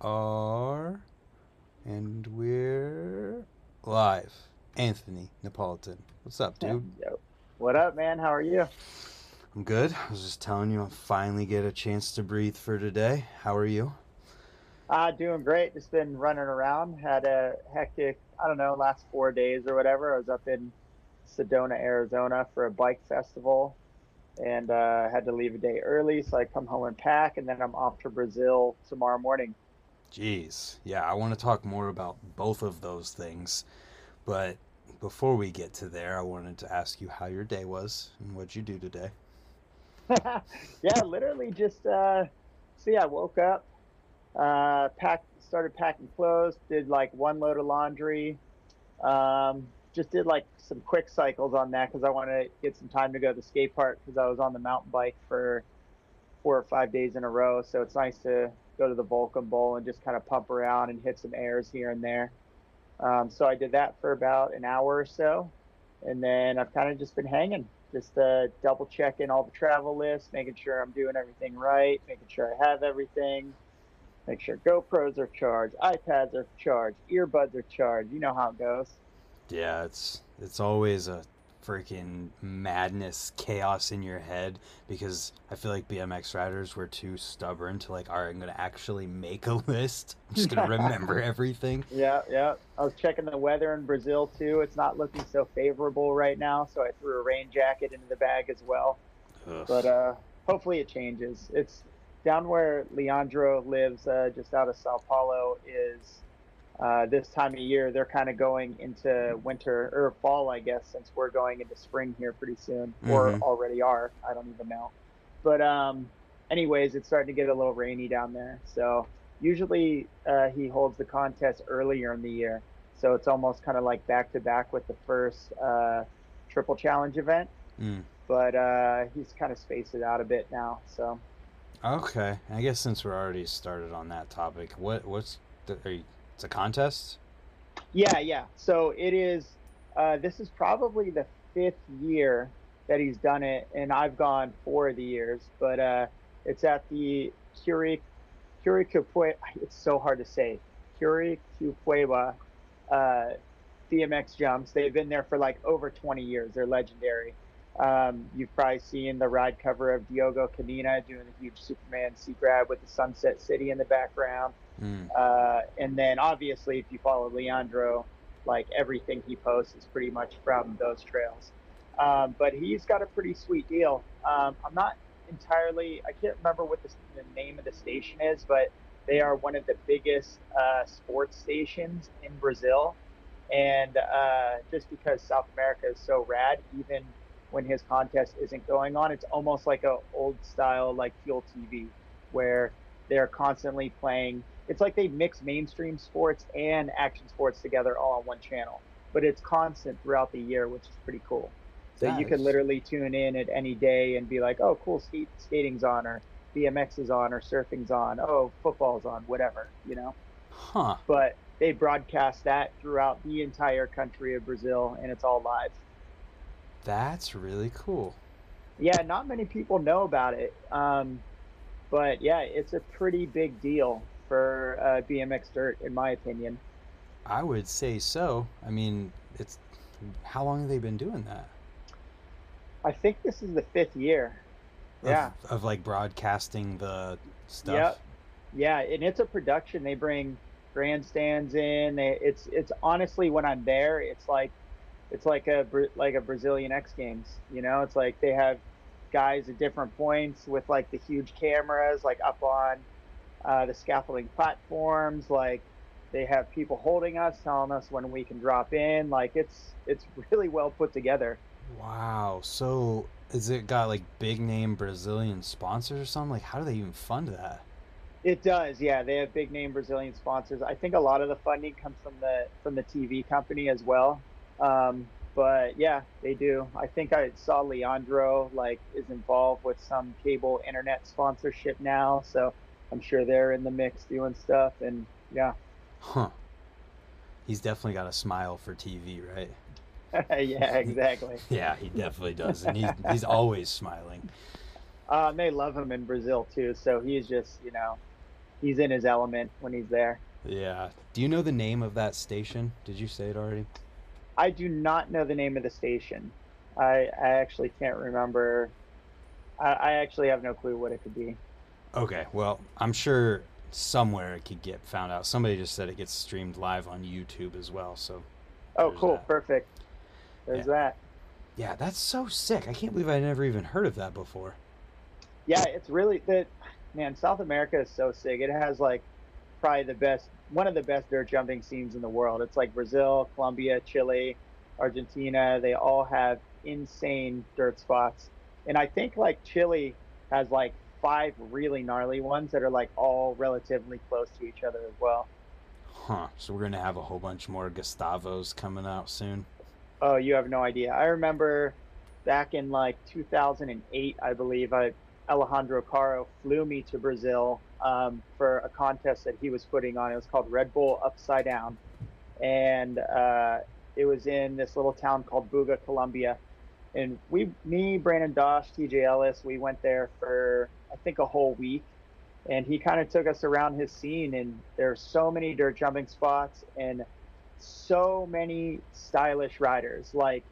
are. And we're live. Anthony Napolitan. What's up, dude? Yo. What up, man? How are you? I'm good. I was just telling you, I finally get a chance to breathe for today. How are you? Uh, doing great. Just been running around. Had a hectic, I don't know, last four days or whatever. I was up in Sedona, Arizona for a bike festival and uh, had to leave a day early. So I come home and pack, and then I'm off to Brazil tomorrow morning. Jeez. Yeah, I want to talk more about both of those things. But before we get to there, I wanted to ask you how your day was and what'd you do today. yeah, literally just, uh, yeah, I woke up, uh, packed, started packing clothes, did like one load of laundry, um, just did like some quick cycles on that because I want to get some time to go to the skate park because I was on the mountain bike for four or five days in a row. So it's nice to go to the Vulcan Bowl and just kind of pump around and hit some airs here and there. Um, so I did that for about an hour or so. And then I've kind of just been hanging, just uh, double checking all the travel lists, making sure I'm doing everything right, making sure I have everything, make sure GoPros are charged, iPads are charged, earbuds are charged. You know how it goes. Yeah, it's it's always a freaking madness, chaos in your head because I feel like BMX riders were too stubborn to like, all right, I'm gonna actually make a list. I'm just gonna remember everything. Yeah, yeah. I was checking the weather in Brazil too. It's not looking so favorable right now, so I threw a rain jacket into the bag as well. Ugh. But uh, hopefully it changes. It's down where Leandro lives, uh, just out of Sao Paulo, is uh, this time of year. They're kind of going into winter or fall, I guess, since we're going into spring here pretty soon, or Mhm. already are. I don't even know. But um, anyways, it's starting to get a little rainy down there. So usually uh, he holds the contest earlier in the year, so it's almost kind of like back to back with the first uh, triple challenge event. Mm. But uh, he's kind of spaced it out a bit now. So Okay, I guess since we're already started on that topic, what what's the, are you, it's a contest? yeah, yeah. So it is. Uh, this is probably the fifth year that he's done it, and I've gone four of the years. But uh, it's at the Curi Curicupue. It's so hard to say. Curicupue uh, BMX jumps. They've been there for like over 20 years. They're legendary. Um, you've probably seen the ride cover of Diogo Canina doing a huge Superman sea grab with the Sunset City in the background. Mm. Uh, and then obviously, if you follow Leandro, like everything he posts is pretty much from those trails. Um, but he's got a pretty sweet deal. Um, I'm not entirely, I can't remember what the, the name of the station is, but they are one of the biggest uh, sports stations in Brazil. And uh, just because South America is so rad, even when his contest isn't going on, it's almost like a old style like Fuel TV, where they're constantly playing. It's like they mix mainstream sports and action sports together all on one channel, but it's constant throughout the year, which is pretty cool. So you can literally tune in at any day and be like, "Oh, cool, skate, skating's on, or BMX is on, or surfing's on, oh, football's on, whatever," you know. Huh. But they broadcast that throughout the entire country of Brazil, and it's all live. That's really cool. Yeah, not many people know about it. Um, but yeah, it's a pretty big deal for uh, BMX dirt, in my opinion. I would say so. I mean, it's how long have they been doing that? I think this is the fifth year. Of, Yeah, Of like broadcasting the stuff. Yep. yeah, and it's a production. They bring grandstands in. They, it's it's honestly when I'm there, it's like it's like a like a Brazilian X Games. You know, it's like they have guys at different points with like the huge cameras, like up on uh, the scaffolding platforms. Like they have people holding us, telling us when we can drop in. Like it's it's really well put together. Wow. So is it got like big name Brazilian sponsors or something? Like how do they even fund that? It does, yeah. They have big name Brazilian sponsors. I think a lot of the funding comes from the from the TV company as well. Um, but yeah, they do. I think I saw Leandro like is involved with some cable internet sponsorship now, so I'm sure they're in the mix doing stuff. And yeah, Huh. He's definitely got a smile for TV, right? yeah, exactly. Yeah, he definitely does. And he's he's always smiling. Um, they love him in Brazil too, so he's just you know he's in his element when he's there. Yeah. Do you know the name of that station? Did you say it already? I do not know the name of the station. I I actually can't remember. I, I actually have no clue what it could be. Okay, well, I'm sure somewhere it could get found out. Somebody just said it gets streamed live on YouTube as well. So, Oh, cool, that. perfect. There's Yeah. that. yeah, that's so sick. I can't believe I never even heard of that before. Yeah, it's really that. man. South America is so sick. It has like probably the best, one of the best dirt jumping scenes in the world. It's like Brazil, Colombia, Chile, Argentina. They all have insane dirt spots, and I think like Chile has like five really gnarly ones that are like all relatively close to each other as well. Huh. So we're gonna have a whole bunch more Gustavos coming out soon. Oh, you have no idea. I remember back in like 2008, I believe, I, Alejandro Caro flew me to Brazil um, for a contest that he was putting on. It was called Red Bull Upside Down. And uh, it was in this little town called Buga, Colombia. And we, me, Brandon Dosch, TJ Ellis, we went there for, I think, a whole week. And he kind of took us around his scene. And there's so many dirt jumping spots. And so many stylish riders. Like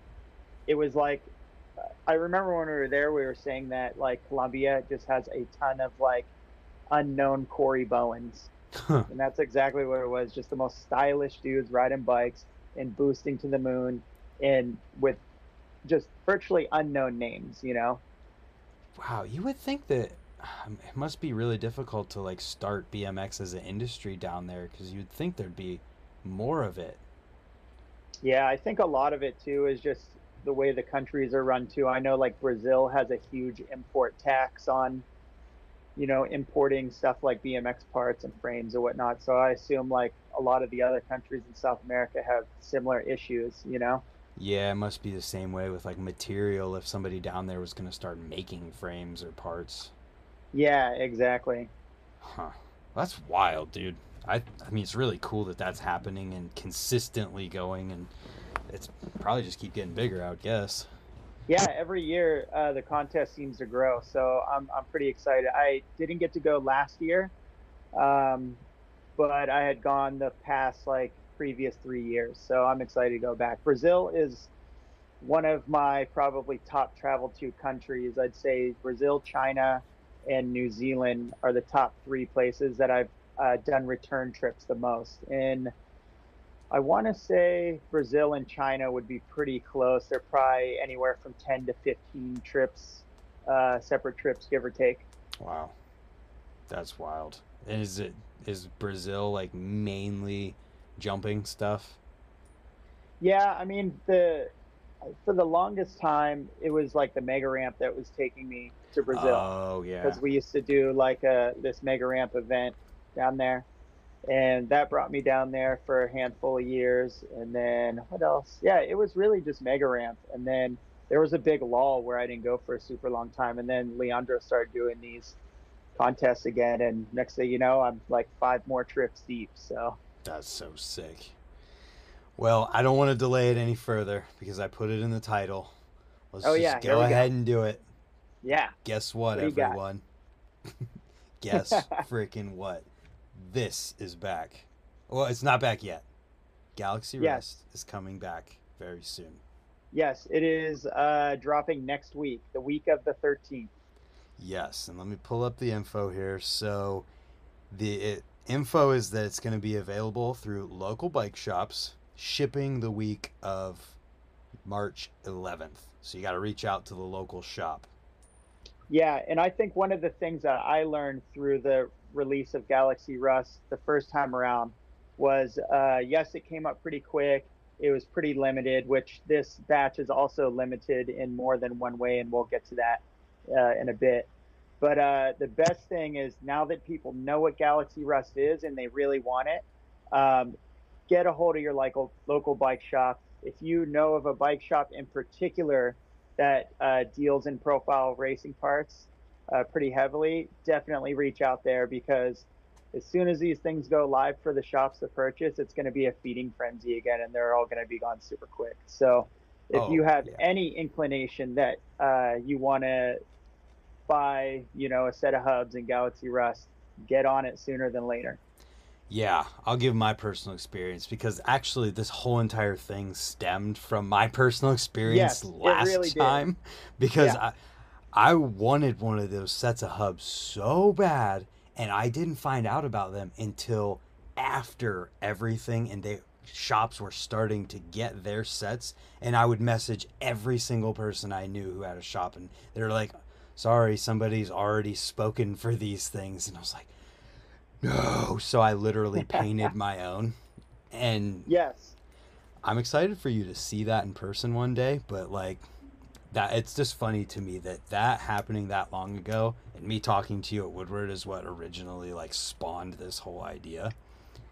it was like I remember when we were there, we were saying that like Colombia just has a ton of like unknown Corey Bohans, Huh. and that's exactly what it was. Just the most stylish dudes riding bikes and boosting to the moon, and with just virtually unknown names. You know? Wow, you would think that Um, it must be really difficult to like start BMX as an industry down there because you'd think there'd be more of it. Yeah, I think a lot of it too is just the way the countries are run too. I know like Brazil has a huge import tax on, you know, importing stuff like BMX parts and frames or whatnot. So I assume like a lot of the other countries in South America have similar issues, you know? Yeah, it must be the same way with like material if somebody down there was gonna start making frames or parts. Yeah, exactly. Huh. That's wild, dude. I I mean, it's really cool that that's happening and consistently going, and it's probably just keep getting bigger, I would guess. Yeah, every year uh, the contest seems to grow, so I'm I'm pretty excited. I didn't get to go last year, um, but I had gone the past like previous three years, so I'm excited to go back. Brazil is one of my probably top traveled to countries. I'd say Brazil, China, and New Zealand are the top three places that I've uh, done return trips the most. And I want to say Brazil and China would be pretty close. They're probably anywhere from 10 to 15 trips, uh, separate trips, give or take. Wow, that's wild. And is it is Brazil like mainly jumping stuff? Yeah, I mean the for the longest time it was like the mega ramp that was taking me to Brazil. Oh yeah. because we used to do like a this mega ramp event down there and that brought me down there for a handful of years and then what else yeah it was really just mega ramp and then there was a big lull where i didn't go for a super long time and then leandro started doing these contests again and next thing you know i'm like five more trips deep so That's so sick. Well, I don't want to delay it any further because I put it in the title. Let's Oh, just yeah, go we go. ahead and do it. Yeah Guess what, What do you got? everyone? Guess freaking what? This is back. Well, it's not back yet. Galaxy Yes. Rust is coming back very soon. yes it is uh dropping next week the week of the 13th Yes, and let me pull up the info here. So, the it, info is that it's going to be available through local bike shops, shipping the week of March 11th. So you got to reach out to the local shop. Yeah, and I think one of the things that I learned through the release of Galaxy Rust the first time around was uh, yes, it came up pretty quick. It was pretty limited, which this batch is also limited in more than one way, and we'll get to that uh, in a bit. But uh, the best thing is now that people know what Galaxy Rust is and they really want it, um, get a hold of your local local bike shop. If you know of a bike shop in particular that uh, deals in profile racing parts uh, pretty heavily, definitely reach out there because as soon as these things go live for the shops to purchase, it's going to be a feeding frenzy again, and they're all going to be gone super quick. So, if Oh, you have yeah. any inclination that uh, you want to buy, you know, a set of hubs in Galaxy Rust, get on it sooner than later. Yeah, I'll give my personal experience because actually this whole entire thing stemmed from my personal experience Yes, last really did. time because Yeah. I I wanted one of those sets of hubs so bad and I didn't find out about them until after everything and they shops were starting to get their sets and I would message every single person I knew who had a shop and they're like sorry somebody's already spoken for these things and I was like no so I literally painted my own and Yes. I'm excited for you to see that in person one day, but like that it's just funny to me that that happening that long ago and me talking to you at Woodward is what originally like spawned this whole idea.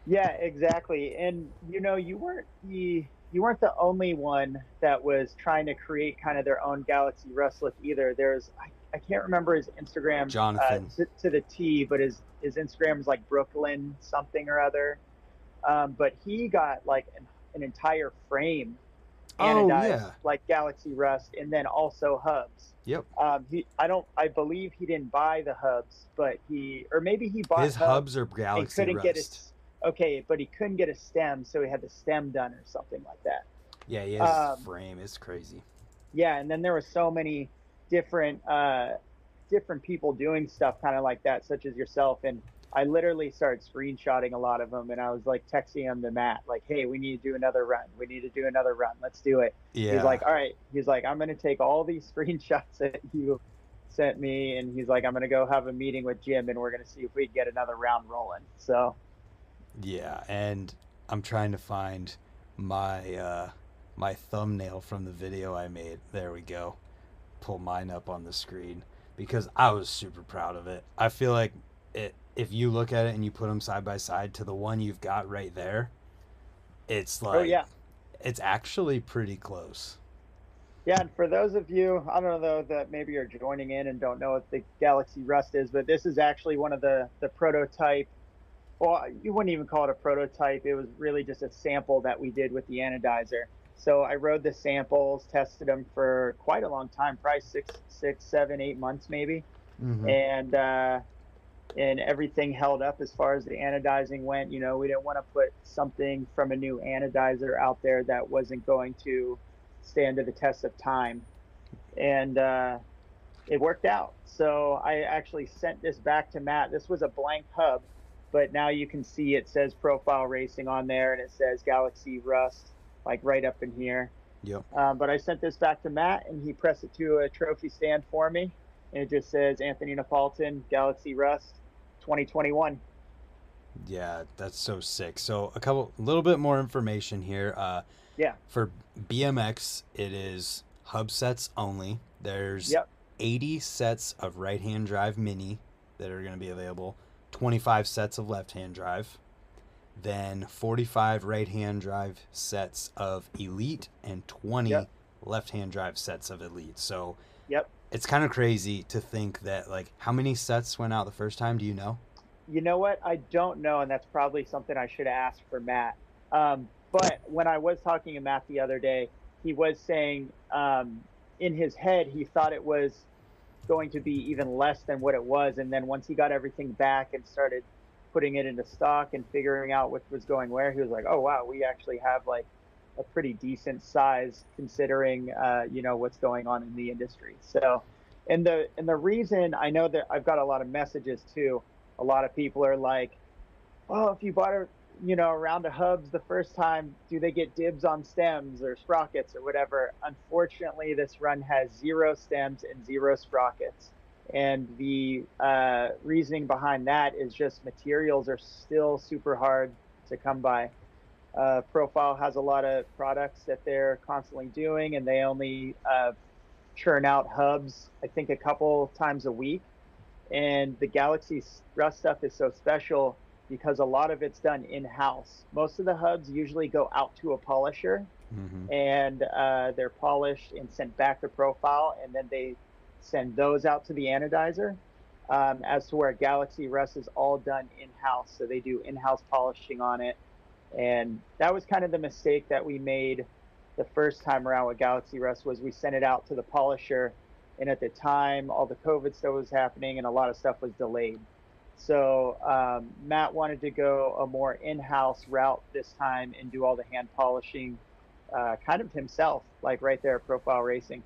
Yeah, exactly. And you know, you weren't the you weren't the only one that was trying to create kind of their own Galaxy Rust look either. There's I, I can't remember his Instagram Jonathan. uh, to, to the T, but his his Instagram is like Brooklyn something or other. Um, but he got like an, an entire frame Oh, anodized yeah. like Galaxy Rust, and then also hubs. Yep. Um, he I don't I believe he didn't buy the hubs, but he or maybe he bought His hubs are Galaxy couldn't get Rust. his okay, but he couldn't get a stem, so he had the stem done or something like that. Yeah, he has um, frame. is crazy. Yeah, and then there were so many different uh, different people doing stuff kind of like that, such as yourself. And I literally started screenshotting a lot of them, and I was like texting them to Matt, like, "Hey, we need to do another run. We need to do another run. Let's do it." Yeah. He's like, "All right." He's like, "I'm gonna take all these screenshots that you sent me, and he's like, I'm gonna go have a meeting with Jim, and we're gonna see if we can get another round rolling." So. Yeah, and I'm trying to find my uh my thumbnail from the video I made. There we go. Pull mine up on the screen because I was super proud of it. I feel like it if you look at it and you put them side by side to the one you've got right there, it's oh, like oh yeah. it's actually pretty close. Yeah, and for those of you, I don't know though, that maybe you're joining in and don't know what the Galaxy Rust is, but this is actually one of the the prototype. Well, you wouldn't even call it a prototype. It was really just a sample that we did with the anodizer. So I rode the samples, tested them for quite a long time, probably six, six, seven, eight months maybe, Mhm. and uh, and everything held up as far as the anodizing went. You know, we didn't want to put something from a new anodizer out there that wasn't going to stand to the test of time, and uh, it worked out. So I actually sent this back to Matt. This was a blank hub, but now you can see it says Profile Racing on there, and it says Galaxy Rust like right up in here. Yep. Um, but I sent this back to Matt, and he pressed it to a trophy stand for me, and it just says Anthony Napolitan, Galaxy Rust, 2021. Yeah, that's so sick. So a couple, a little bit more information here. Uh, Yeah. For BMX, it is hub sets only. There's Yep. 80 sets of right-hand drive mini that are going to be available. 25 sets of left-hand drive. Then 45 right-hand drive sets of elite and 20 Yep. left-hand drive sets of elite. So Yep. it's kind of crazy to think that like how many sets went out the first time? Do you know? You know what? I don't know, and that's probably something I should ask for Matt. Um, but when I was talking to Matt the other day, he was saying um, in his head he thought it was going to be even less than what it was, and then once he got everything back and started putting it into stock and figuring out what was going where, he was like, "Oh wow, we actually have like a pretty decent size considering uh, you know what's going on in the industry." So, and the and the reason I know that I've got a lot of messages too. A lot of people are like, "Oh, if you bought a you know a round of hubs the first time, do they get dibs on stems or sprockets or whatever?" Unfortunately, this run has zero stems and zero sprockets. And the uh, reasoning behind that is just materials are still super hard to come by. Uh, Profile has a lot of products that they're constantly doing, and they only uh, churn out hubs, I think, a couple times a week. And the Galaxy Rust stuff is so special because a lot of it's done in house. Most of the hubs usually go out to a polisher Mm-hmm. and uh, they're polished and sent back to profile, and then they send those out to the anodizer. Um, as to where Galaxy Rust is all done in house, so they do in house polishing on it, and that was kind of the mistake that we made the first time around with Galaxy Rust was we sent it out to the polisher, and at the time all the COVID stuff was happening and a lot of stuff was delayed. So um, Matt wanted to go a more in-house route this time and do all the hand polishing, uh, kind of himself, like right there at Profile Racing.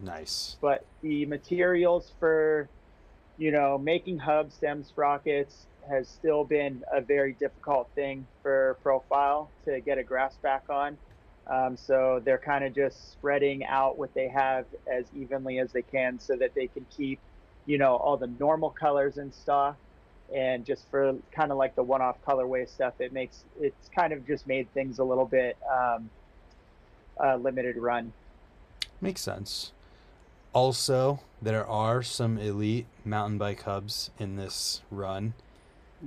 Nice. But the materials for, you know, making hubs, stem sprockets has still been a very difficult thing for Profile to get a grasp back on. Um, so they're kind of just spreading out what they have as evenly as they can so that they can keep, you know, all the normal colors in stock. And just for kind of like the one off colorway stuff, it makes it's kind of just made things a little bit um, uh, limited run. Makes sense. Also, there are some elite mountain bike hubs in this run.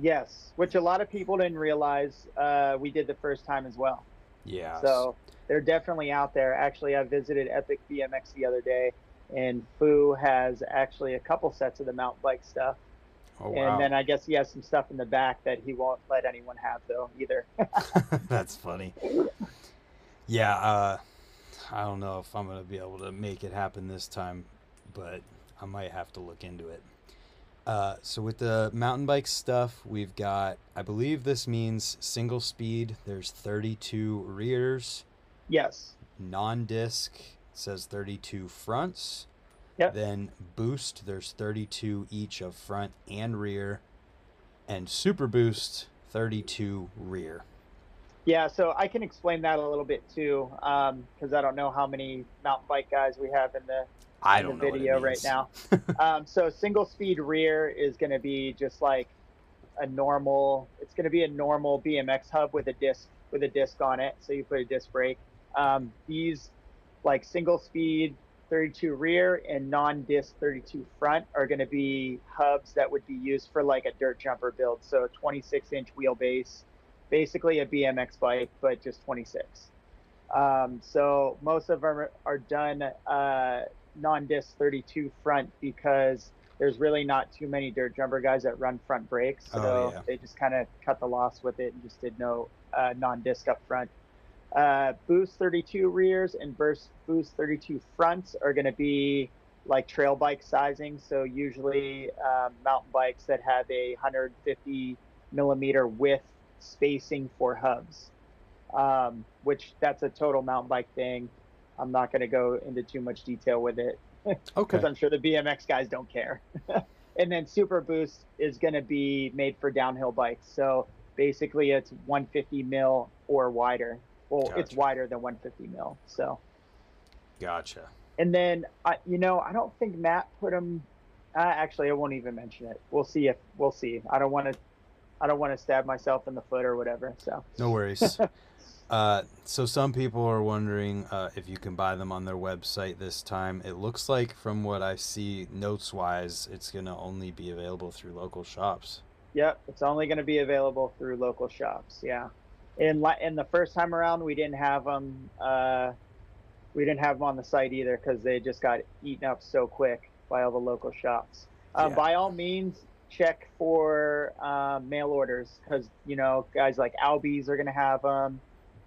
Yes, which a lot of people didn't realize uh, we did the first time as well. Yeah. So they're definitely out there. Actually, I visited Epic BMX the other day, and Fu has actually a couple sets of the mountain bike stuff. Oh, wow. and then I guess he has some stuff in the back that he won't let anyone have though either. That's funny. Yeah, uh, I don't know if I'm gonna be able to make it happen this time, but I might have to look into it. Uh, so with the mountain bike stuff, we've got. I believe this means single speed. There's 32 rears. yes. Non-disc says 32 fronts. Yep. Then boost, there's 32 each of front and rear, and super boost, 32 rear. Yeah, so I can explain that a little bit too, because I don't know how many mountain bike guys we have in the I in the video right now. um, so single speed rear is going to be just like a normal. It's going to be a normal BMX hub with a disc with a disc on it. So you put a disc brake. Um, these like single speed 32 rear and non-disc 32 front are going to be hubs that would be used for like a dirt jumper build. So 26 inch wheelbase, basically a BMX bike, but just 26. Um, so most of them are, done uh, non-disc 32 front because there's really not too many dirt jumper guys that run front brakes. So Oh, yeah. they just kind of cut the loss with it and just did no uh, non-disc up front. Uh, boost 32 rears and burst boost 32 fronts are going to be like trail bike sizing. So usually um, mountain bikes that have a 150 millimeter width spacing for hubs, um, which that's a total mountain bike thing. I'm not going to go into too much detail with it Okay. because I'm sure the BMX guys don't care. and then Super Boost is going to be made for downhill bikes. So basically, it's 150 mil or wider. Well, it's wider than 150 mil. So, Gotcha. and then I, you know, I don't think Matt put them. Uh, actually, I won't even mention it. We'll see if we'll see. I don't want to. I don't want to stab myself in the foot or whatever. So. No worries. uh, so some people are wondering uh, if you can buy them on their website this time. It looks like, from what I see notes wise, it's gonna only be available through local shops. Yep, it's only going to be available through local shops. Yeah, in li- in the first time around, we didn't have them. Uh, we didn't have them on the site either because they just got eaten up so quick by all the local shops. Um, Yeah. By all means, check for um, mail orders because you know guys like Albe's are going to have them.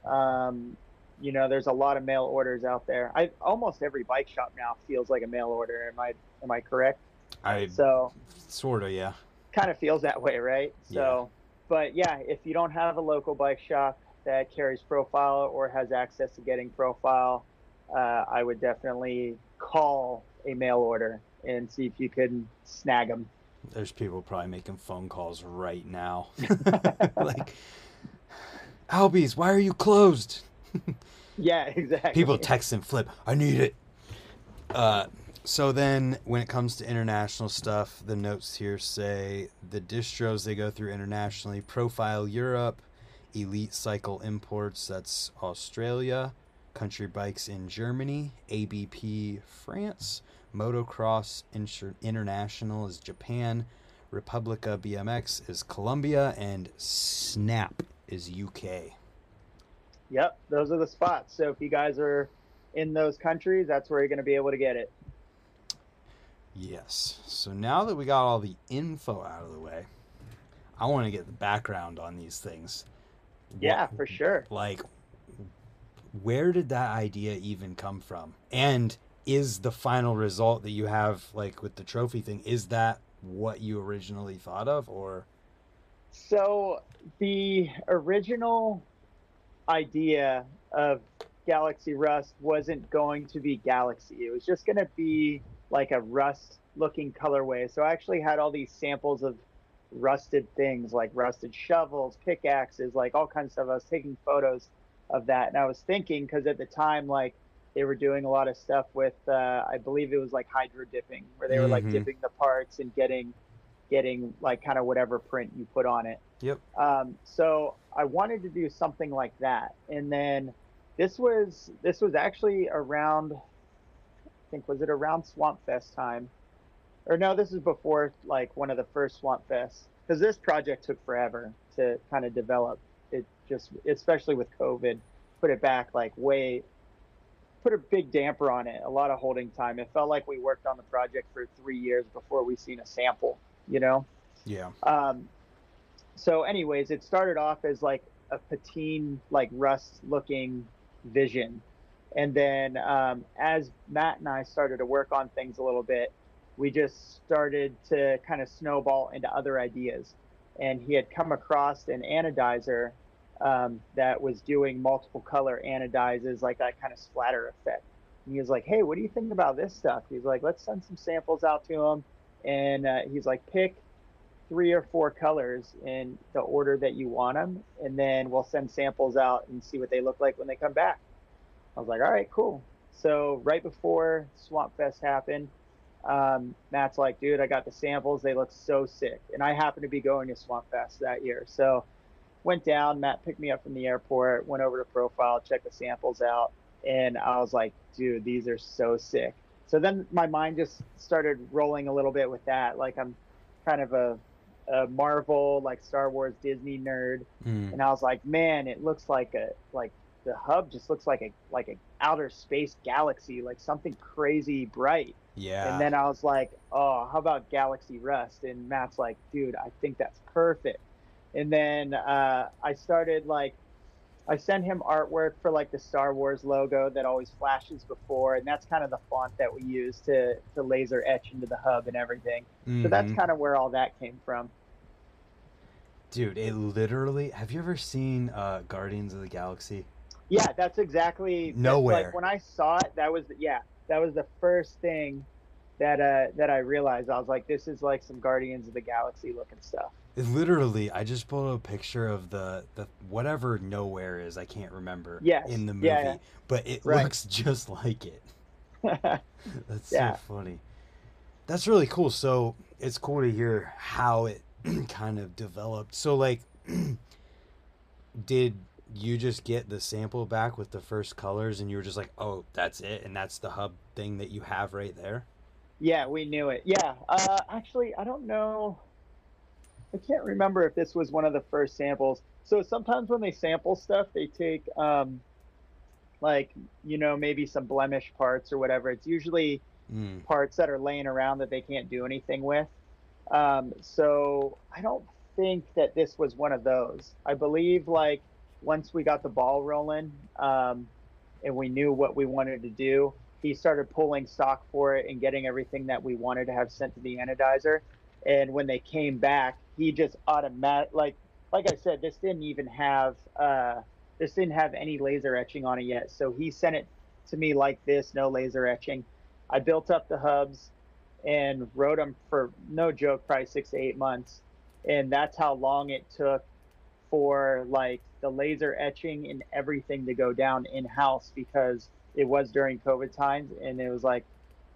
Um, you know, there's a lot of mail orders out there. I almost every bike shop now feels like a mail order. Am I am I correct? I So sort of yeah. kind of feels that way, right? Yeah. So, but yeah, if you don't have a local bike shop that carries profile or has access to getting profile, uh, I would definitely call a mail order and see if you can snag them. There's people probably making phone calls right now. like, Albe's, why are you closed? Yeah, exactly. People text and flip. I need it. Uh, so then, when it comes to international stuff, the notes here say the distros they go through internationally: Profile Europe, Elite Cycle Imports, that's Australia, Country Bikes in Germany, ABP France, Motocross Insur- International is Japan, Republica BMX is Colombia, and Snap is UK. Yep, those are the spots. So if you guys are in those countries, that's where you're going to be able to get it. Yes. So now that we got all the info out of the way, I want to get the background on these things. Yeah, What- for sure. Like, where did that idea even come from? And is the final result that you have, like with the trophy thing, is that what you originally thought of, or So the original idea of Galaxy Rust wasn't going to be Galaxy. It was just going to be like a rust looking colorway. So I actually had all these samples of rusted things like rusted shovels, pickaxes, like all kinds of stuff. I was taking photos of that and I was thinking because at the time like they were doing a lot of stuff with uh, I believe it was like hydro dipping where they were like Mhm. dipping the parts and getting getting like kind of whatever print you put on it. yep, Um, so I wanted to do something like that, and then this was this was actually around, I think was it around Swamp Fest time, or no, this is before like one of the first Swamp Fests because this project took forever to kind of develop. It just, especially with COVID, put it back like way, put a big damper on it. A lot of holding time. It felt like we worked on the project for three years before we seen a sample. You know. yeah, Um, so, anyways, it started off as like a patine, like rust looking vision. And then um, as Matt and I started to work on things a little bit, we just started to kind of snowball into other ideas. And he had come across an anodizer um, that was doing multiple color anodizes, like that kind of splatter effect. And he was like, "Hey, what do you think about this stuff?" He's like, "Let's send some samples out to him." And uh, he's like, "Pick three or four colors in the order that you want them, and then we'll send samples out and see what they look like when they come back." I was like, "All right, cool." So right before Swamp Fest happened, um, Matt's like, "Dude, I got the samples. They look so sick." And I happened to be going to Swamp Fest that year, so went down. Matt picked me up from the airport, went over to Profile, checked the samples out, and I was like, "Dude, these are so sick." So then my mind just started rolling a little bit with that. Like I'm kind of a, a Marvel, like Star Wars, Disney nerd, Mm. and I was like, man, it looks like a like the hub just looks like a like a outer space galaxy, like something crazy bright. yeah. And then I was like, oh, how about Galaxy Rust? And Matt's like, dude, I think that's perfect. And then uh, I started like, I sent him artwork for like the Star Wars logo that always flashes before, and that's kind of the font that we use to to laser etch into the hub and everything. So that's Mhm. kind of where all that came from. dude. It literally. Have you ever seen uh, Guardians of the Galaxy? Yeah, that's exactly that's Nowhere. Like when I saw it, that was yeah, that was the first thing that uh that I realized. I was like, this is like some Guardians of the Galaxy looking stuff. It literally, I just pulled a picture of the the whatever nowhere is. I can't remember. Yes, In the movie, yeah, yeah. but it Right. looks just like it. That's Yeah. so funny. That's really cool. So it's cool to hear how it kind of developed. So like, did you just get the sample back with the first colors, and you were just like, "Oh, that's it," and that's the hub thing that you have right there? yeah, we knew it. Yeah, uh, actually, I don't know. I can't remember if this was one of the first samples. So sometimes when they sample stuff, they take um, like you know maybe some blemish parts or whatever. It's usually Mm. parts that are laying around that they can't do anything with. Um, so I don't think that this was one of those. I believe like once we got the ball rolling um, and we knew what we wanted to do, he started pulling stock for it and getting everything that we wanted to have sent to the anodizer. And when they came back, he just automatic like like I said, this didn't even have uh, this didn't have any laser etching on it yet. So he sent it to me like this, no laser etching. I built up the hubs and wrote them for no joke, probably six to eight months, and that's how long it took for like the laser etching and everything to go down in house because it was during COVID times and it was like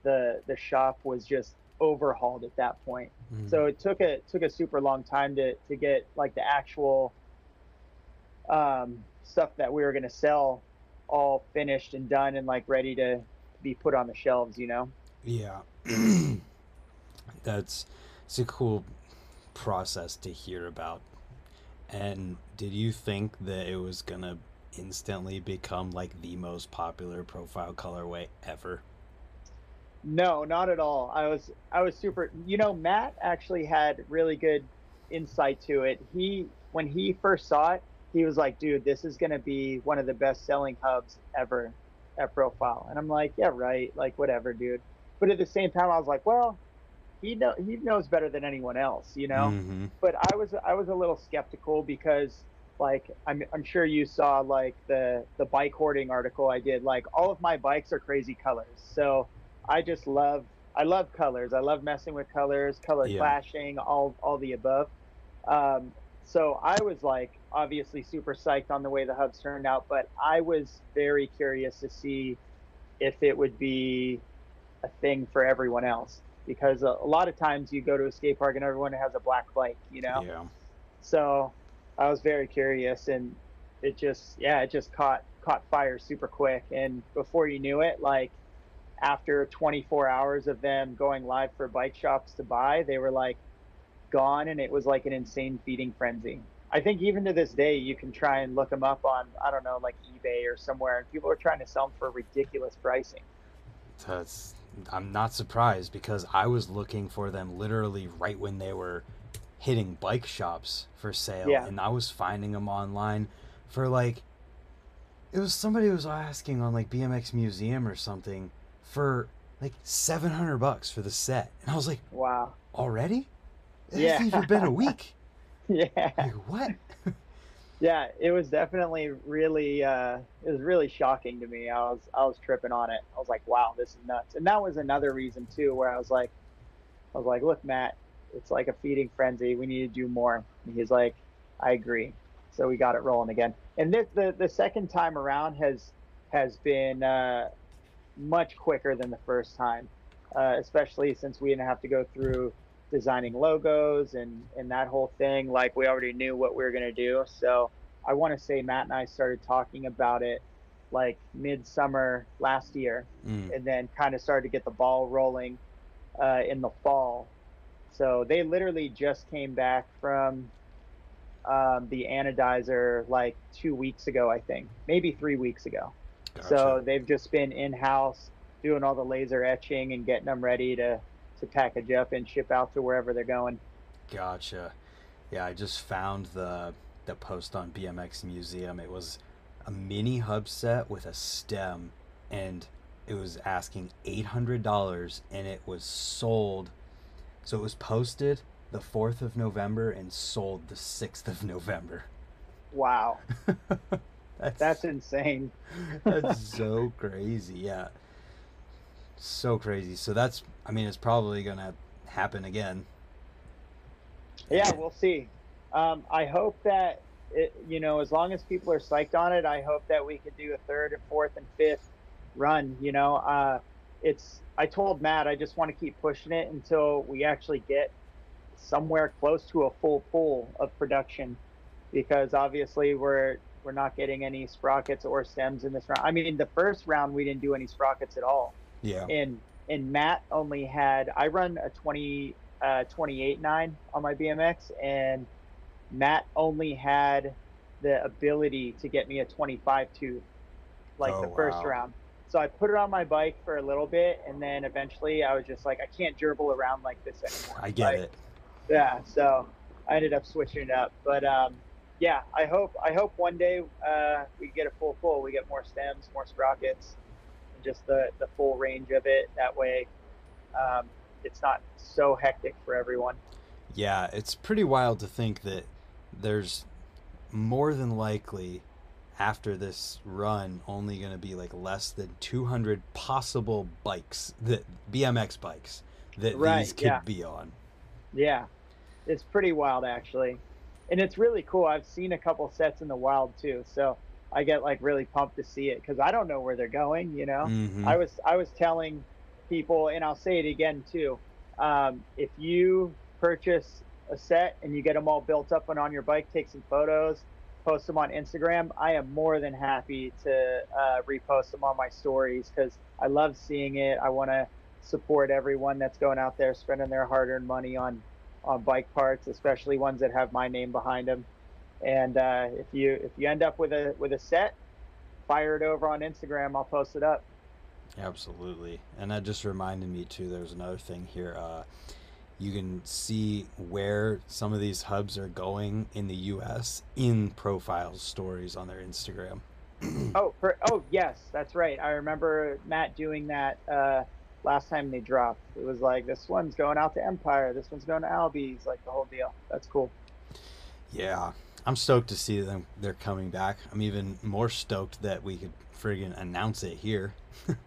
the the shop was just overhauled at that point. Mm. So it took a took a super long time to to get like the actual um, stuff that we were gonna sell all finished and done and like ready to be put on the shelves. You know. Yeah. That's it's a cool process to hear about. And did you think that it was gonna instantly become like the most popular profile colorway ever? No, not at all. I was I was super. You know, Matt actually had really good insight to it. He when he first saw it, he was like, "Dude, this is gonna be one of the best selling hubs ever at Profile." And I'm like, "Yeah, right. Like whatever, dude." But at the same time, I was like, "Well, he know he knows better than anyone else, you know. Mhm. But I was I was a little skeptical because like I'm I'm sure you saw like the the bike hoarding article I did. Like all of my bikes are crazy colors, so I just love I love colors. I love messing with colors, color Yeah. clashing, all all the above. Um, so I was like obviously super psyched on the way the hubs turned out, but I was very curious to see if it would be a thing for everyone else because a, a lot of times you go to a skate park and everyone has a black bike, you know. Yeah. So I was very curious, and it just yeah, it just caught caught fire super quick, and before you knew it, like after 24 hours of them going live for bike shops to buy, they were like gone, and it was like an insane feeding frenzy. I think even to this day, you can try and look them up on I don't know like eBay or somewhere, and people are trying to sell them for ridiculous pricing. That's I'm not surprised because I was looking for them literally right when they were hitting bike shops for sale Yeah. and I was finding them online for like it was somebody was asking on like BMX Museum or something for like 700 bucks for the set. And I was like, Wow. "Already? It Yeah. hasn't even been a week." Yeah. Like, what? Yeah, it was definitely really uh it was really shocking to me. I was I was tripping on it. I was like, wow, this is nuts. And that was another reason too where I was like I was like, look, Matt, it's like a feeding frenzy. We need to do more. And he's like, I agree. So we got it rolling again. And this the the second time around has has been uh much quicker than the first time. Uh, especially since we didn't have to go through designing logos and and that whole thing like we already knew what we were going to do so i want to say matt and i started talking about it like midsummer last year Mm. and then kind of started to get the ball rolling uh, in the fall so they literally just came back from um, the anodizer like two weeks ago i think maybe three weeks ago so they've just been in house doing all the laser etching and getting them ready to to package up and ship out to wherever they're going. Gotcha. Yeah, I just found the the post on BMX Museum. It was a mini hub set with a stem, and it was asking eight hundred dollars, and it was sold. So it was posted the fourth of November and sold the sixth of November. Wow, That's that's insane. that's so crazy. Yeah, so crazy. So that's. I mean, it's probably gonna happen again. Yeah, we'll see. Um, I hope that it, you know, as long as people are psyched on it, I hope that we could do a third and fourth and fifth run. You know, uh, it's. I told Matt I just want to keep pushing it until we actually get somewhere close to a full pool of production, because obviously we're we're not getting any sprockets or stems in this round. I mean, the first round we didn't do any sprockets at all Yeah. and and Matt only had I run a 20 uh 28 9 on my BMX and Matt only had the ability to get me a 25 2 like Oh, the first wow. round. So I put it on my bike for a little bit and then eventually I was just like I can't gerbil around like this anymore. I get Like, it. Yeah, so I ended up switching it up. But um yeah, I hope I hope one day uh, we get a full full. We get more stems, more sprockets, and just the the full range of it. That way, um, it's not so hectic for everyone. Yeah, it's pretty wild to think that there's more than likely after this run only going to be like less than 200 possible bikes that BMX bikes that Right, these could yeah. be on. Yeah, it's pretty wild actually, and it's really cool. I've seen a couple sets in the wild too, so I get like really pumped to see it because I don't know where they're going. You know. Mhm. I was I was telling people, and I'll say it again too. Um, if you purchase a set and you get them all built up and on your bike, take some photos, post them on Instagram. I am more than happy to uh, repost them on my stories because I love seeing it. I want to support everyone that's going out there spending their hard-earned money on on bike parts, especially ones that have my name behind them. And uh, if you if you end up with a with a set, fire it over on Instagram. I'll post it up. Absolutely. And that just reminded me too, there's another thing here. Uh, you can see where some of these hubs are going in the US in profile stories on their Instagram. Oh, for, oh yes, that's right. I remember Matt doing that uh, last time they dropped. It was like this one's going out to Empire, this one's going to Albe's, like the whole deal. That's cool. Yeah, I'm stoked to see them. They're coming back. I'm even more stoked that we could friggin' announce it here.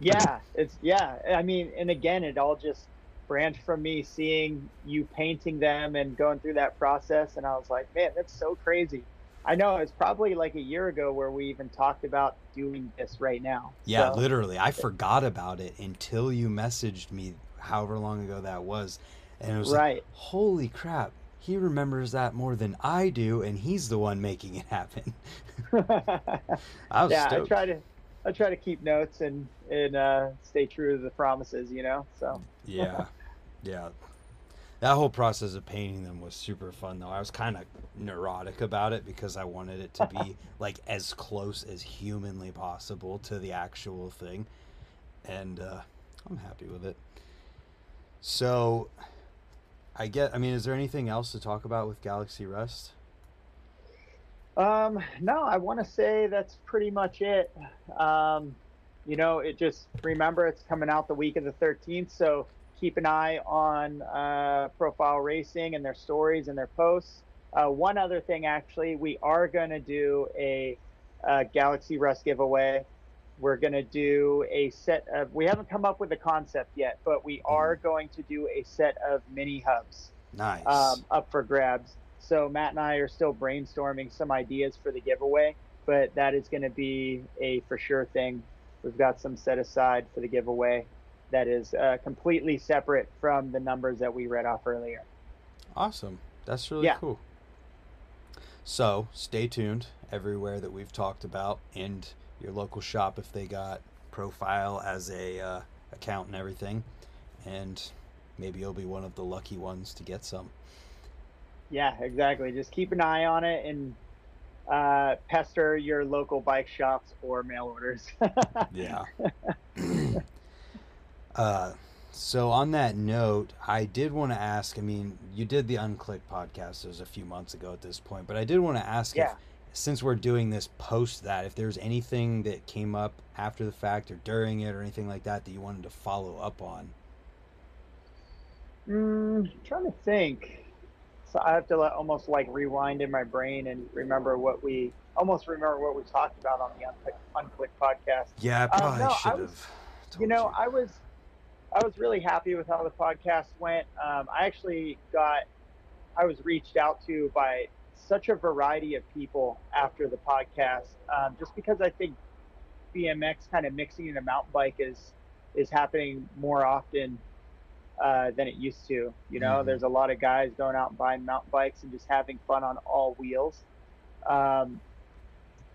yeah, it's yeah. I mean, and again, it all just branched from me seeing you painting them and going through that process, and I was like, man, that's so crazy. I know it's probably like a year ago where we even talked about doing this right now. Yeah, so, literally. I forgot about it until you messaged me however long ago that was. And it was right. like, holy crap, he remembers that more than I do, and he's the one making it happen. I was yeah, stoked. I try to I try to keep notes and and uh, stay true to the promises, you know. So yeah, yeah. That whole process of painting them was super fun, though. I was kind of neurotic about it because I wanted it to be like as close as humanly possible to the actual thing, and uh, I'm happy with it. So, I get. I mean, is there anything else to talk about with Galaxy Rust? Um, no, I want to say that's pretty much it. Um, you know, it just remember it's coming out the week of the 13th, so keep an eye on uh, Profile Racing and their stories and their posts. Uh, one other thing, actually, we are going to do a, a, Galaxy Rust giveaway. We're going to do a set of, we haven't come up with a concept yet, but we mm-hmm. are going to do a set of mini hubs. Nice. Um, up for grabs. So Matt and I are still brainstorming some ideas for the giveaway, but that is going to be a for sure thing. We've got some set aside for the giveaway that is uh, completely separate from the numbers that we read off earlier. Awesome. That's really yeah. cool. So stay tuned everywhere that we've talked about and your local shop if they got profile as a uh, account and everything. And maybe you'll be one of the lucky ones to get some. Yeah, exactly. Just keep an eye on it and uh, pester your local bike shops or mail orders. yeah. uh, so on that note, I did want to ask. I mean, you did the Unclick podcast. It was a few months ago at this point, but I did want to ask yeah. if, since we're doing this post that, if there's anything that came up after the fact or during it or anything like that that you wanted to follow up on. Mm, trying to think so I have to let, almost like rewind in my brain and remember what we almost remember what we talked about on the Unclick, Unclick podcast. Yeah, I probably um, no, should have. You know, you. I was I was really happy with how the podcast went. Um, I actually got I was reached out to by such a variety of people after the podcast, um, just because I think BMX kind of mixing in a mountain bike is is happening more often uh, than it used to. You know, mm-hmm. there's a lot of guys going out and buying mountain bikes and just having fun on all wheels. Um,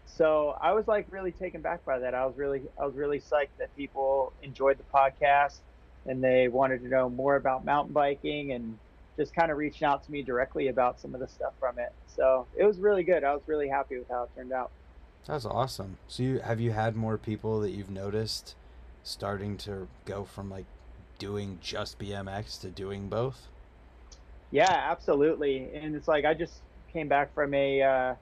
so I was like really taken back by that. I was really I was really psyched that people enjoyed the podcast and they wanted to know more about mountain biking and just kind of reaching out to me directly about some of the stuff from it. So it was really good. I was really happy with how it turned out. That's awesome. So you have you had more people that you've noticed starting to go from like doing just BMX to doing both? Yeah, absolutely. And it's like I just came back from a uh,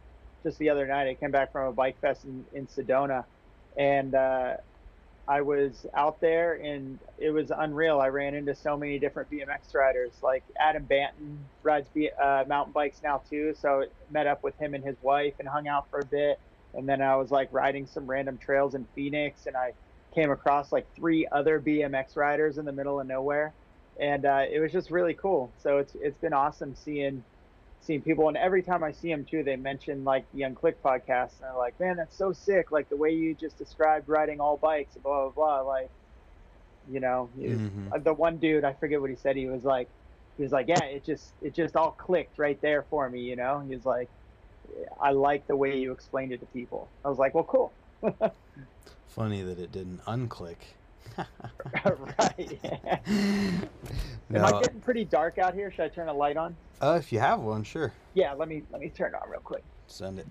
just the other night. I came back from a bike fest in, in Sedona, and uh, I was out there, and it was unreal. I ran into so many different BMX riders. Like Adam Banton rides B- uh, mountain bikes now too, so met up with him and his wife and hung out for a bit. And then I was like riding some random trails in Phoenix, and I came across like three other BMX riders in the middle of nowhere, and uh, it was just really cool. So it's it's been awesome seeing seeing people, and every time I see them too, they mention like the Unclick podcast, and they're like, "Man, that's so sick! Like the way you just described riding all bikes, blah blah blah." Like, you know, mm-hmm. Uh, the one dude I forget what he said. He was like, he was like, "Yeah, it just it just all clicked right there for me." You know, he was like, "I like the way you explained it to people." I was like, "Well, cool." Funny that it didn't unclick. right. Am I getting pretty dark out here? Should I turn a light on? Uh, if you have one, sure. Yeah, let me let me turn it on real quick. Send it.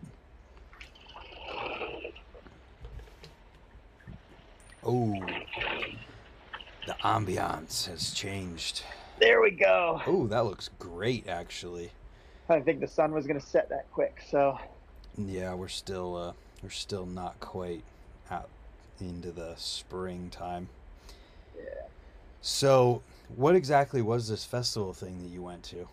Oh, the ambiance has changed. There we go. Oh, that looks great, actually. I didn't think the sun was gonna set that quick, so. Yeah, we're still uh, we're still not quite into the springtime. Yeah. So, what exactly was this festival thing that you went to?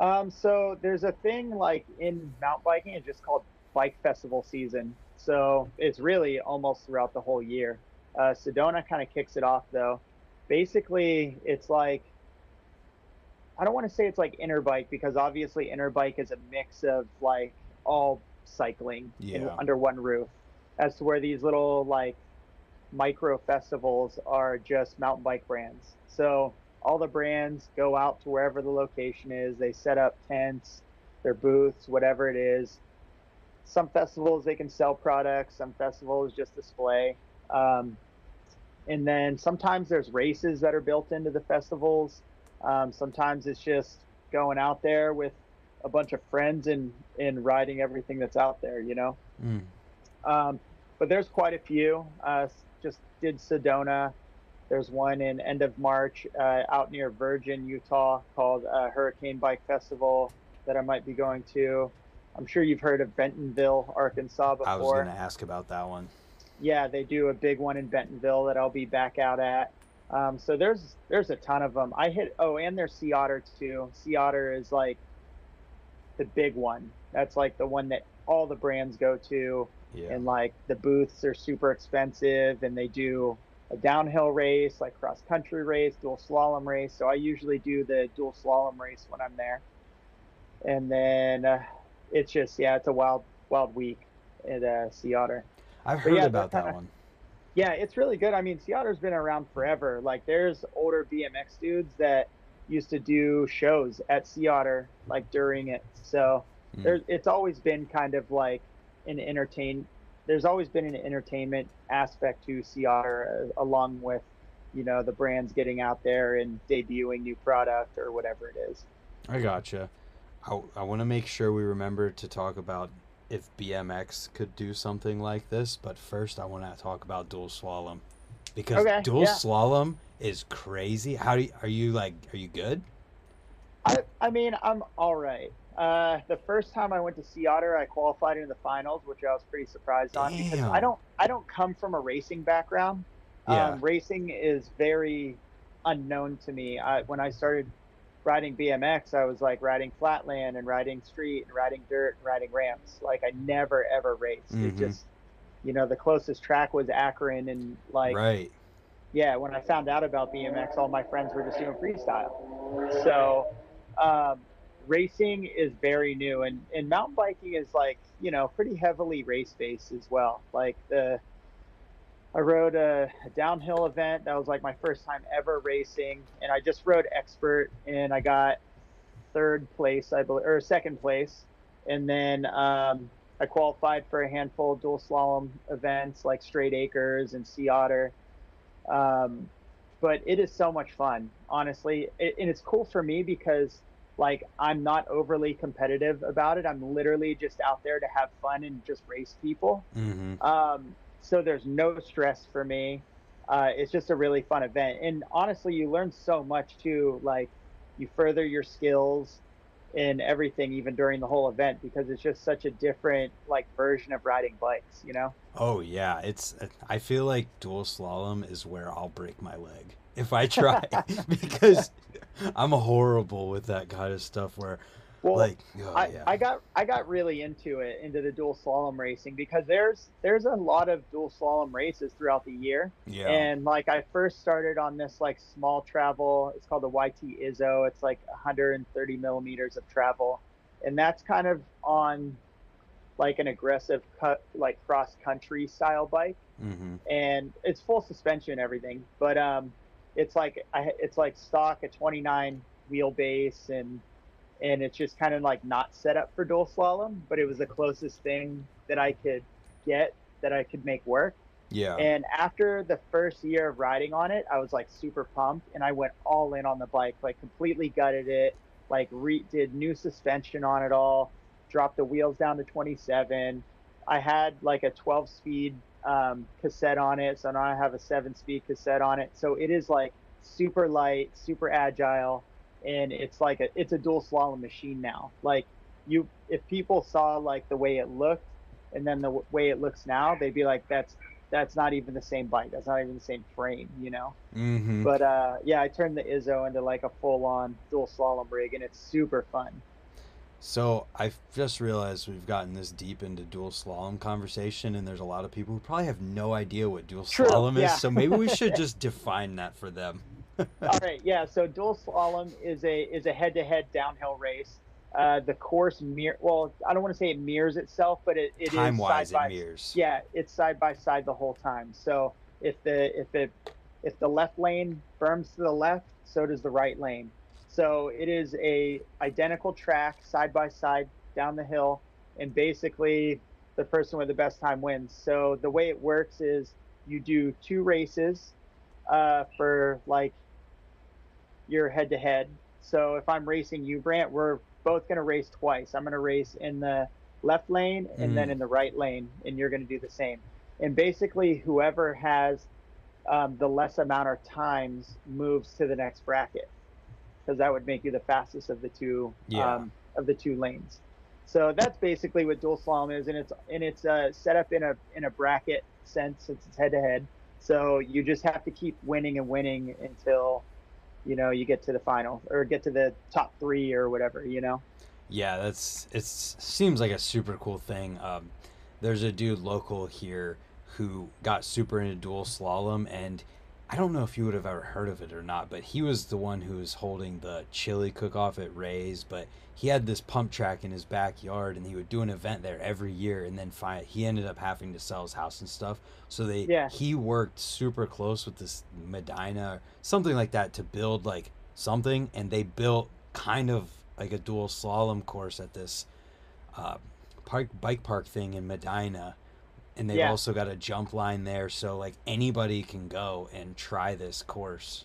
Um, so there's a thing like in mountain biking, it's just called bike festival season. So it's really almost throughout the whole year. Uh, Sedona kind of kicks it off though. Basically, it's like I don't want to say it's like Interbike because obviously Interbike is a mix of like all cycling in, under one roof, as to where these little like micro festivals are just mountain bike brands. So all the brands go out to wherever the location is. They set up tents, their booths, whatever it is. Some festivals they can sell products. Some festivals just display. Um, and then sometimes there's races that are built into the festivals. Um, sometimes it's just going out there with a bunch of friends and and riding everything that's out there. You know. Mm. Um, but there's quite a few. Uh, just did Sedona. There's one in end of March uh, out near Virgin, Utah, called uh, Hurricane Bike Festival that I might be going to. I'm sure you've heard of Bentonville, Arkansas before. I was going to ask about that one. Yeah, they do a big one in Bentonville that I'll be back out at. Um, so there's there's a ton of them. I hit oh, and there's Sea Otter too. Sea Otter is like the big one. That's like the one that all the brands go to Yeah. and like the booths are super expensive and they do a downhill race like cross country race dual slalom race so i usually do the dual slalom race when i'm there and then uh, it's just yeah it's a wild wild week at uh, sea otter I've heard yeah, about that kinda- one. yeah it's really good i mean sea otter's been around forever like there's older bmx dudes that used to do shows at sea otter like during it so Mm. there's it's always been kind of like an entertain there's always been an entertainment aspect to Sea Otter uh, along with you know the brands getting out there and debuting new product or whatever it is I gotcha. I, I want to make sure we remember to talk about if BMX could do something like this, but first I want to talk about dual slalom because Okay, dual yeah. slalom is crazy. How do you, are you like? Are you good? I, I mean i'm all right uh, the first time I went to Sea Otter, I qualified in the finals, which I was pretty surprised on because I don't I don't come from a racing background. Yeah. Um, racing is very unknown to me. I, when I started riding BMX, I was like riding flatland and riding street and riding dirt and riding ramps. Like I never ever raced. It Mhm. just, you know, the closest track was Akron, and like right. yeah, when I found out about BMX, all my friends were just doing freestyle. So, um, racing is very new, and, and mountain biking is like, you know, pretty heavily race based as well. Like, the, I rode a, a downhill event that was like my first time ever racing, and I just rode expert, and I got third place, I believe, or second place. And then um, I qualified for a handful of dual slalom events like Straight Acres and Sea Otter um, but it is so much fun honestly it, and it's cool for me because like i'm not overly competitive about it. I'm literally just out there to have fun and just race people. Mm-hmm. um, so there's no stress for me. Uh, it's just a really fun event. And honestly you learn so much too like you further your skills in everything even during the whole event because it's just such a different like version of riding bikes you know? Oh yeah, it's. I feel like dual slalom is where I'll break my leg if I try because I'm horrible with that kind of stuff. Where well like, oh, I, yeah. I got I got really into it into the dual slalom racing because there's there's a lot of dual slalom races throughout the year yeah. and like I first started on this like small travel it's called the YT Izzo it's like 130 millimeters of travel and that's kind of on like an aggressive cut like cross country style bike mm-hmm. and it's full suspension and everything but um it's like I, it's like stock a 29 wheelbase and and it's just kind of like not set up for dual slalom but it was the closest thing that i could get that i could make work Yeah. and after the first year of riding on it i was like super pumped and i went all in on the bike like completely gutted it like re- did new suspension on it all dropped the wheels down to 27 i had like a 12 speed um, cassette on it so now i have a 7 speed cassette on it so it is like super light super agile and it's like a it's a dual slalom machine now like you if people saw like the way it looked and then the w- way it looks now they'd be like that's that's not even the same bike. That's not even the same frame, you know. Mm-hmm. But uh, yeah, I turned the Izzo into like a full-on dual slalom rig, and it's super fun. So I've just realized we've gotten this deep into dual slalom conversation, and there's a lot of people who probably have no idea what dual True, slalom is. yeah. So maybe we should just define that for them. All right, yeah. So dual slalom is a is a head-to-head downhill race. Uh, the course mirror. Well, I don't want to say it mirrors itself, but it, it is Time wise, by it mirrors. yeah, it's side by side the whole time. So if the if it if the left lane berms to the left, so does the right lane. So it is a identical track side by side down the hill, and basically the person with the best time wins. So the way it works is you do two races uh, for like your head to head. So if I'm racing you, Brant, we're both going to race twice. I'm going to race in the left lane and Mm. then in the right lane, and you're going to do the same. And basically, whoever has um, the less amount of times moves to the next bracket, because that would make you the fastest of the two Yeah. um, of the two lanes. So that's basically what dual slalom is, and it's and it's uh, set up in a in a bracket sense since it's head to head. So you just have to keep winning and winning until you know you get to the final or get to the top three or whatever. You know. Yeah, that's it. Seems like a super cool thing. Um, there's a dude local here who got super into dual slalom, and I don't know if you would have ever heard of it or not, but he was the one who was holding the chili cook-off at Ray's. But he had this pump track in his backyard, and he would do an event there every year. And then fi- he ended up having to sell his house and stuff. So they Yeah. he worked super close with this Medina or something like that to build like something, and they built kind of like a dual slalom course at this uh, park bike park thing in Medina, and they've Yeah. also got a jump line there, so like anybody can go and try this course.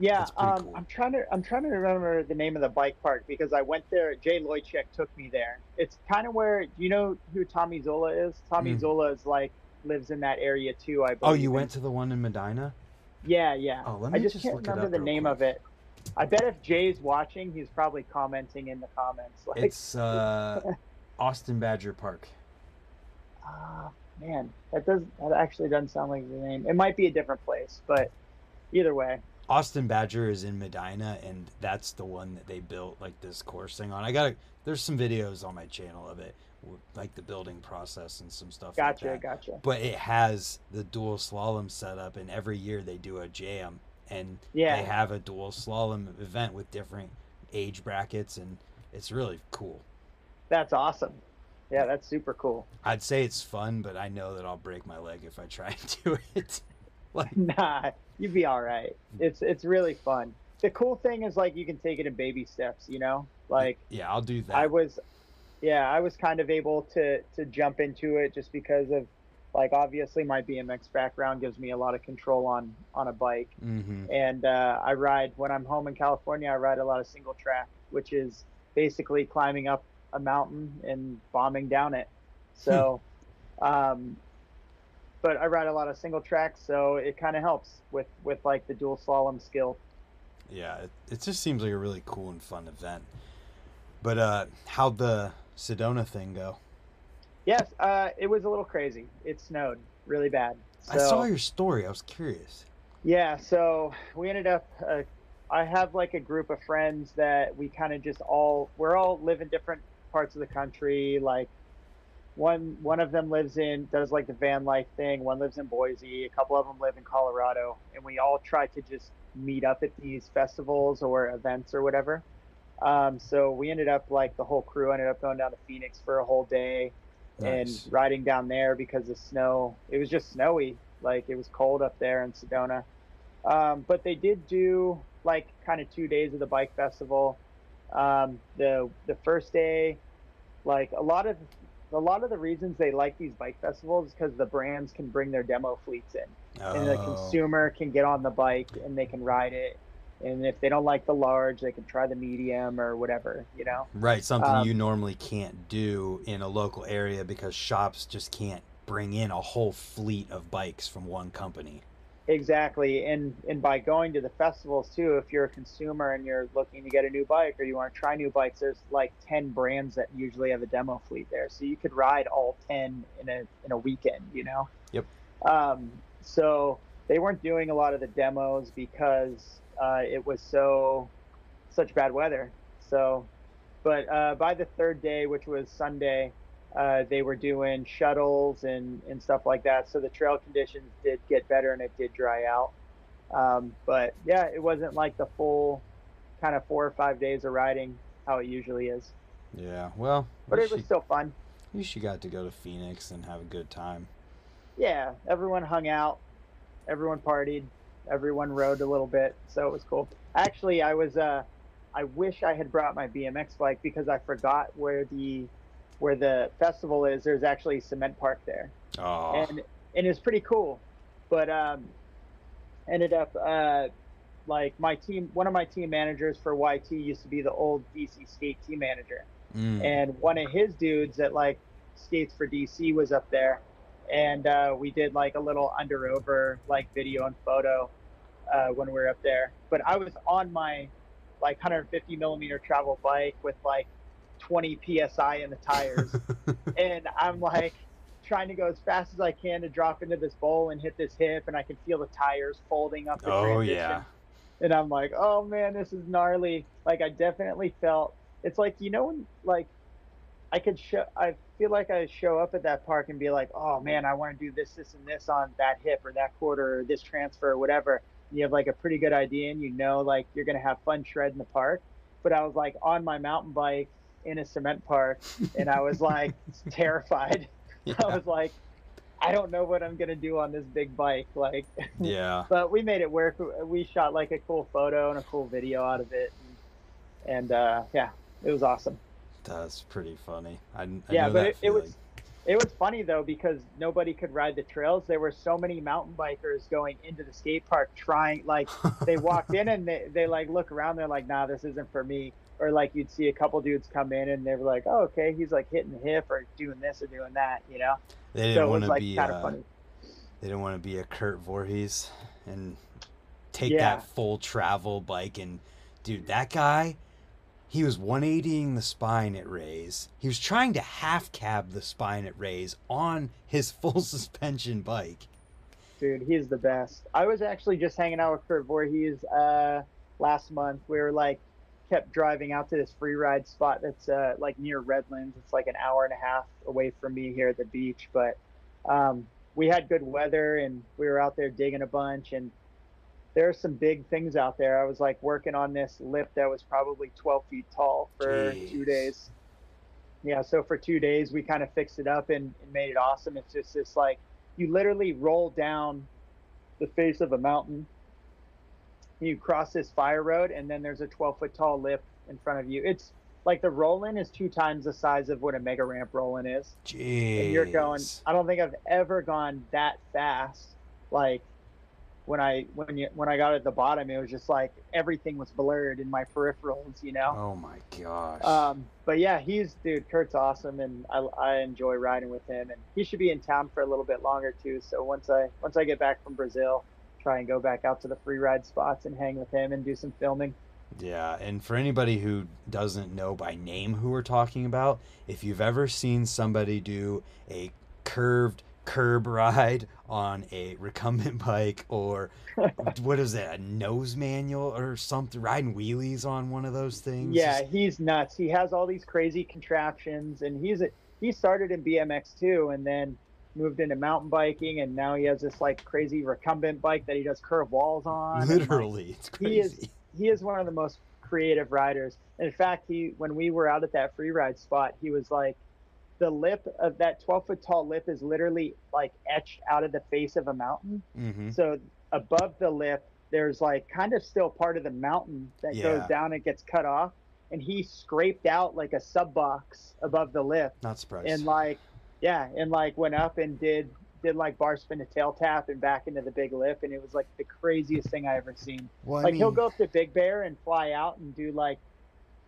Yeah, um, cool. I'm trying to I'm trying to remember the name of the bike park because I went there. Jay Loychek took me there. It's kind of where you know who Tommy Zula is. Tommy Mm. Zula is like lives in that area too. I believe. Oh, you went to the one in Medina? Yeah, yeah. Oh, let I me just, just can't look remember up the name quick. of it. I bet if Jay's watching, he's probably commenting in the comments. Like, It's uh, Austin Badger Park. ah, man, that does that actually doesn't sound like the name. It might be a different place, but either way, Austin Badger is in Medina, and that's the one that they built like this course thing on. I got there's some videos on my channel of it, like the building process and some stuff. gotcha, like that. gotcha. But it has the dual slalom setup, and every year they do a jam, and Yeah. they have a dual slalom event with different age brackets, and it's really cool. That's awesome. Yeah, that's super cool. I'd say it's fun, but I know that I'll break my leg if I try and do it. like, Nah, you'd be all right. It's it's really fun. The cool thing is like you can take it in baby steps, you know? Like yeah, I'll do that. I was yeah, I was kind of able to to jump into it just because of like obviously my BMX background gives me a lot of control on on a bike. hmm And uh, I ride when I'm home in California, I ride a lot of single track, which is basically climbing up a mountain and bombing down it. So um but I ride a lot of single tracks, so it kind of helps with with like the dual slalom skill. Yeah, it, it just seems like a really cool and fun event. But uh, how'd the Sedona thing go? Yes, uh, it was a little crazy. It snowed really bad. So, I saw your story. I was curious. Yeah, so we ended up. Uh, I have like a group of friends that we kind of just all we're all live in different parts of the country. Like one one of them lives in does like the van life thing. One lives in Boise. A couple of them live in Colorado, and we all try to just meet up at these festivals or events or whatever. Um, so we ended up like the whole crew ended up going down to Phoenix for a whole day Nice. and riding down there because of snow. It was just snowy, like it was cold up there in Sedona. Um, but they did do like kind of two days of the bike festival. Um, the the first day, like a lot of a lot of the reasons they like these bike festivals is because the brands can bring their demo fleets in, and the Oh. consumer can get on the bike and they can ride it. And if they don't like the large, they can try the medium or whatever, you know. Right, something Um, you normally can't do in a local area because shops just can't bring in a whole fleet of bikes from one company. Exactly, and and by going to the festivals too, if you're a consumer and you're looking to get a new bike or you want to try new bikes, there's like ten brands that usually have a demo fleet there, so you could ride all ten in a in a weekend, you know. Yep. Um, so they weren't doing a lot of the demos because uh, it was so such bad weather. So, but uh, by the third day, which was Sunday, uh, they were doing shuttles and, and stuff like that. So the trail conditions did get better and it did dry out. Um, but yeah, it wasn't like the full kind of four or five days of riding how it usually is. Yeah, well, But it was least still fun. you, at least you got to go to Phoenix and have a good time. Yeah, everyone hung out, everyone partied, everyone rode a little bit, so it was cool. Actually, I was uh, I wish I had brought my BMX bike because I forgot where the where the festival is. There's actually a cement park there. Oh, and and it's pretty cool. But um, ended up uh, like my team, one of my team managers for YT used to be the old DC skate team manager, mm. and one of his dudes that like skates for DC was up there, and uh, we did like a little under over like video and photo uh, when we were up there. But I was on my like 150 millimeter travel bike with like 20 psi in the tires and I'm like trying to go as fast as I can to drop into this bowl and hit this hip, and I can feel the tires folding up the oh transition. yeah. And I'm like, oh man, this is gnarly. Like I definitely felt it's like you know when like I could show I feel like I show up at that park and be like, oh man, I want to do this, this, and this on that hip or that quarter or this transfer or whatever. You have like a pretty good idea and you know like you're gonna have fun shredding the park. But I was like on my mountain bike in a cement park and I was like terrified. I was like, I don't know what I'm gonna do on this big bike. Like, yeah. but we made it work. We shot like a cool photo and a cool video out of it, and, and uh, yeah, it was awesome. That's pretty funny. I, I yeah, know but it, it was it was funny though because nobody could ride the trails. There were so many mountain bikers going into the skate park trying. Like they walked in and they, they like look around. They're like, Nah, this isn't for me. Or like you'd see a couple dudes come in and they were like, Oh, okay, he's like hitting the hip or doing this or doing that. You know. they didn't So want to like be. kind of uh, funny. They didn't want to be a Kurt Voreis and take Yeah. that full travel bike and dude, that guy, he was 180ing the spine at Rays. He was trying to half cab the spine at Rays on his full suspension bike. Dude, he's the best. I was actually just hanging out with Kurt Voreis uh, last month. We were like, kept driving out to this free ride spot that's uh, like near Redlands. It's like an hour and a half away from me here at the beach. But um, we had good weather and we were out there digging a bunch. And there are some big things out there. I was like working on this lip that was probably 12 feet tall for Jeez. two days. Yeah, so for two days we kind of fixed it up and, and made it awesome. It's just this like you literally roll down the face of a mountain. You cross this fire road, and then there's a 12 foot tall lip in front of you. It's like the roll-in is two times the size of what a mega ramp roll-in is, Jeez. and you're going. I don't think I've ever gone that fast. Like when I when you when I got at the bottom, it was just like everything was blurred in my peripherals, you know. Oh my gosh. Um, but yeah, he's dude. Kurt's awesome, and I, I enjoy riding with him. And he should be in town for a little bit longer too. So once I once I get back from Brazil, try and go back out to the free ride spots and hang with him and do some filming. Yeah, and for anybody who doesn't know by name who we're talking about, if you've ever seen somebody do a curved curb ride on a recumbent bike or what is that, a nose manual or something, riding wheelies on one of those things. Yeah, he's nuts. He has all these crazy contraptions, and he's a, he started in BMX too, and then moved into mountain biking, and now he has this like crazy recumbent bike that he does curve walls on. and, like, literally, it's he is he is one of the most creative riders. In fact, he when we were out at that free ride spot, he was like, the lip of that 12 foot tall lip is literally like etched out of the face of a mountain. hmm So above the lip, there's like kind of still part of the mountain that Yeah. goes down and gets cut off. And he scraped out like a sub box above the lip Not surprised. and like, yeah, and like went up and did did like bar spin to tail tap and back into the big lip, and it was like the craziest thing I ever seen well, I like he'll go up to Big Bear and fly out and do like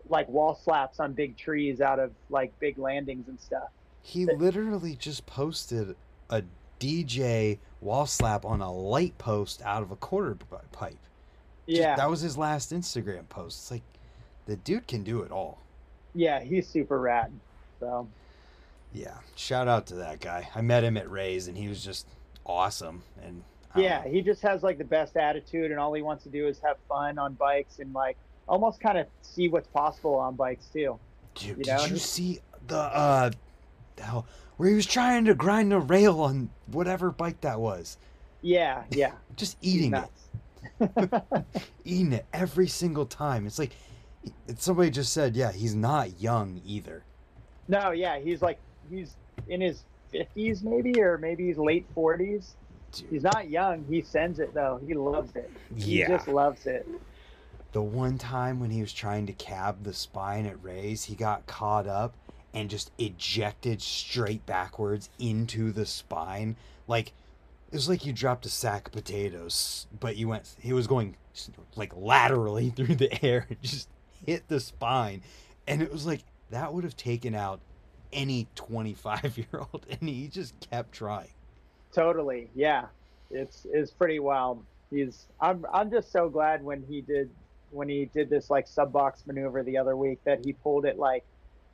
like wall slaps on big trees out of like big landings and stuff. He literally just posted a DJ wall slap on a light post out of a quarter pipe. Just- Yeah, that was his last Instagram post. It's like the dude can do it all. yeah, he's super rad. So Yeah, shout out to that guy. I met him at Ray's and he was just awesome. And I Yeah, know. he just has like the best attitude, and all he wants to do is have fun on bikes and like almost kind of see what's possible on bikes too. Dude, you did you see the uh, how where he was trying to grind a rail on whatever bike that was? Yeah, yeah, Just eating it. eating it every single time. It's like it's somebody just said, yeah, he's not young either. no, yeah, he's like he's in his fifties maybe, or maybe he's late forties. Dude, He's not young. He sends it though. He loves it. He yeah. just loves it. The one time when he was trying to cab the spine at Ray's, he got caught up and just ejected straight backwards into the spine. Like it was like you dropped a sack of potatoes, but you went. He was going like laterally through the air and just hit the spine, and it was like that would have taken out any twenty-five-year-old, and he just kept trying. Totally, yeah. It's it's pretty wild. He's I'm I'm just so glad when he did when he did this like sub box maneuver the other week that he pulled it like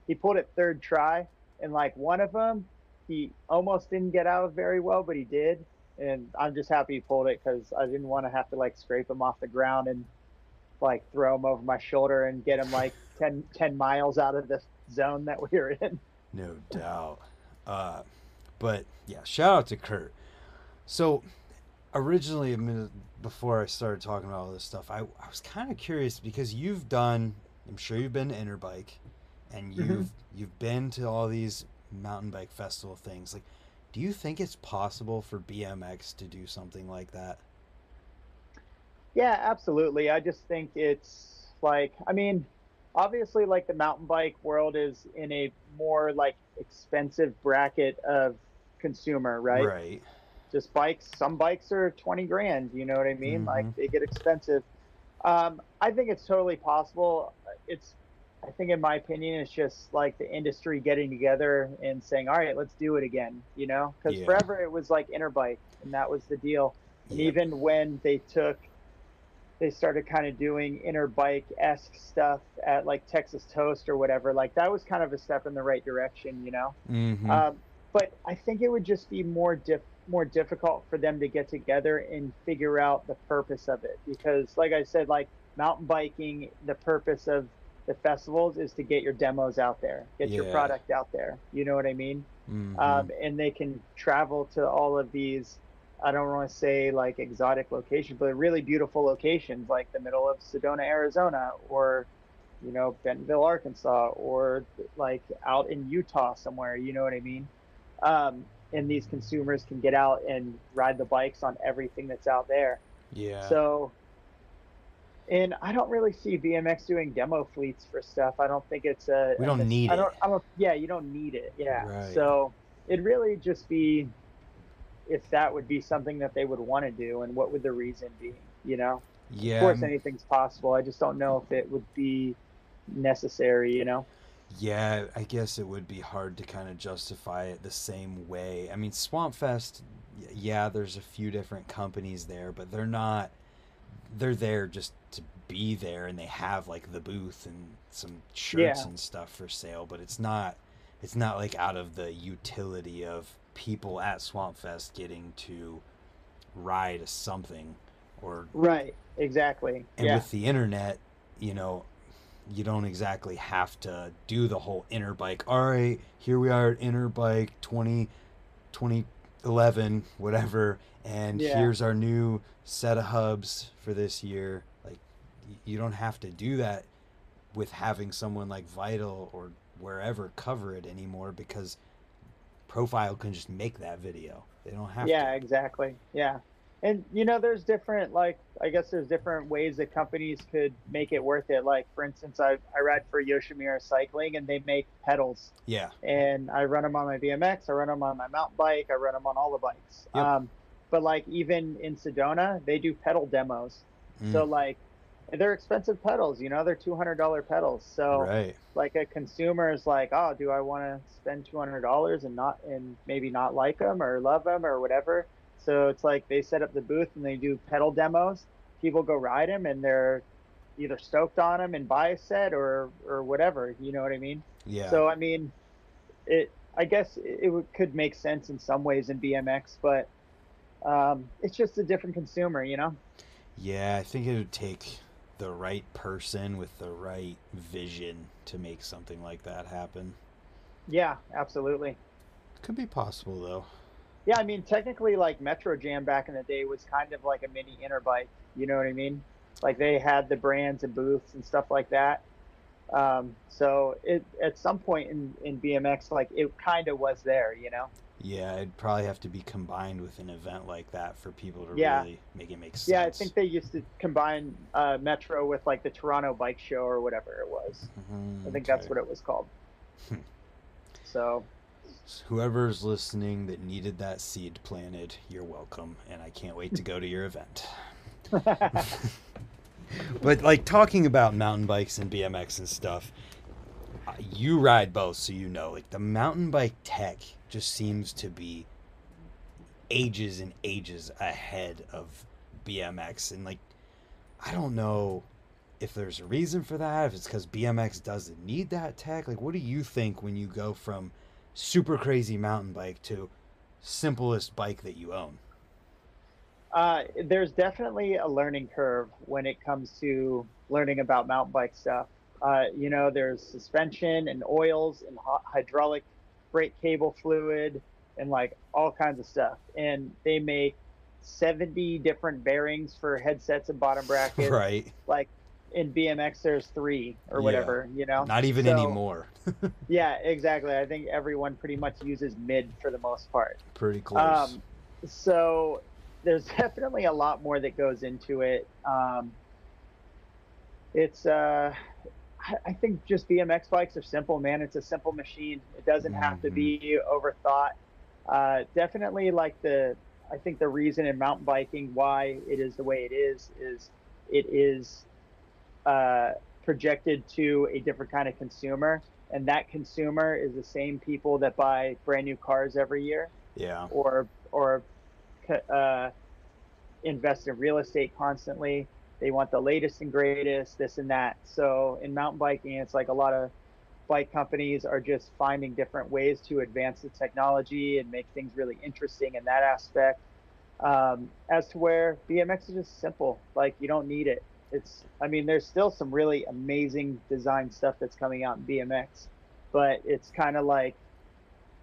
he pulled it third try and like one of them he almost didn't get out very well but he did and I'm just happy he pulled it because I didn't want to have to like scrape him off the ground and like throw him over my shoulder and get him like 10, 10 miles out of the zone that we were in. No doubt. Uh, but yeah, shout out to Kurt. So originally, a minute before I started talking about all this stuff, I, I was kind of curious because you've done. I'm sure you've been to Interbike, and you've Mhm. you've been to all these mountain bike festival things. Like, do you think it's possible for BMX to do something like that? Yeah, absolutely. I just think it's like, I mean, obviously, like the mountain bike world is in a more like expensive bracket of consumer, right? Right. Just bikes. Some bikes are 20 grand. You know what I mean? Like Mhm. they get expensive. Um, I think it's totally possible. It's, I think, in my opinion, it's just like the industry getting together and saying, all right, let's do it again, you know? Because Yeah. forever it was like Interbike, and that was the deal. And Yeah. even when they took, they started kind of doing Interbike esque stuff at like Texas Toast or whatever, like that was kind of a step in the right direction, you know? Mhm. Um, but I think it would just be more diff- more difficult for them to get together and figure out the purpose of it because, like I said, like mountain biking, the purpose of the festivals is to get your demos out there, get your product out there. You know what I mean? Mhm. Um, and they can travel to all of these. I don't want to say like exotic locations, but really beautiful locations like the middle of Sedona, Arizona, or you know Bentonville, Arkansas, or like out in Utah somewhere. You know what I mean? Um, and these consumers can get out and ride the bikes on everything that's out there. yeah. So, and I don't really see BMX doing demo fleets for stuff. I don't think it's a. We don't need I don't. it. I don't. Yeah, you don't need it. Yeah. Right. So it'd really just be if that would be something that they would want to do, and what would the reason be? You know. yeah. Of course, anything's possible. I just don't know if it would be necessary. You know. Yeah, I guess it would be hard to kind of justify it the same way. I mean, Swamp Fest, yeah, there's a few different companies there, but they're not. They're there just to be there, and they have like the booth and some shirts Yeah. and stuff for sale. But it's not. It's not like out of the utility of people at Swamp Fest getting to ride something, or Right. Exactly. and yeah. with the internet, you know, you don't exactly have to do the whole Interbike. All right, here we are at Interbike 20, 2011, whatever, and Yeah. here's our new set of hubs for this year. Like, you don't have to do that with having someone like Vital or wherever cover it anymore because Profile can just make that video. They don't have yeah to. Yeah, exactly yeah and you know there's different like i guess there's different ways that companies could make it worth it like for instance i, I ride for yoshimura cycling and they make pedals Yeah. and i run them on my bmx i run them on my mountain bike i run them on all the bikes Yep. um, but like even in sedona they do pedal demos so Mm, like they're expensive pedals you know they're $200 pedals so right. like a consumer is like, oh, do I want to spend two hundred dollars and not and maybe not like them or love them or whatever? So it's like they set up the booth and they do pedal demos. People go ride them and they're either stoked on them and buy a set or or whatever. You know what I mean? Yeah. So I mean, it. I guess it, it would- could make sense in some ways in BMX, but Um, it's just a different consumer, you know. Yeah, I think it would take the right person with the right vision to make something like that happen. Yeah, absolutely. Could be possible though. Yeah, I mean, technically, like Metro Jam back in the day was kind of like a mini Interbike. You know what I mean? Like they had the brands and booths and stuff like that. Um, so it at some point in in BMX, like it kind of was there, you know. Yeah, it'd probably have to be combined with an event like that for people to Yeah. really make it make sense. Yeah, I think they used to combine uh, Metro with like the Toronto Bike Show or whatever it was. I think that's what it was called. So Whoever's listening that needed that seed planted, you're welcome, and I can't wait to go to your event. But like talking about mountain bikes and BMX and stuff, uh, you ride both, so you know. Like the mountain bike tech just seems to be ages and ages ahead of BMX, and like I don't know if there's a reason for that. If it's because BMX doesn't need that tech. Like, what do you think when you go from super crazy mountain bike to simplest bike that you own? Uh, there's definitely a learning curve when it comes to learning about mountain bike stuff. Uh, you know, there's suspension and oils and hy- hydraulic brake cable fluid and like all kinds of stuff. And they make 70 different bearings for headsets and bottom brackets. Right. Like in BMX, there's three or Yeah. whatever, you know? Not even So- anymore. Yeah, exactly. I think everyone pretty much uses mid for the most part. Pretty close. Um, so there's definitely a lot more that goes into it. Um, it's, uh, I think just BMX bikes are simple, man. It's a simple machine. It doesn't have to be overthought. Uh, definitely like the, I think the reason in mountain biking why it is the way it is is it is uh, projected to a different kind of consumer, and that consumer is the same people that buy brand new cars every year yeah. or or uh, invest in real estate constantly. They want the latest and greatest, this and that. So in mountain biking, it's like a lot of bike companies are just finding different ways to advance the technology and make things really interesting in that aspect. Um, as to where BMX is just simple, like you don't need it. It's, I mean, there's still some really amazing design stuff that's coming out in BMX, but it's kind of like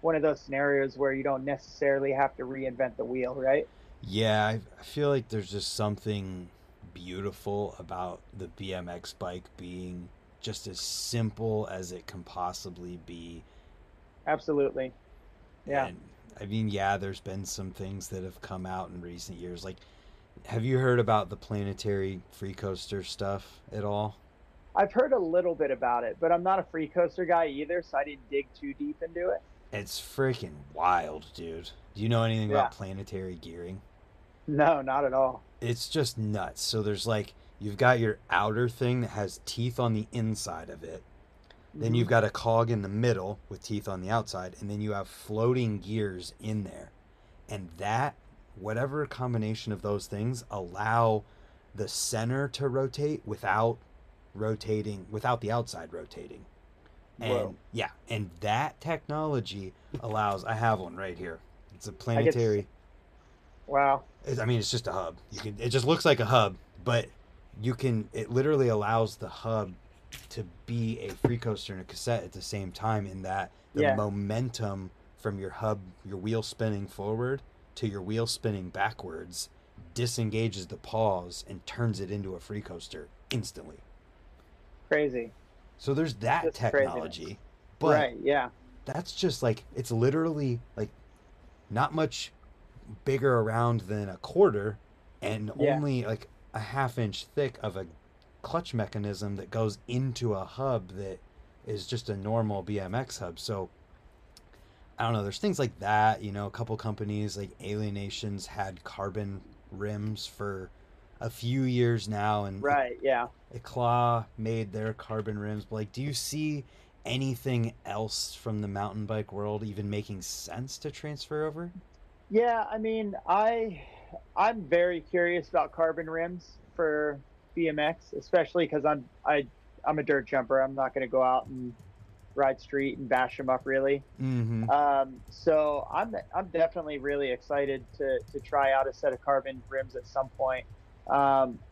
one of those scenarios where you don't necessarily have to reinvent the wheel, right? Yeah, I, I feel like there's just something beautiful about the BMX bike being just as simple as it can possibly be. Absolutely. Yeah. And I mean, yeah, there's been some things that have come out in recent years. Like, have you heard about the planetary free coaster stuff at all? I've heard a little bit about it, but I'm not a free coaster guy either, so I didn't dig too deep into it. It's freaking wild, dude. Do you know anything about planetary gearing? No, not at all. It's just nuts. So there's like you've got your outer thing that has teeth on the inside of it. Then you've got a cog in the middle with teeth on the outside, and then you have floating gears in there. And that, whatever combination of those things, allow the center to rotate without rotating, without the outside rotating. And Whoa. yeah, and that technology allows. I have one right here. It's a planetary. Wow. It- I mean, it's just a hub. You can. It just looks like a hub, but you can. It literally allows the hub to be a free coaster and a cassette at the same time. In that the Yeah. momentum from your hub, your wheel spinning forward to your wheel spinning backwards, disengages the pawls and turns it into a free coaster instantly. Crazy. So there's that craziness. technology, but right. Yeah. that's just like it's literally like not much bigger around than a quarter and Yeah. only like a half inch thick of a clutch mechanism that goes into a hub that is just a normal BMX hub. So I don't know, there's things like that, you know, a couple companies like Alienations had carbon rims for a few years now and Right. Yeah. Eclat made their carbon rims. But like, do you see anything else from the mountain bike world even making sense to transfer over? Yeah. I mean, I I'm very curious about carbon rims for BMX, especially because I'm I I'm a dirt jumper. I'm not going to go out and ride street and bash them up really. Mm-hmm. Um, so I'm I'm definitely really excited to to try out a set of carbon rims at some point. Um,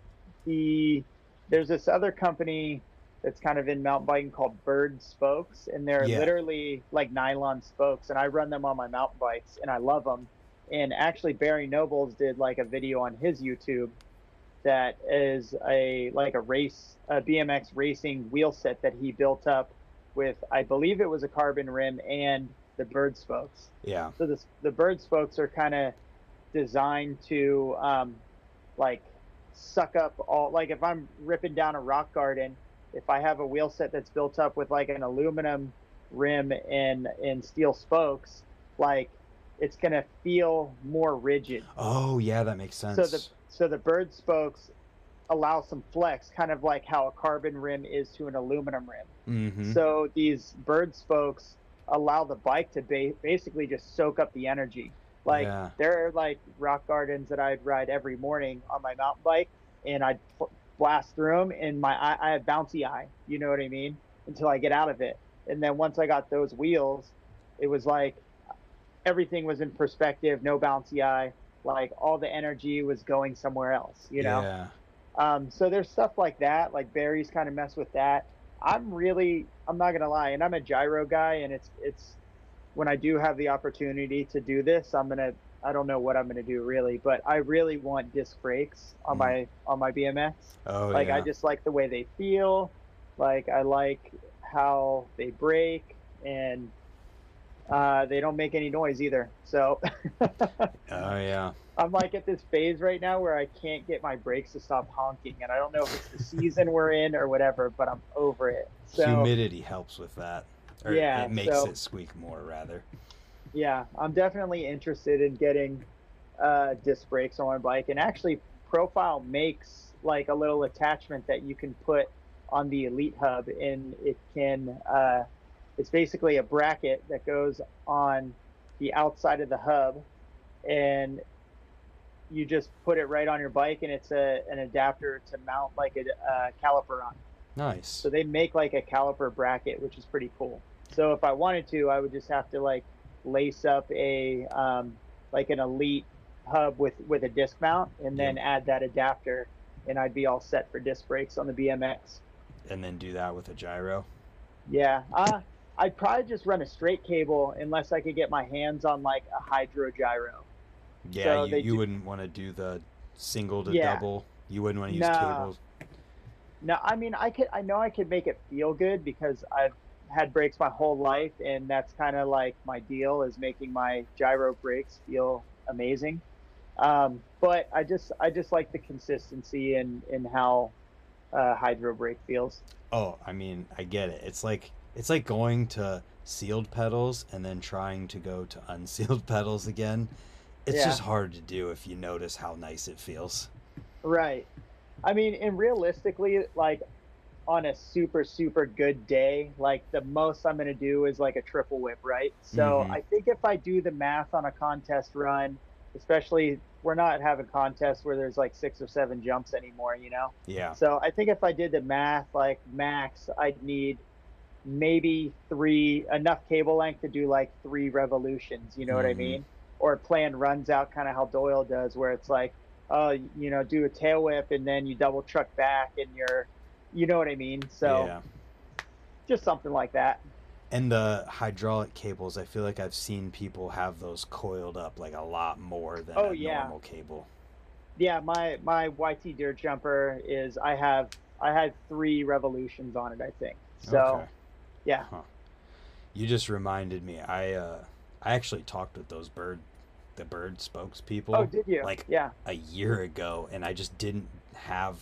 the there's this other company that's kind of in mountain biking called Berd Spokes, and they're Yeah. literally like nylon spokes, and I run them on my mountain bikes, and I love them. And actually, Barry Nobles did like a video on his YouTube that is a like a race a BMX racing wheel set that he built up with I believe it was a carbon rim and the Berd spokes. Yeah. So the the Berd spokes are kind of designed to um, like suck up all like if I'm ripping down a rock garden, if I have a wheel set that's built up with like an aluminum rim and and steel spokes, like it's gonna feel more rigid. Oh yeah, that makes sense. So the so the Berd spokes allow some flex, kind of like how a carbon rim is to an aluminum rim. mm-hmm. So these Berd spokes allow the bike to ba- basically just soak up the energy. Like Yeah. there are like rock gardens that I'd ride every morning on my mountain bike, and I'd blast through them, and my eye, I have bouncy eye. You know what I mean? Until I get out of it, and then once I got those wheels, it was like everything was in perspective, no bouncy eye. Like all the energy was going somewhere else. You know. Yeah. Um, so there's stuff like that, like Barry's kind of mess with that. I'm really, I'm not gonna lie, and I'm a gyro guy, and it's it's when I do have the opportunity to do this, I'm gonna, I don't know what I'm gonna do really, but I really want disc brakes on Mhm. my on my BMX. Oh like yeah. I just like the way they feel, like I like how they break, and uh, they don't make any noise either. So oh yeah. I'm like at this phase right now where I can't get my brakes to stop honking, and I don't know if it's the season we're in or whatever, but I'm over it. So Humidity helps with that. Or Yeah, it makes so- it squeak more rather. yeah, I'm definitely interested in getting uh, disc brakes on my bike, and actually, Profile makes like a little attachment that you can put on the Elite Hub, and it can. Uh, it's basically a bracket that goes on the outside of the hub, and you just put it right on your bike, and it's a an adapter to mount like a uh, caliper on. Nice. So they make like a caliper bracket, which is pretty cool. So if I wanted to, I would just have to like lace up a um, like an elite hub with with a disc mount, and then add that adapter, and I'd be all set for disc brakes on the BMX. and then do that with a gyro. Yeah, uh, I'd probably just run a straight cable unless I could get my hands on like a hydro gyro. Yeah, So you, you do- wouldn't want to do the single to Yeah. double. You wouldn't want to use No. cables. No, I mean I could I know I could make it feel good because I've had brakes my whole life and that's kind of like my deal is making my gyro brakes feel amazing. Um, but I just I just like the consistency and in how uh, hydro brake feels. Oh, I mean, I get it. It's like it's like going to sealed pedals and then trying to go to unsealed pedals again. It's Yeah. just hard to do if you notice how nice it feels. Right. I mean, and realistically, like on a super super good day, like the most I'm gonna do is like a triple whip, right? So Mhm. I think if I do the math on a contest run, especially we're not having contests where there's like six or seven jumps anymore, you know. Yeah. So I think if I did the math, like max, I'd need maybe three enough cable length to do like three revolutions. You know what I Mhm. mean? Or plan runs out kind of how Doyle does, where it's like, oh, you know, do a tail whip and then you double truck back and you're, you know what I mean? So yeah. just something like that. And the hydraulic cables, I feel like I've seen people have those coiled up like a lot more than Oh, a yeah. normal cable. Yeah, my my YT dirt jumper is I have I had three revolutions on it, I think. So Okay. Yeah. You just reminded me. I uh I actually talked with those bird the bird spokespeople Oh, did you? like yeah. a year ago and I just didn't have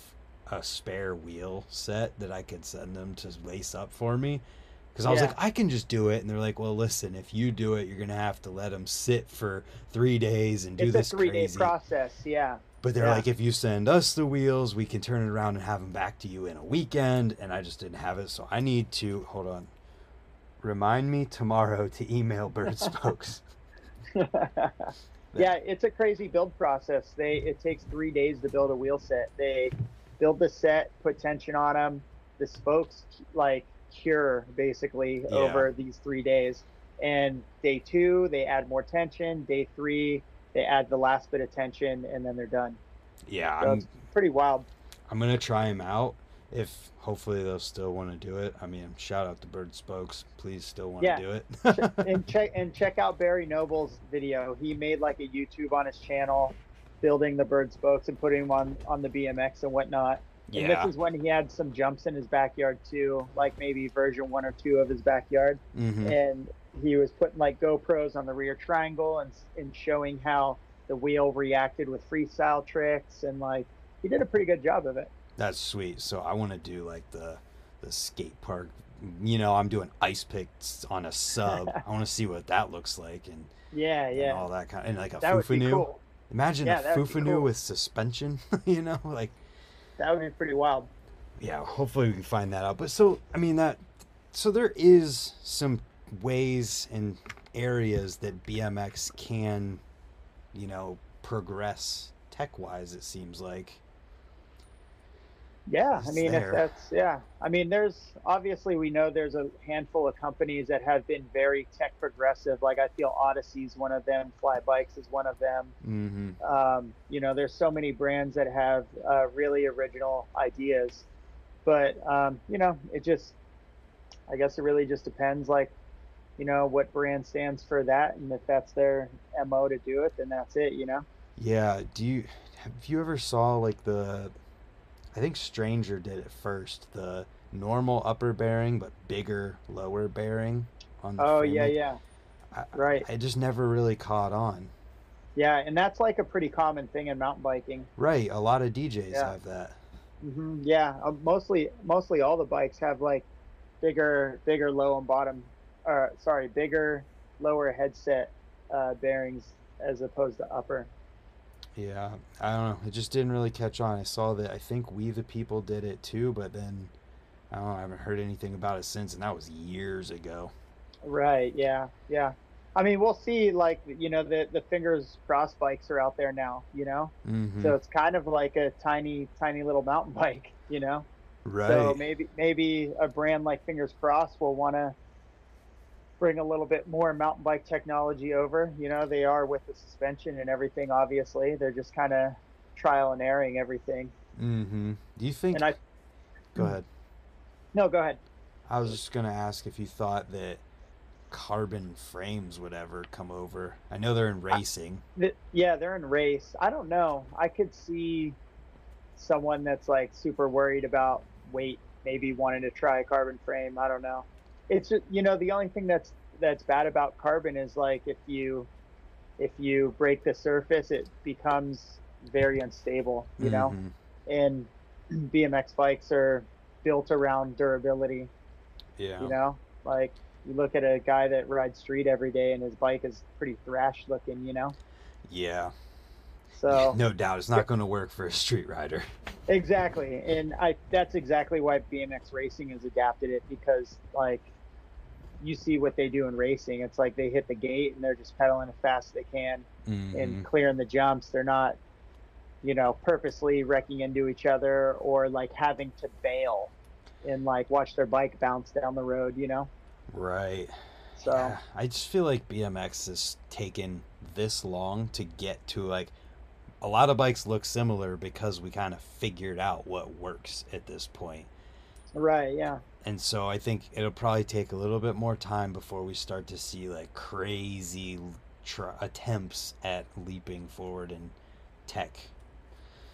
a spare wheel set that I could send them to lace up for me because I was Yeah. like I can just do it and they're like well listen if you do it you're gonna have to let them sit for three days and do It's this a three day crazy process. Yeah. but they're Yeah. like if you send us the wheels we can turn it around and have them back to you in a weekend and I just didn't have it so I need to hold on remind me tomorrow to email Berd Spokes yeah, it's a crazy build process. They it takes three days to build a wheel set. They build the set, put tension on them. The spokes like cure basically Yeah. over these three days. And day two, they add more tension. Day three, they add the last bit of tension, and then they're done. Yeah, So it's pretty wild. I'm gonna try them out. If hopefully they'll still want to do it. I mean, shout out to Berd Spokes. Please still want to do it. and check and check out Barry Noble's video. He made like a YouTube on his channel, building the Berd spokes and putting them on on the BMX and whatnot. Yeah. And this is when he had some jumps in his backyard too, like maybe version one or two of his backyard. mm-hmm. And he was putting like GoPros on the rear triangle and and showing how the wheel reacted with freestyle tricks and like he did a pretty good job of it. That's sweet. So I want to do like the the skate park. You know, I'm doing ice picks on a sub. I want to see what that looks like and, Yeah, and yeah. all that kind and like a That Fufanu. cool. Imagine Yeah, a that would be Fufanu cool. with suspension. you know, like That would be pretty wild. yeah. Hopefully we can find that out. But so I mean that. So there is some ways and areas that BMX can, you know, progress tech wise. It seems like. Yeah, I mean, if that's yeah, I mean, there's obviously we know there's a handful of companies that have been very tech progressive. Like I feel Odyssey's one of them, Fly Bikes is one of them. Mm-hmm. Um, you know, there's so many brands that have uh, really original ideas, but um, you know, it just, I guess it really just depends, like, you know, what brand stands for that, and if that's their mo to do it, then that's it. You know. Yeah. Do you have you ever saw like the? I think Stranger did it first. The normal upper bearing but bigger lower bearing on the. Oh yeah, yeah, I, right. I just never really caught on. Yeah, and that's like a pretty common thing in mountain biking. Right. A lot of DJs Yeah. have that. hmm Yeah, uh, mostly mostly all the bikes have like bigger bigger low and bottom, or sorry, bigger lower headset uh, bearings as opposed to upper. Yeah, I don't know. It just didn't really catch on. I saw that. I think We the People did it too, but then I don't know. I haven't heard anything about it since, and that was years ago. Right. Yeah. Yeah. I mean, we'll see. Like you know, the the fingers cross bikes are out there now. You know, Mm-hmm. so it's kind of like a tiny tiny little mountain bike. You know. right. So maybe maybe a brand like Fingers Cross will want to bring a little bit more mountain bike technology over. You know, they are with the suspension and everything. Obviously, they're just kind of trial and erroring everything. mm-hmm. Do you think? And I Go ahead. no, go ahead. I was just gonna ask if you thought that carbon frames would ever come over. I know they're in racing. Th- Yeah, they're in race. I don't know. I could see someone that's like super worried about weight, maybe wanting to try a carbon frame. I don't know. It's you know, the only thing that's that's bad about carbon is like if you if you break the surface, it becomes very unstable, you know. Mhm. And BMX bikes are built around durability, Yeah. you know. Like you look at a guy that rides street every day and his bike is pretty thrash looking, you know. Yeah. So No doubt, it's not going to work for a street rider. Exactly, and I that's exactly why BMX racing has adapted it because like you see what they do in racing. It's like they hit the gate and they're just pedaling as fast as they can Mhm. and clearing the jumps. They're not, you know, purposely wrecking into each other or like having to bail and like watch their bike bounce down the road. You know, Right. so Yeah, I just feel like BMX has taken this long to get to like a lot of bikes look similar because we kind of figured out what works at this point. right, yeah, And so I think it'll probably take a little bit more time before we start to see like crazy tr- attempts at leaping forward in tech.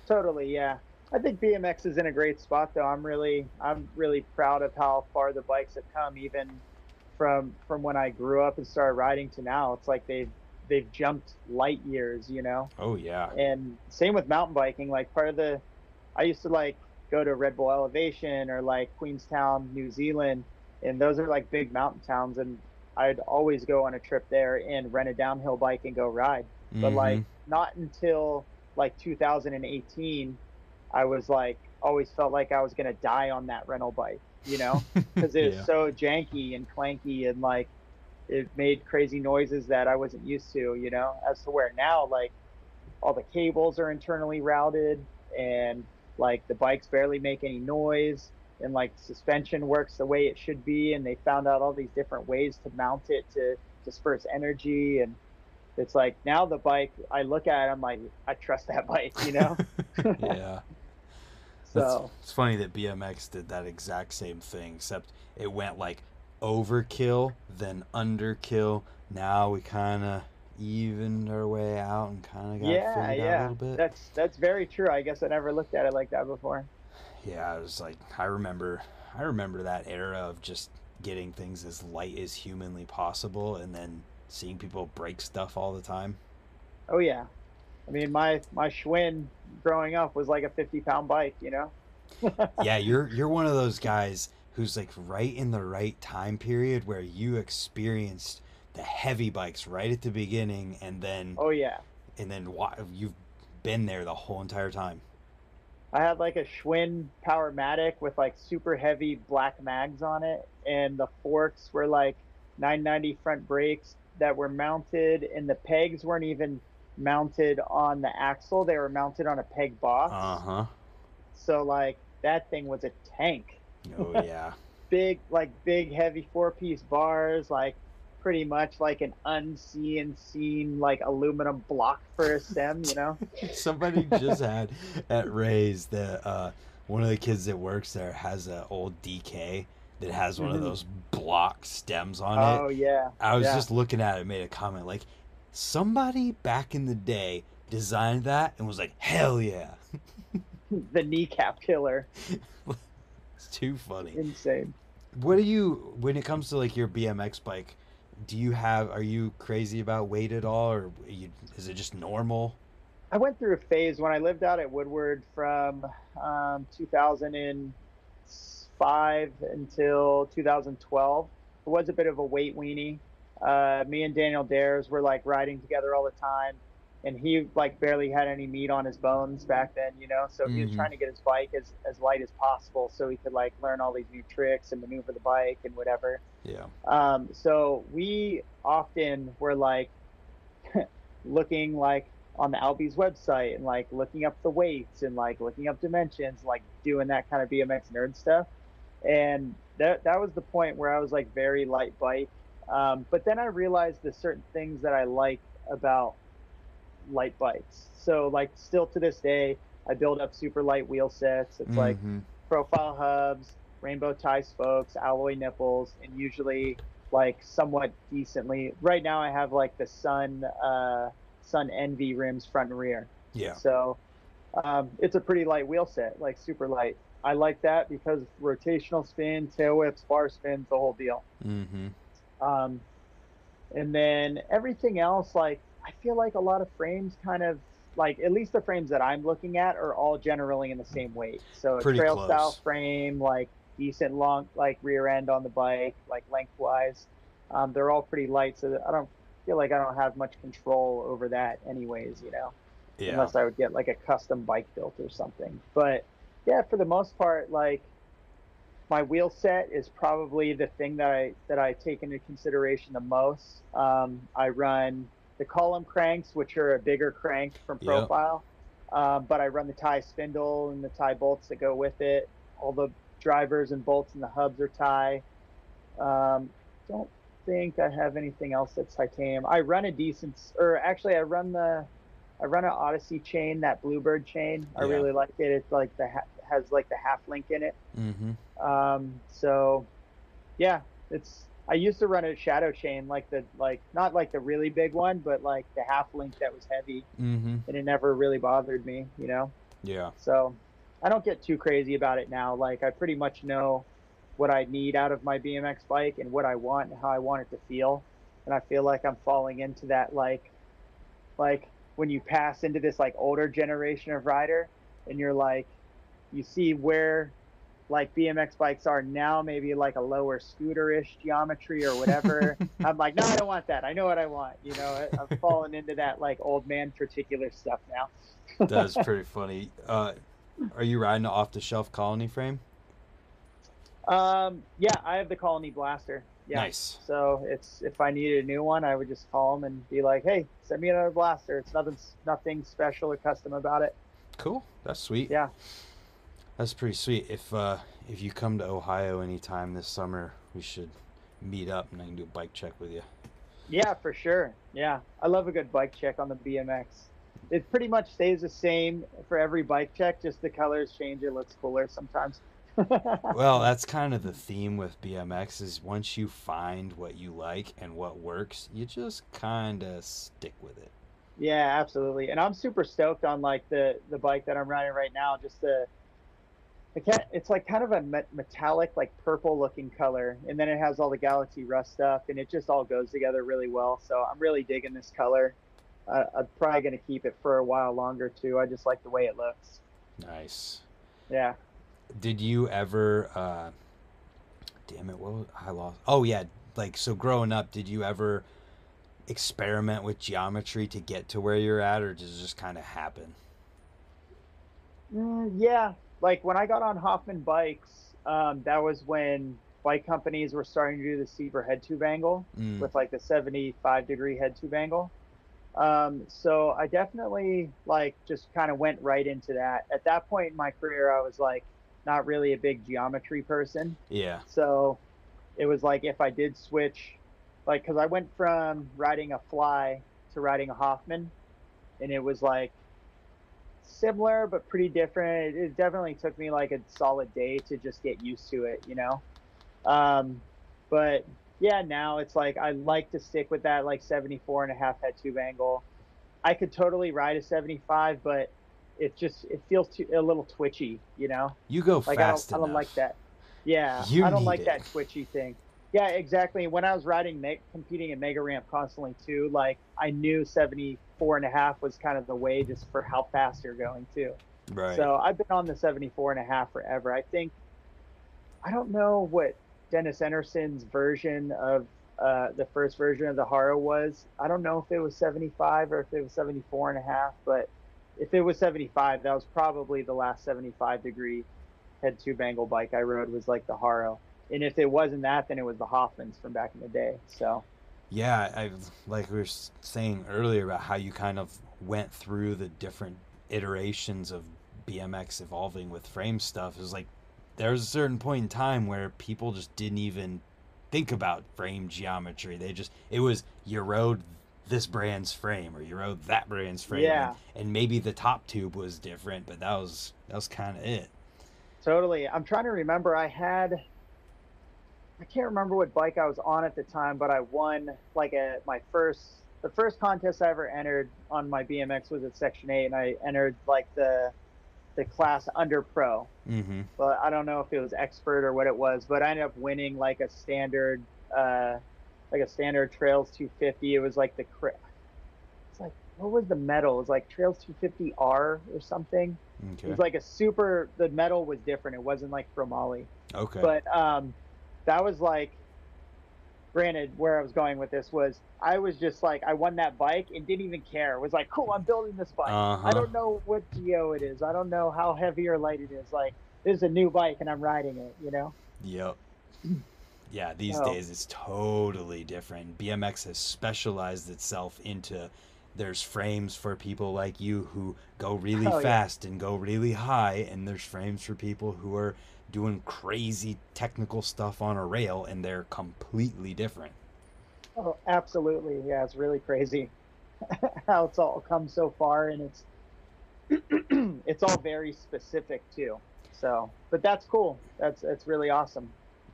Totally, yeah. I think BMX is in a great spot though. I'm really I'm really proud of how far the bikes have come even from from when I grew up and started riding to now. It's like they've they've jumped light years, you know. Oh yeah. And same with mountain biking. Like part of the I used to like go to Red Bull Elevation or like Queenstown, New Zealand, and those are like big mountain towns and I'd always go on a trip there and rent a downhill bike and go ride but like Mhm. not until like 2018 i was like always felt like i was going to die on that rental bike you know because it was Yeah. so janky and clanky and like it made crazy noises that i wasn't used to you know as to where now like all the cables are internally routed and like the bikes barely make any noise and like suspension works the way it should be and they found out all these different ways to mount it to disperse energy and it's like now the bike I look at it, I'm like I trust that bike, you know? yeah. so It's, it's funny that BMX did that exact same thing, except it went like overkill, then underkill. Now we kind of evened our way out and kind of got yeah, figured out a yeah. little bit. That's that's very true. I guess I never looked at it like that before. Yeah, I was like I remember I remember that era of just getting things as light as humanly possible and then seeing people break stuff all the time. Oh yeah. I mean my my Schwinn growing up was like a 50 pound bike, you know? yeah, you're you're one of those guys who's like right in the right time period where you experienced the heavy bikes right at the beginning and then Oh yeah. and then why you've been there the whole entire time. I had like a Schwinn Powermatic with like super heavy black mags on it, and the forks were like 990 front brakes that were mounted, and the pegs weren't even mounted on the axle; they were mounted on a peg box. Uh-huh. So like that thing was a tank. Oh yeah. Big, like big, heavy four-piece bars, like pretty much like an unseen, seen like aluminum block for a stem, you know? Somebody just had at Ray's the uh, one of the kids that works there has an old DK that has one of Mhm. those block stems on Oh it. Oh yeah. I was yeah. just looking at it, made a comment like, somebody back in the day designed that and was like, hell yeah, the kneecap killer. it's too funny. Insane. What do you when it comes to like your BMX bike? Do you have are you crazy about weight at all, or you, is it just normal? I went through a phase when I lived out at Woodward from um, 2005 until 2012. It was a bit of a weight weenie. Uh, me and Daniel Dhers were like riding together all the time, and he like barely had any meat on his bones back then, you know. So he was Mhm. trying to get his bike as as light as possible, so he could like learn all these new tricks and maneuver the bike and whatever. Yeah. Um, so we often were like looking like on the Albe's website and like looking up the weights and like looking up dimensions, like doing that kind of BMX nerd stuff. And that that was the point where I was like very light bike. Um, but then I realized the certain things that I like about light bikes. So like still to this day, I build up super light wheel sets. It's like Mhm. profile hubs, rainbow tie spokes, alloy nipples, and usually like somewhat decently. Right now, I have like the Sun uh, Sun Envy rims front and rear. yeah. So um, it's a pretty light wheel set, like super light. I like that because rotational spin, tail whips, bar spins, the whole deal. Mm-hmm. Um, and then everything else, like I feel like a lot of frames kind of like at least the frames that I'm looking at are all generally in the same weight. So a Pretty trail close. style frame, like decent long, like rear end on the bike, like lengthwise. Um, they're all pretty light, so I don't feel like I don't have much control over that, anyways. You know Yeah. unless I would get like a custom bike built or something. But yeah, for the most part, like my wheel set is probably the thing that I that I take into consideration the most. Um, I run the column cranks, which are a bigger crank from Yep. profile, um, but I run the Ti spindle and the Ti bolts that go with it. All the drivers and bolts and the hubs are Ti. Um, don't think I have anything else that's titanium. I run a decent, or actually, I run the I run an Odyssey chain, that Bluebird chain. I Yeah. really like it. It's like the ha- has like the half link in it. Mm-hmm. Um, so yeah, it's. I used to run a shadow chain, like the like not like the really big one, but like the half link that was heavy, Mm-hmm. and it never really bothered me, you know. Yeah. So I don't get too crazy about it now. Like I pretty much know what I need out of my BMX bike and what I want and how I want it to feel. And I feel like I'm falling into that like like when you pass into this like older generation of rider and you're like you see where like BMX bikes are now, maybe like a lower scooter-ish geometry or whatever. I'm like, no, I don't want that. I know what I want. You know, I- I'm falling into that like old man particular stuff now. That's pretty funny. Uh, are you riding an off-the-shelf colony frame? Um, yeah, I have the Colony Blaster. Yeah. Nice. So it's if I needed a new one, I would just call them and be like, "Hey, send me another blaster." It's nothing nothing special or custom about it. Cool. That's sweet. Yeah. That's pretty sweet. If uh, if you come to Ohio anytime this summer, we should meet up and I can do a bike check with you. Yeah, for sure. Yeah, I love a good bike check on the BMX. It pretty much stays the same for every bike check, just the colors change. It looks cooler sometimes. well, that's kind of the theme with BMX is once you find what you like and what works, you just kind of stick with it. Yeah, absolutely. And I'm super stoked on like the the bike that I'm riding right now. Just the it's like kind of a metallic, like purple looking color, and then it has all the Galaxy Rust stuff, and it just all goes together really well. So I'm really digging this color. Uh, I'm probably gonna keep it for a while longer too. I just like the way it looks. Nice. Yeah. Did you ever? uh Damn it! What was, I lost? Oh yeah, like so. Growing up, did you ever experiment with geometry to get to where you're at, or does it just kind of happen? Mm, yeah, like when I got on Hoffman bikes, um, that was when bike companies were starting to do the steeper head tube angle mm. with like the 75 degree head tube angle. Um, so I definitely like just kind of went right into that. At that point in my career, I was like not really a big geometry person. Yeah. So it was like if I did switch, like, because I went from riding a fly to riding a Hoffman, and it was like similar but pretty different. It, definitely took me like a solid day to just get used to it, you know. Um, but yeah, now it's like I like to stick with that like 74 and a half head tube angle. I could totally ride a 75, but it just it feels too, a little twitchy, you know. You go like, fast I don't, I don't like that. Yeah, you I don't like it. that twitchy thing. Yeah, exactly. When I was riding, competing in mega ramp constantly too, like I knew 74 and a half was kind of the way just for how fast you're going too. Right. So I've been on the 74 and a half forever. I think, I don't know what Dennis Enarson's version of uh, the first version of the Haro was. I don't know if it was 75 or if it was 74 and a half, but if it was 75, that was probably the last 75 degree head tube angle bike I rode was like the Haro and if it wasn't that, then it was the Hoffmans from back in the day. So. Yeah, I like we were saying earlier about how you kind of went through the different iterations of BMX evolving with frame stuff. Is like there was a certain point in time where people just didn't even think about frame geometry. They just it was you rode this brand's frame or you rode that brand's frame. Yeah. And, and maybe the top tube was different, but that was that was kind of it. Totally. I'm trying to remember. I had I can't remember what bike I was on at the time, but I won like a my first the first contest I ever entered on my BMX was at Section Eight, and I entered like the the class under pro. Mm-hmm. But I don't know if it was expert or what it was, but I ended up winning like a standard uh, like a standard Trails 250. It was like the it's like what was the medal? It was like Trails 250R or something. Okay. It was like a super. The medal was different. It wasn't like Chromoly. Okay. But um, that was like granted where i was going with this was i was just like i won that bike and didn't even care it was like cool i'm building this bike uh-huh. i don't know what geo it is i don't know how heavy or light it is like this is a new bike and i'm riding it you know yep yeah these oh. days it's totally different bmx has specialized itself into there's frames for people like you who go really oh, fast yeah. and go really high and there's frames for people who are doing crazy technical stuff on a rail and they're completely different. Oh, absolutely. Yeah, it's really crazy how it's all come so far and it's it's all very specific too. So, but that's cool. That's that's really awesome.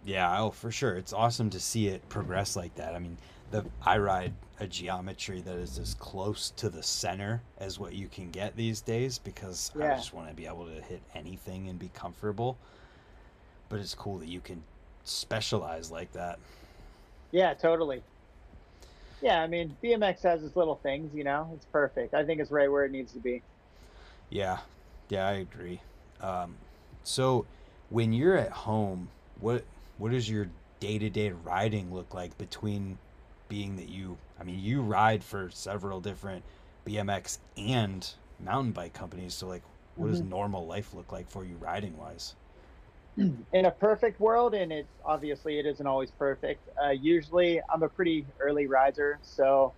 Yeah, oh, for sure. It's awesome to see it progress like that. I mean, the I ride a geometry that is as close to the center as what you can get these days because yeah. I just want to be able to hit anything and be comfortable but it's cool that you can specialize like that. Yeah, totally. Yeah, I mean, BMX has its little things, you know. It's perfect. I think it's right where it needs to be. Yeah, yeah, I agree. Um, so, when you're at home, what what does your day to day riding look like between being that you, I mean, you ride for several different BMX and mountain bike companies. So, like, what mm-hmm. does normal life look like for you riding wise? in a perfect world, and it obviously it isn't always perfect. Uh, usually, I'm a pretty early riser, so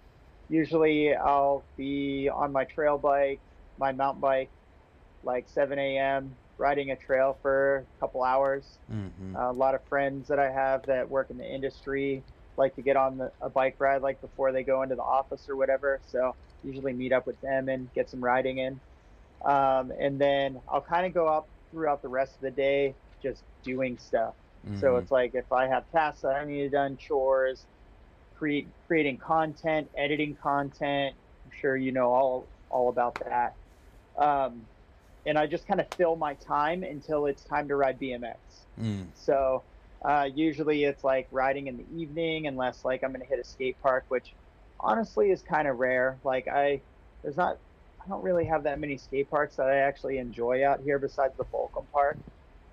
usually I'll be on my trail bike, my mountain bike, like 7 a.m. riding a trail for a couple hours. Mm-hmm. Uh, a lot of friends that I have that work in the industry like to get on the, a bike ride like before they go into the office or whatever. So usually meet up with them and get some riding in. Um, and then I'll kind of go up throughout the rest of the day just doing stuff. So Mhm. it's like if I have tasks that I need to done, chores, create creating content, editing content. I'm sure you know all all about that. Um, and I just kind of fill my time until it's time to ride BMX. Mm. So uh, usually it's like riding in the evening, unless like I'm gonna hit a skate park, which honestly is kind of rare. Like I, there's not, I don't really have that many skate parks that I actually enjoy out here besides the Fulcum Park.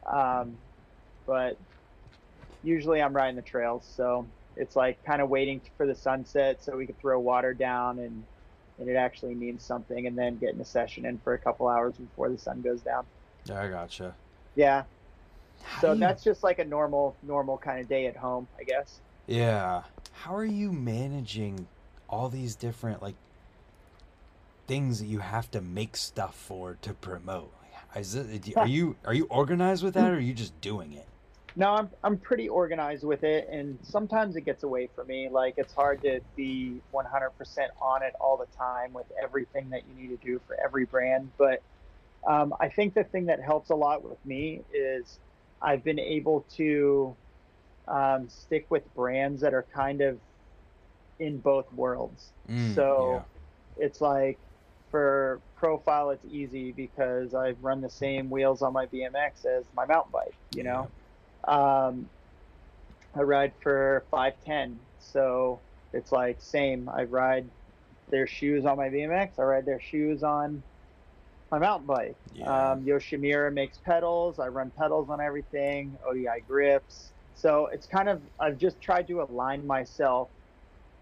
Um, but usually I'm riding the trails, so it's like kind of waiting for the sunset so we could throw water down and and it actually means something, and then getting a session in for a couple hours before the sun goes down. Yeah, I gotcha. Yeah, How so you- that's just like a normal normal kind of day at home, I guess. Yeah. How are you managing all these different like things that you have to make stuff for to promote? Is it, are you are you organized with that or are you just doing it? No, I'm I'm pretty organized with it, and sometimes it gets away from me. Like it's hard to be 100% on it all the time with everything that you need to do for every brand. But um, I think the thing that helps a lot with me is I've been able to um, stick with brands that are kind of in both worlds. Mm, so it's like for profile, it's easy because I've run the same wheels on my BMX as my mountain bike. You know. Um, I ride for 510, so it's like same. I ride their shoes on my BMX. I ride their shoes on my mountain bike. Yeah. Um, Yoshimura makes pedals. I run pedals on everything. ODI grips. So it's kind of I've just tried to align myself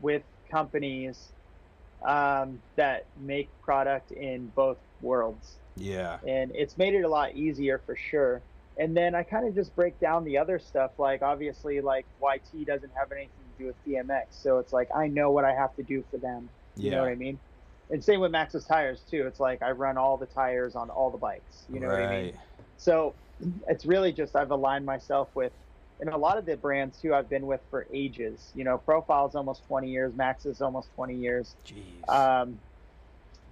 with companies um, that make product in both worlds yeah. and it's made it a lot easier for sure. And then I kind of just break down the other stuff, like obviously, like YT doesn't have anything to do with BMX, so it's like I know what I have to do for them. You know what I mean? And same with Maxxis tires too. It's like I run all the tires on all the bikes. You know what I mean? So it's really just I've aligned myself with, and a lot of the brands too I've been with for ages. You know, Profile's almost 20 years, Max is almost 20 years. Jeez. Um,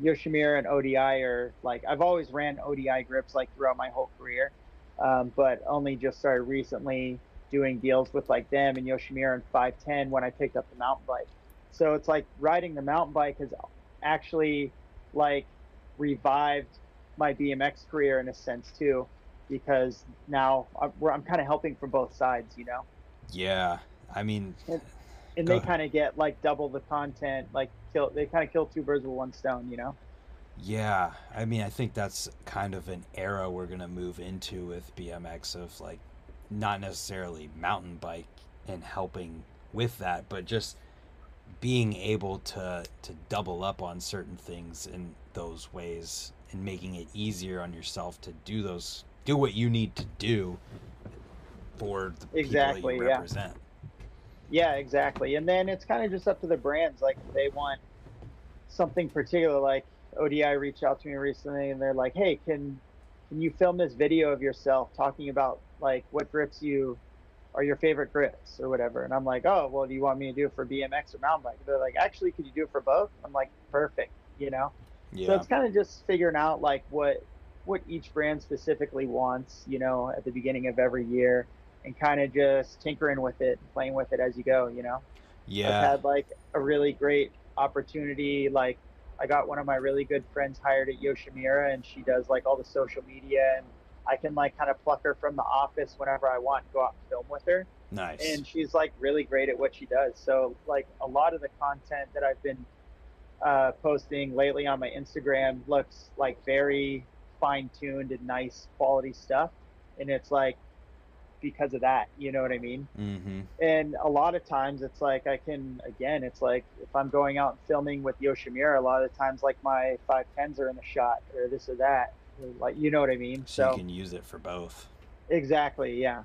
Yoshimura and ODI are like I've always ran ODI grips like throughout my whole career, um, but only just started recently doing deals with like them and Yoshimura and 510 when I picked up the mountain bike. So it's like riding the mountain bike has actually like revived my BMX career in a sense too, because now I'm, we're- I'm kind of helping from both sides, you know yeah. I mean, and Go they kind of get like double the content, like kill they kind of kill two birds with one stone, you know. yeah. I mean, I think that's kind of an era we're gonna move into with BMX of like, not necessarily mountain bike and helping with that, but just being able to to double up on certain things in those ways and making it easier on yourself to do those do what you need to do for the Exactly, people that you yeah. represent. Yeah, exactly. And then it's kind of just up to the brands. Like if they want something particular, like ODI reached out to me recently, and they're like, "Hey, can can you film this video of yourself talking about like what grips you are your favorite grips or whatever?" And I'm like, "Oh, well, do you want me to do it for BMX or mountain bike?" They're like, "Actually, could you do it for both?" I'm like, "Perfect," you know. So it's kind of just figuring out like what what each brand specifically wants, you know, at the beginning of every year, and kind of just tinkering with it, playing with it as you go, you know. Yeah. I've had like a really great opportunity. Like I got one of my really good friends hired at Yoshimura, and she does like all the social media, and I can like kind of pluck her from the office whenever I want and go out and film with her Nice. and she's like really great at what she does. So like a lot of the content that I've been uh, posting lately on my Instagram looks like very fine tuned and nice quality stuff, and it's like because of that, you know what I mean? mm-hmm. And a lot of times it's like I can again, it's like if I'm going out and filming with Yoshimura, a lot of times like my five tens are in the shot or this or that, or, like you know what I mean? So, So, you can use it for both. exactly, yeah.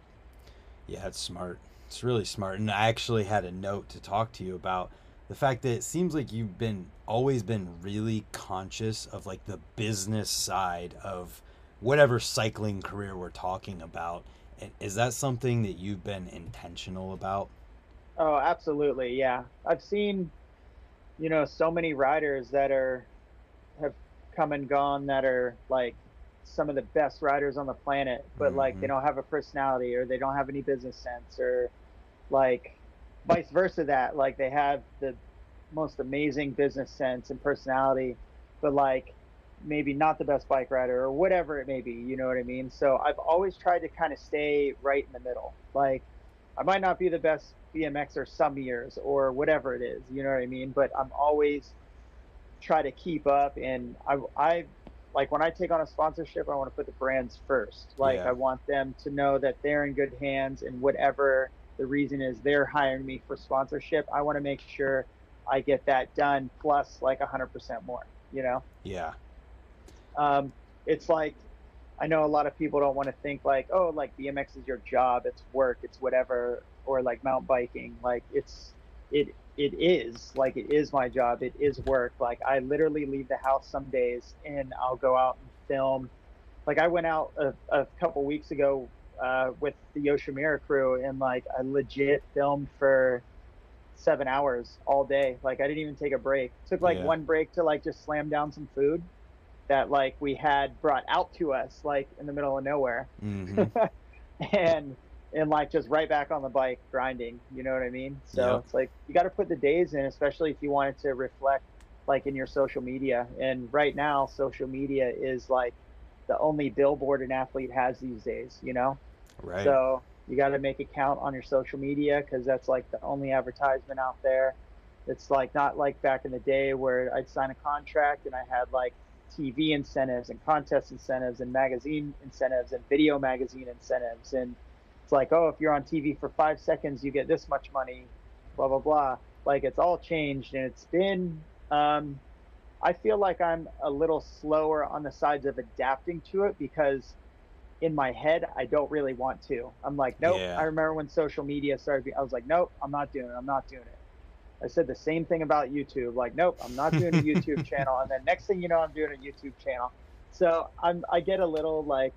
Yeah, it's smart. It's really smart. And I actually had a note to talk to you about the fact that it seems like you've been always been really conscious of like the business side of whatever cycling career we're talking about is that something that you've been intentional about? Oh, absolutely. Yeah. I've seen, you know, so many riders that are have come and gone that are like some of the best riders on the planet, but like they Mhm. don't have a personality or they don't have any business sense or like vice versa that like they have the most amazing business sense and personality, but like maybe not the best bike rider or whatever it may be, you know what I mean? So I've always tried to kind of stay right in the middle. Like I might not be the best BMXer some years or whatever it is, you know what I mean? But I'm always try to keep up and I I like when I take on a sponsorship, I want to put the brands first. Like Yeah. I want them to know that they're in good hands and whatever the reason is they're hiring me for sponsorship, I want to make sure I get that done plus like 100% more, you know? Yeah. um, it's like I know a lot of people don't want to think like, oh, like BMX is your job, it's work, it's whatever, or like mountain biking, like it's it it is like it is my job, it is work. Like I literally leave the house some days and I'll go out and film. Like I went out a, a couple weeks ago uh, with the Yoshimura crew and like I legit filmed for seven hours all day. Like I didn't even take a break. Took like Yeah. one break to like just slam down some food that like we had brought out to us like in the middle of nowhere hmm and and like just right back on the bike grinding you know what i mean so Yep. it's like you got to put the days in especially if you wanted to reflect like in your social media and right now social media is like the only billboard an athlete has these days you know Right. so you got to make it count on your social media because that's like the only advertisement out there. It's like not like back in the day where I'd sign a contract and I had like TV incentives and contest incentives and magazine incentives and video magazine incentives. And it's like, oh, if you're on TV for five seconds, you get this much money, blah, blah, blah. Like it's all changed and it's been, um, I feel like I'm a little slower on the sides of adapting to it because in my head, I don't really want to. I'm like, nope. Yeah. I remember when social media started. I was like, nope, I'm not doing it. I'm not doing it. I said the same thing about YouTube. Like, nope, I'm not doing a YouTube channel. And then next thing you know, I'm doing a YouTube channel. So I'm, I get a little like,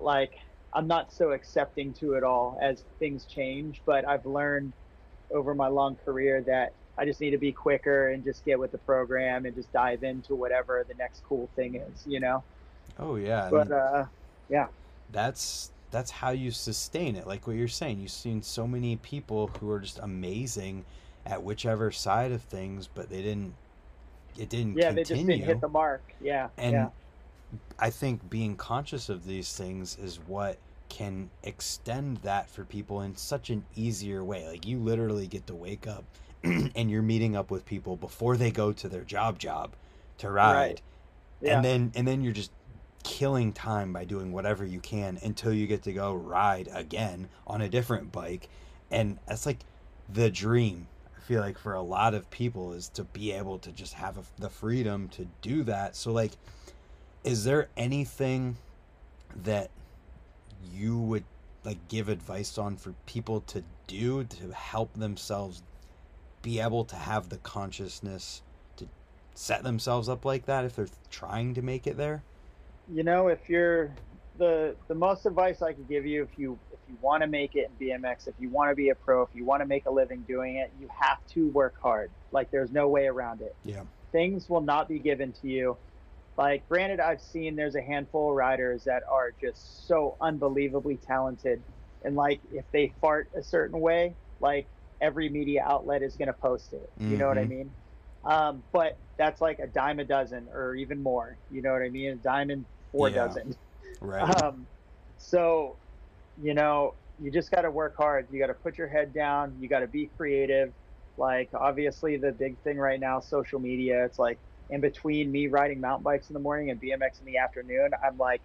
like I'm not so accepting to it all as things change. But I've learned over my long career that I just need to be quicker and just get with the program and just dive into whatever the next cool thing is, you know. oh yeah. But uh, yeah. that's that's how you sustain it. Like what you're saying, you've seen so many people who are just amazing at whichever side of things, but they didn't. It didn't yeah continue. they just didn't hit the mark yeah and yeah I think being conscious of these things is what can extend that for people in such an easier way. Like you literally get to wake up and you're meeting up with people before they go to their job job to ride. Right. yeah And then and then you're just killing time by doing whatever you can until you get to go ride again on a different bike. And that's like the dream. I feel like for a lot of people is to be able to just have a, the freedom to do that. So like is there anything that you would like give advice on for people to do to help themselves be able to have the consciousness to set themselves up like that if they're trying to make it there you know if you're the the most advice i could give you if you if you want to make it in bmx if you want to be a pro if you want to make a living doing it you have to work hard. Like there's no way around it. Yeah. Things will not be given to you. Like granted i've seen there's a handful of riders that are just so unbelievably talented. And like if they fart a certain way like every media outlet is going to post it. You know what i Mhm. mean? Um, but that's like a dime a dozen or even more. You know what i mean? A dime and four Yeah. dozen right um, so, you know, you just got to work hard. You got to put your head down. You got to be creative. Like, obviously, the big thing right now, social media. It's like in between me riding mountain bikes in the morning and BMX in the afternoon, I'm like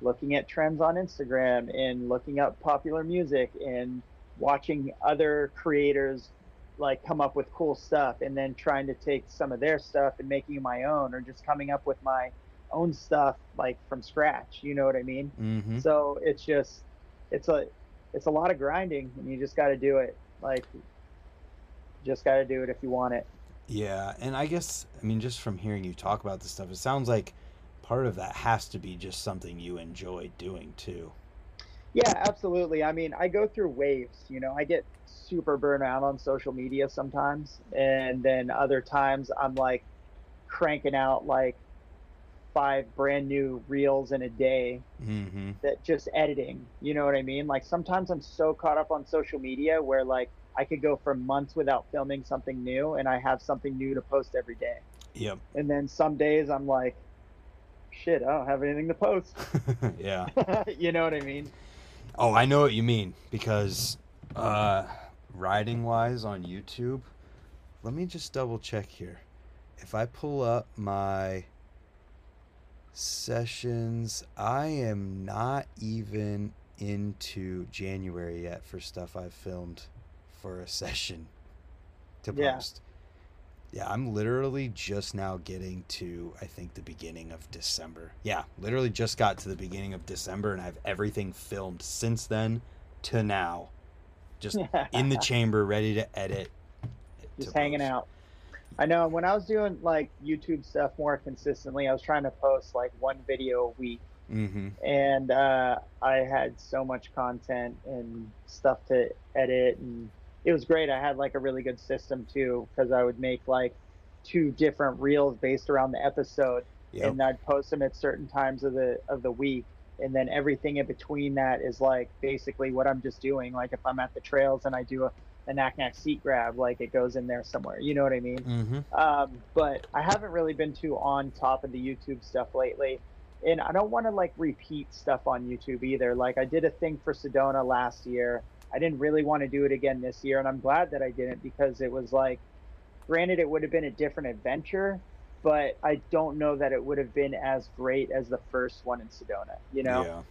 looking at trends on Instagram and looking up popular music and watching other creators like come up with cool stuff and then trying to take some of their stuff and making my own or just coming up with my own stuff like from scratch you know what i mean mm-hmm. so it's just it's a it's a lot of grinding and you just got to do it like just got to do it if you want it Yeah, and I guess I mean just from hearing you talk about this stuff, it sounds like part of that has to be just something you enjoy doing too. Yeah, absolutely. I mean, I go through waves. You know, I get super burnt out on social media sometimes, and then other times I'm like cranking out like five brand new reels in a day Mm-hmm. that just editing. You know what I mean? Like sometimes I'm so caught up on social media where like I could go for months without filming something new, and I have something new to post every day. Yep. And then some days I'm like, shit, I don't have anything to post. yeah. you know what I mean? Oh, I know what you mean because uh riding wise on YouTube, let me just double check here. If I pull up my sessions, I am not even into January yet for stuff I've filmed for a session to Yeah. post. Yeah, I'm literally just now getting to I think the beginning of December. Yeah, literally just got to the beginning of December and I have everything filmed since then to now. Just in the chamber ready to edit. just to hanging post. out. I know when I was doing like YouTube stuff more consistently, I was trying to post like one video a week, Mhm. and uh, I had so much content and stuff to edit, and it was great. I had like a really good system too, because I would make like two different reels based around the episode, Yep. and I'd post them at certain times of the of the week. And then everything in between that is like basically what I'm just doing. Like if I'm at the trails and I do a, a nac nac seat grab, like it goes in there somewhere. You know what I mean? Mhm. Um, but I haven't really been too on top of the YouTube stuff lately. And I don't want to like repeat stuff on YouTube either. Like I did a thing for Sedona last year. I didn't really want to do it again this year. And I'm glad that I didn't because it was like, granted, it would have been a different adventure, but I don't know that it would have been as great as the first one in Sedona, you know? Yeah.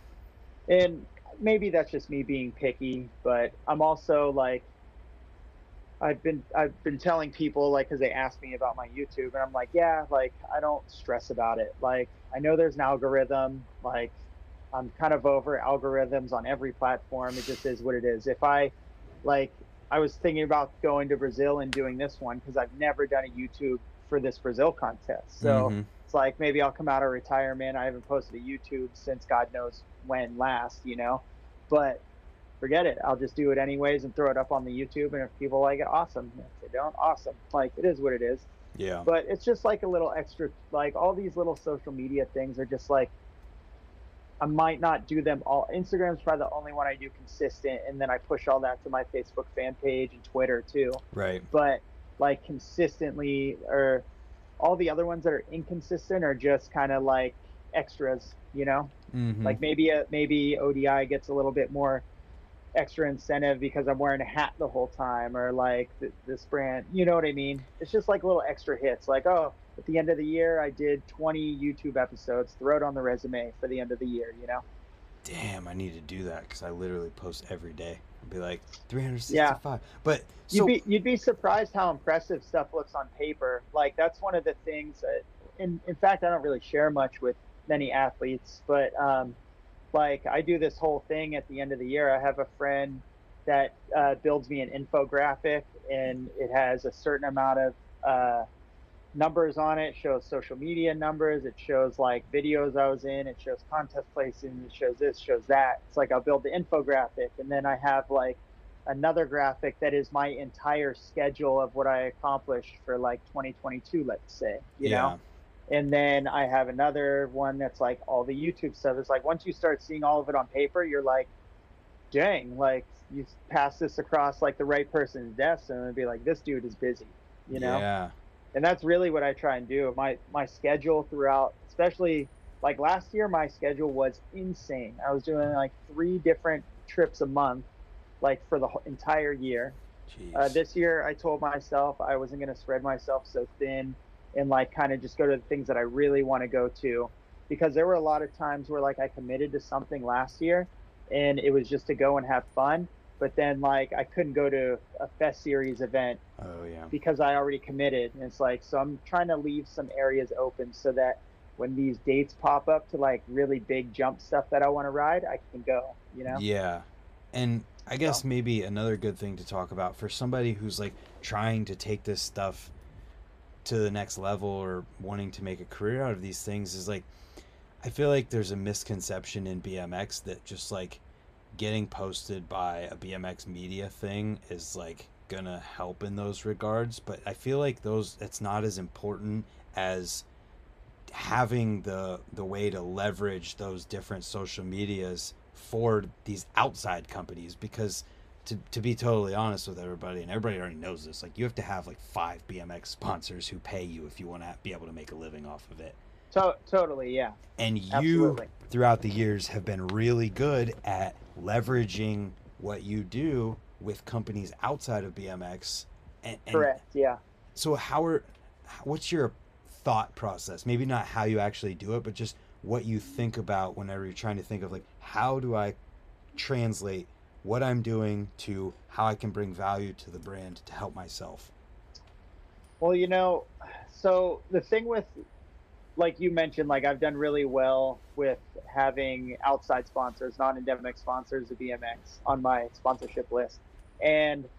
and maybe that's just me being picky but i'm also like i've been i've been telling people like because they ask me about my youtube and i'm like yeah like i don't stress about it like i know there's an algorithm like i'm kind of over algorithms on every platform it just is what it is if i like i was thinking about going to brazil and doing this one because i've never done a youtube for this brazil contest so Mhm. it's like maybe I'll come out of retirement. I haven't posted a YouTube since God knows when last, you know. But forget it. I'll just do it anyways and throw it up on the YouTube. And if people like it, awesome. If they don't, awesome. Like it is what it is. Yeah. But it's just like a little extra. Like all these little social media things are just like I might not do them all. Instagram's probably the only one I do consistent, and then I push all that to my Facebook fan page and Twitter too Right. but like consistently or all the other ones that are inconsistent are just kind of like extras you know Mhm. like maybe a, maybe odi gets a little bit more extra incentive because i'm wearing a hat the whole time or like th- this brand you know what i mean it's just like little extra hits like oh at the end of the year i did 20 youtube episodes throw it on the resume for the end of the year you know Damn, I need to do that because I literally post every day. I'd be like 365. But so you'd be you'd be surprised how impressive stuff looks on paper. Like that's one of the things that, in in fact, I don't really share much with many athletes, but um, like I do this whole thing at the end of the year. I have a friend that uh, builds me an infographic, and it has a certain amount of uh, numbers on it. it. Shows social media numbers. It shows like videos I was in. It shows contest placing. It shows this. Shows that. It's like I'll build the infographic, and then I have like another graphic that is my entire schedule of what I accomplished for like 2022, let's say, you yeah. know? And then I have another one that's like all the YouTube stuff. It's like once you start seeing all of it on paper, you're like, dang, like you pass this across like the right person's desk and it'd be like, this dude is busy, you know? Yeah. and that's really what I try and do. My my schedule throughout, especially like last year, my schedule was insane. I was doing like three different trips a month, like for the entire year. Uh, this year, I told myself I wasn't going to spread myself so thin and like kind of just go to the things that I really want to go to, because there were a lot of times where like I committed to something last year, and it was just to go and have fun. But then like I couldn't go to a Fest Series event oh yeah. because I already committed. And it's like, so I'm trying to leave some areas open so that when these dates pop up to like really big jump stuff that I want to ride, I can go, you know? Yeah. And I guess So- maybe another good thing to talk about for somebody who's like trying to take this stuff to the next level or wanting to make a career out of these things is like I feel like there's a misconception in BMX that just like getting posted by a BMX media thing is like gonna help in those regards, but I feel like those it's not as important as having the the way to leverage those different social medias for these outside companies because to, to be totally honest with everybody and everybody already knows this like you have to have like five bmx sponsors who pay you if you want to be able to make a living off of it To- totally, yeah. and you Absolutely. throughout the years have been really good at leveraging what you do with companies outside of bmx and, and Correct, yeah. so how are what's your thought process maybe not how you actually do it but just what you think about whenever you're trying to think of like how do i translate what i'm doing to how i can bring value to the brand to help myself Well, you know, so the thing with, like you mentioned, like I've done really well with having outside sponsors, non-endemic sponsors of BMX on my sponsorship list, and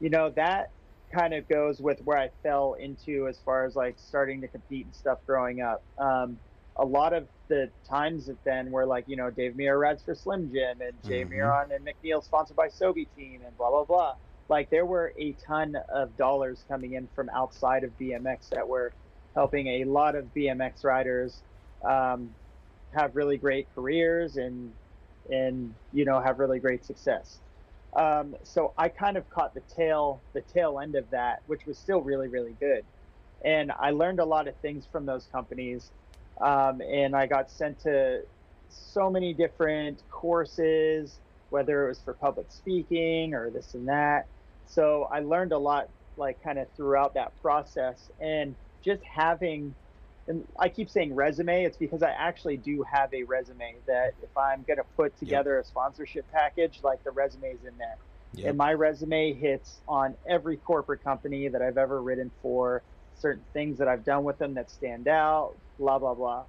you know that kind of goes with where I fell into as far as like starting to compete and stuff growing up. Um, a lot of the times that then were like, you know, Dave Mirra rides for Slim Jim and Jay Mhm. Miron and McNeil sponsored by Sobe Team and blah blah blah. Like there were a ton of dollars coming in from outside of BMX that were helping a lot of BMX riders um, have really great careers and and you know have really great success. Um, so I kind of caught the tail the tail end of that, which was still really really good, and I learned a lot of things from those companies, um, and I got sent to so many different courses, whether it was for public speaking or this and that. So I learned a lot, like kind of throughout that process, and just having and I keep saying resume, it's because I actually do have a resume that if I'm going to put together a sponsorship package, like the resume is in there. Yep. And my resume hits on every corporate company that I've ever written for, certain things that I've done with them that stand out, blah, blah, blah.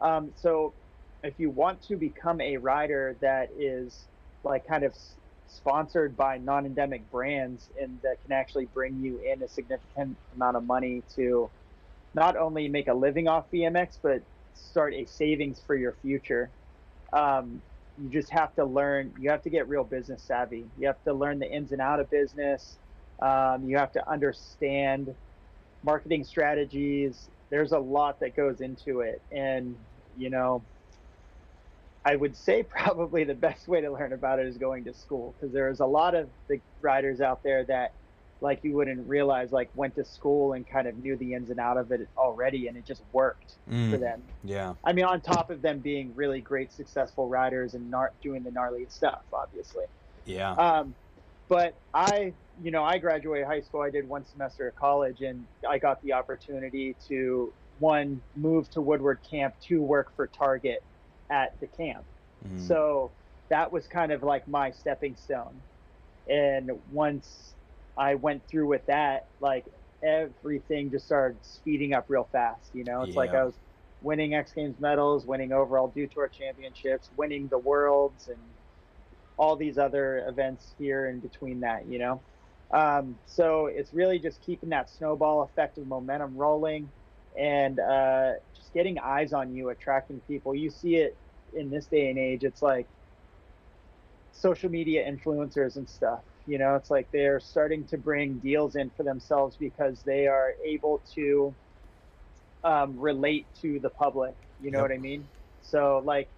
Um, so if you want to become a rider that is like kind of s- sponsored by non-endemic brands and that can actually bring you in a significant amount of money to not only make a living off BMX, but start a savings for your future. Um, you just have to learn, you have to get real business savvy. You have to learn the ins and out of business. Um, you have to understand marketing strategies. There's a lot that goes into it. And, you know, I would say probably the best way to learn about it is going to school because there's a lot of the riders out there that like you wouldn't realize like went to school and kind of knew the ins and out of it already and it just worked for Mm, them. yeah. I mean on top of them being really great successful riders and nar- doing the gnarly stuff obviously. Yeah. Um, but i you know i graduated high school i did one semester of college and i got the opportunity to one move to woodward camp to work for target at the camp Mm, so that was kind of like my stepping stone. And once I went through with that, like everything just started speeding up real fast. You know, it's like I was winning X Games medals, winning overall Dew Tour championships, winning the Worlds, and all these other events here in between that. You know, um, so it's really just keeping that snowball effect of momentum rolling, and uh, just getting eyes on you, attracting people. You see it in this day and age. It's like social media influencers and stuff. You know, it's like they're starting to bring deals in for themselves because they are able to um, relate to the public. You know Yep. what I mean? So, like,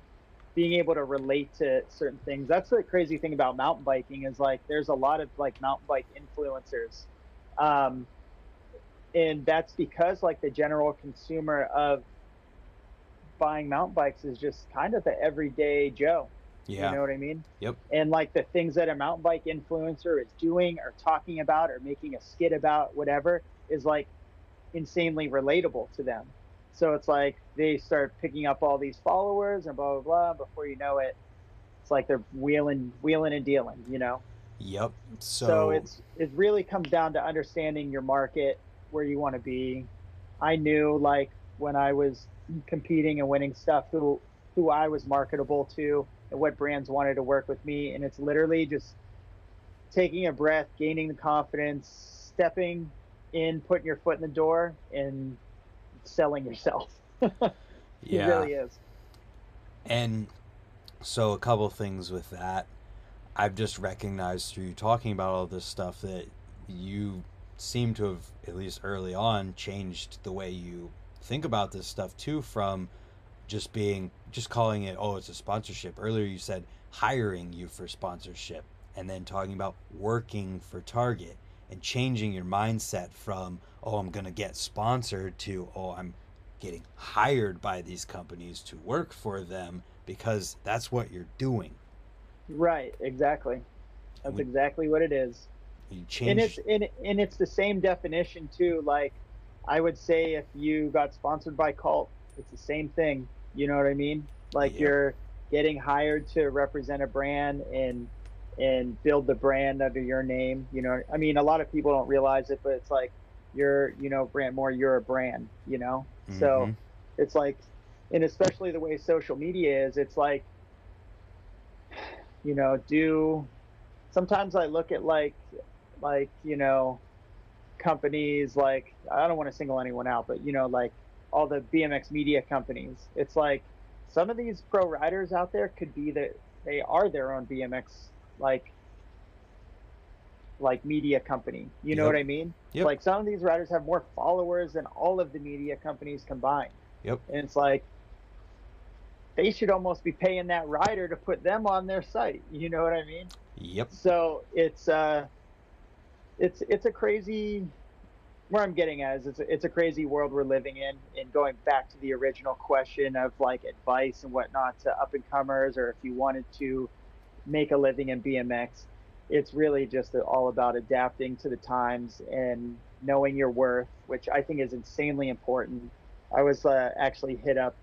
being able to relate to certain things. That's the crazy thing about mountain biking is like there's a lot of like mountain bike influencers. Um, and that's because like the general consumer of buying mountain bikes is just kind of the everyday Joe. yeah You know what I mean? Yep. And like the things that a mountain bike influencer is doing or talking about or making a skit about, whatever, is like insanely relatable to them. So it's like they start picking up all these followers and blah blah blah. Before you know it, it's like they're wheeling, wheeling and dealing. You know. yep so, So, it's it really comes down to understanding your market, where you want to be. I knew like when I was competing and winning stuff who who I was marketable to and what brands wanted to work with me and it's literally just taking a breath, gaining the confidence, stepping in putting your foot in the door and selling yourself. Yeah. It really is. And so a couple things with that. I've just recognized through you talking about all this stuff that you seem to have, at least early on, changed the way you think about this stuff too from just being just calling it oh it's a sponsorship earlier you said hiring you for sponsorship and then talking about working for target and changing your mindset from oh i'm going to get sponsored to oh i'm getting hired by these companies to work for them because that's what you're doing Right, exactly. That's We- exactly what it is. you change. And it's and, and it's the same definition too. Like I would say if you got sponsored by Cult, it's the same thing. You know what I mean? Like Yeah. you're getting hired to represent a brand and and build the brand under your name. You know, I mean, a lot of people don't realize it, but it's like you're, you know, brand more. You're a brand. You know, so Mhm. it's like, and especially the way social media is, it's like, you know, do. Sometimes I look at like, like you know, companies like I don't want to single anyone out, but you know, like all the BMX media companies. It's like some of these pro riders out there could be that they are their own BMX like like media company. You know what I mean? Yep. Like some of these riders have more followers than all of the media companies combined. Yep. And it's like they should almost be paying that rider to put them on their site. You know what I mean? yep So it's uh it's it's a crazy where I'm getting at is it's a, it's a crazy world we're living in and going back to the original question of like advice and whatnot to up and comers or if you wanted to make a living in BMX it's really just all about adapting to the times and knowing your worth which I think is insanely important. I was uh, actually hit up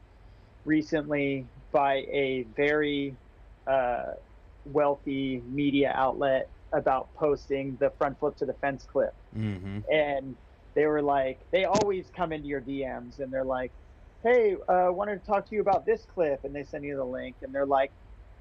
recently by a very uh, wealthy media outlet about posting the front flip to the fence clip. Mm-hmm. and they were like they always come into your dms and they're like hey uh wanted to talk to you about this clip. And they send you the link and they're like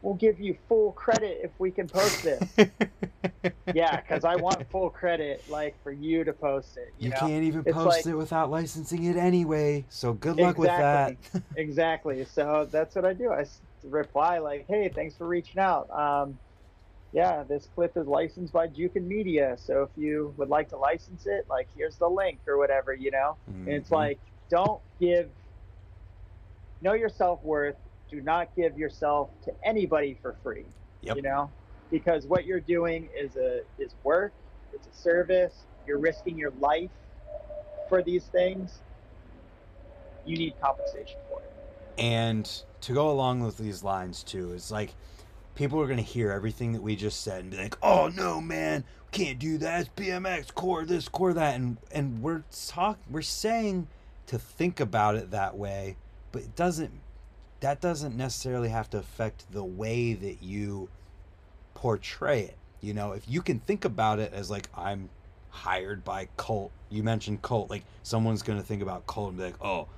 we'll give you full credit if we can post this yeah because i want full credit like for you to post it you, You know can't even It's post like- it without licensing it anyway. So good luck with that. exactly so that's what i do I reply like hey thanks for reaching out um yeah this clip is licensed by jukin media so if you would like to license it like here's the link or whatever you know and it's Mhm. like don't give know your self-worth do not give yourself to anybody for free Yep. you know because what you're doing is a is work it's a service you're risking your life for these things you need compensation for it And to go along with these lines too, is like people are gonna hear everything that we just said and be like, "Oh no, man, we can't do that. It's BMX core this, core that," and and we're talk we're saying to think about it that way, but it doesn't. That doesn't necessarily have to affect the way that you portray it. You know, if you can think about it as like I'm hired by Cult. You mentioned Cult, like someone's gonna think about Cult and be like, "Oh,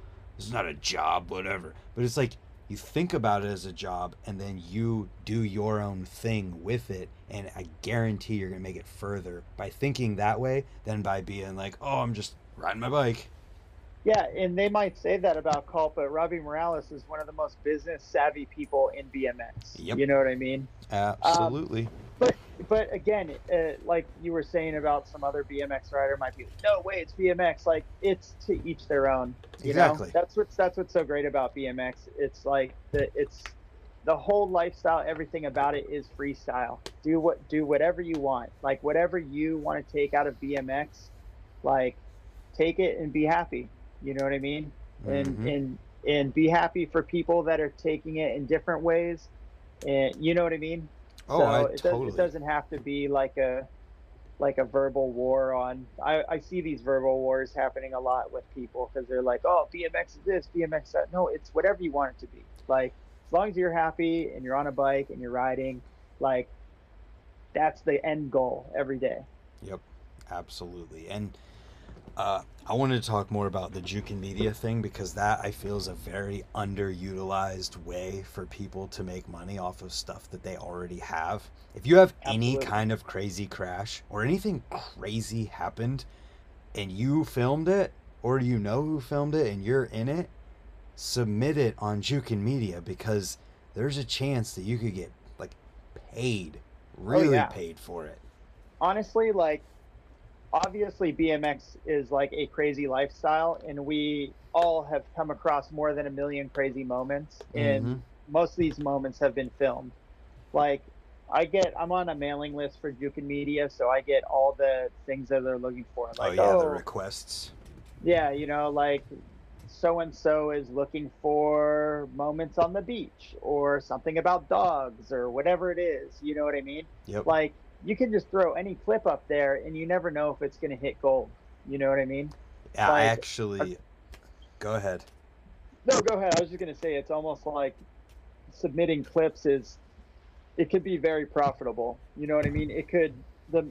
this is not a job, whatever. But it's like you think about it as a job and then you do your own thing with it. And I guarantee you're going to make it further by thinking that way than by being like, oh, I'm just riding my bike. Yeah, and they might say that about Cult, but Robbie Morales is one of the most business savvy people in BMX. Yep. You know what I mean? Absolutely. But but again, uh, like you were saying about some other BMX rider might be, like, no way, it's BMX. Like it's to each their own. You Exactly. Know? That's what's that's what's so great about BMX. It's like the it's the whole lifestyle, everything about it is freestyle. Do what do whatever you want. Like whatever you want to take out of BMX, like take it and be happy. You know what I mean? And Mhm. and and be happy for people that are taking it in different ways. And you know what I mean? oh, so I it, does, totally. it doesn't have to be like a like a verbal war on I, I see these verbal wars happening a lot with people because they're like oh bmx is this bmx that no it's whatever you want it to be like as long as you're happy and you're on a bike and you're riding like that's the end goal every day Yep, absolutely. And uh, I wanted to talk more about the Jukin Media thing because that I feel is a very underutilized way for people to make money off of stuff that they already have. If you have any kind of crazy crash or anything crazy happened, and you filmed it or you know who filmed it and you're in it, submit it on Jukin Media because there's a chance that you could get like paid, really yeah. paid for it. honestly, like obviously BMX is like a crazy lifestyle, and we all have come across more than a million crazy moments, and Mhm. most of these moments have been filmed. Like I get, I'm on a mailing list for Jukin Media, so I get all the things that they're looking for. Like, oh yeah, the oh, requests. yeah, you know, like so and so is looking for moments on the beach or something about dogs or whatever it is. You know what I mean? Yep. Like you can just throw any clip up there and you never know if it's going to hit gold. You know what I mean? Yeah, I like- actually. Go ahead. No, go ahead. I was just going to say it's almost like submitting clips is it could be very profitable. You know what I mean? It could the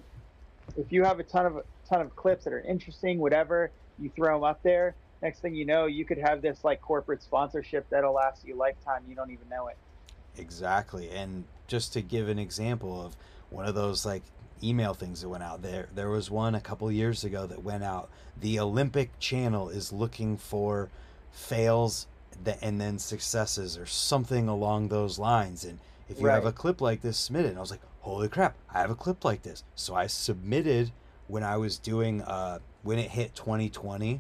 if you have a ton of ton of clips that are interesting, whatever, you throw them up there. Next thing you know, you could have this like corporate sponsorship that'll last you a lifetime. You don't even know it. Exactly. And just to give an example of one of those like email things that went out there, there was one a couple years ago that went out. The Olympic Channel is looking for fails that, and then successes or something along those lines. And if you have a clip like this, submit it. And I was like, holy crap, I have a clip like this. So I submitted when I was doing, uh, when it hit 2020.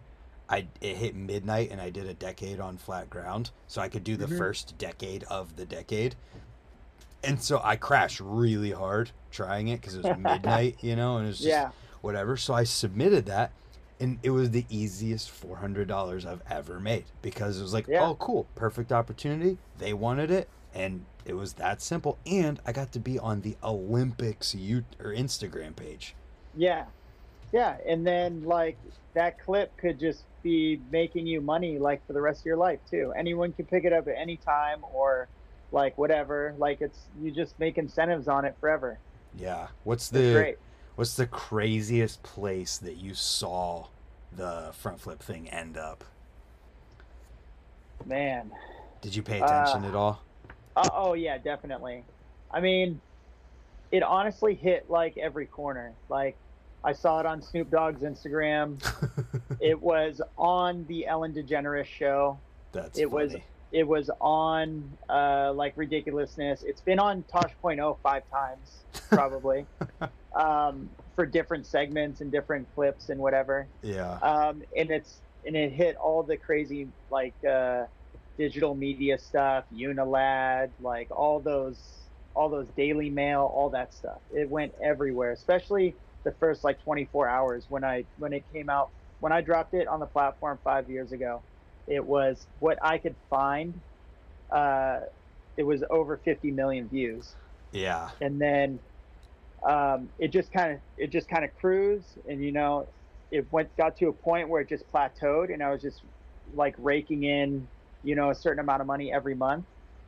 I it hit midnight and I did a decade on flat ground, so I could do the Mhm. first decade of the decade. And so I crashed really hard trying it because it was midnight, you know, and it was just Yeah. whatever. So I submitted that, and it was the easiest four hundred dollars I've ever made because it was like, Yeah. oh, cool, perfect opportunity. They wanted it, and it was that simple. And I got to be on the Olympics you or Instagram page. Yeah. Yeah. And then like that clip could just be making you money like for the rest of your life too. Anyone can pick it up at any time or like whatever. Like it's you just make incentives on it forever. Yeah. What's the. What's the craziest place that you saw the front flip thing end up? Man. Did you pay attention Uh, at all? Uh, oh yeah, definitely. I mean, it honestly hit like every corner. Like I saw it on Snoop Dogg's Instagram. it was on the Ellen DeGeneres show. That's it was- funny. It was on uh, like ridiculousness. It's been on Tosh.0 five times probably um, for different segments and different clips and whatever. Yeah. Um, and it's and it hit all the crazy like uh, digital media stuff, Unilad, like all those all those Daily Mail, all that stuff. It went everywhere, especially the first like 24 hours when I when it came out when I dropped it on the platform five years ago. It was what I could find. Uh, it was over 50 million views Yeah. and then um, it just kind of it just kind of cruised and you know it went got to a point where it just plateaued and i was just like raking in you know a certain amount of money every month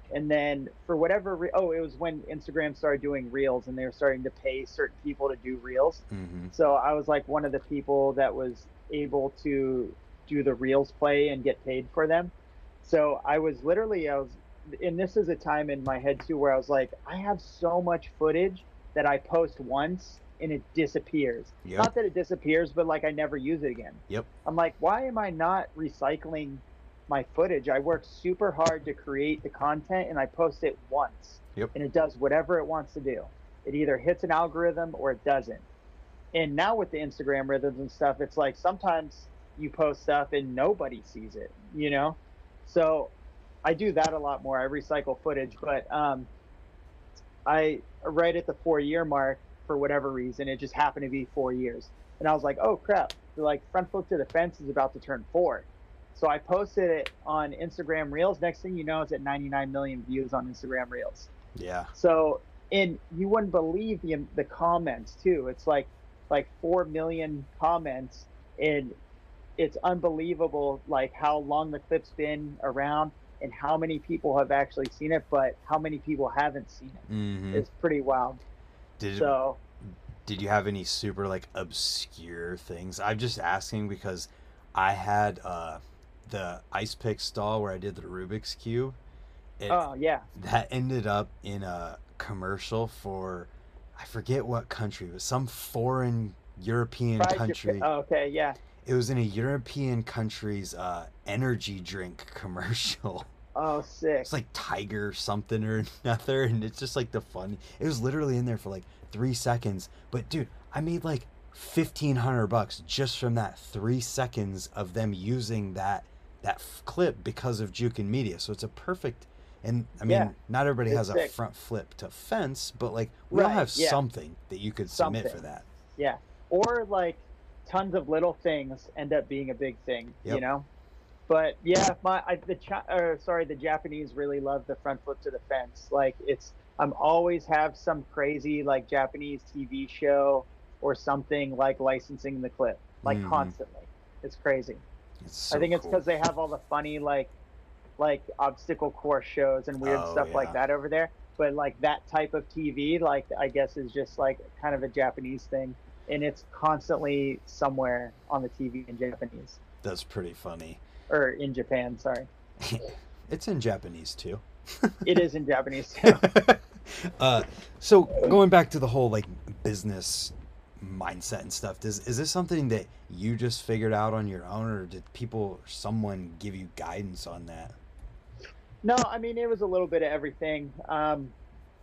and then for whatever re- oh it was when instagram started doing reels and they were starting to pay certain people to do reels hmm so i was like one of the people that was able to do the reels play and get paid for them. So i was literally i was and this is a time in my head too where i was like i have so much footage that i post once and it disappears. Yep. not that it disappears but like i never use it again. Yep. i'm like why am i not recycling my footage? I work super hard to create the content and i post it once. Yep. and it does whatever it wants to do. It either hits an algorithm or it doesn't. And now with the instagram rhythms and stuff it's like sometimes you post stuff and nobody sees it you know? So i do that a lot more. I recycle footage but um i right at the four year mark for whatever reason it just happened to be four years. And i was like oh crap. They're like front flip to the fence is about to turn four. So i posted it on instagram reels. Next thing you know it's at 99 million views on instagram reels. Yeah. so, and you wouldn't believe the the comments too. It's like like four million comments, and it's unbelievable like how long the clip's been around and how many people have actually seen it, but how many people haven't seen it. hmm It's pretty wild. Did So, Did you have any super like obscure things? I'm just asking because I had uh the ice pick stall where I did the Rubik's cube. Oh yeah, that ended up in a commercial for I forget what country, but some foreign European Fried country. Japan- Oh, okay, yeah. It was in a European country's uh, energy drink commercial. Oh, sick. It's like Tiger something or another, and it's just like the fun. It was literally in there for like three seconds, but dude, I made like fifteen hundred bucks just from that three seconds of them using that that f- clip because of Jukin Media. So it's a perfect. And I mean, Yeah, not everybody has it's a front flip to fence, but like we all have yeah. something that you could submit for that. Yeah. Or like tons of little things end up being a big thing, you know? But yeah, my I, the Chi- or sorry, the Japanese really love the front flip to the fence. Like it's I'm always have some crazy like Japanese TV show or something like licensing the clip like Mhm. constantly. It's crazy. It's so I think it's cool. because they have all the funny like like obstacle course shows and weird Oh, stuff yeah. like that over there. But like that type of TV, like I guess is just like kind of a Japanese thing, and it's constantly somewhere on the TV in Japanese That's pretty funny. or in Japan. Sorry, It's in Japanese too. it is in Japanese too. uh, so going back to the whole like business mindset and stuff, does is this something that you just figured out on your own, or did people, someone give you guidance on that? No, I mean it was a little bit of everything. Um,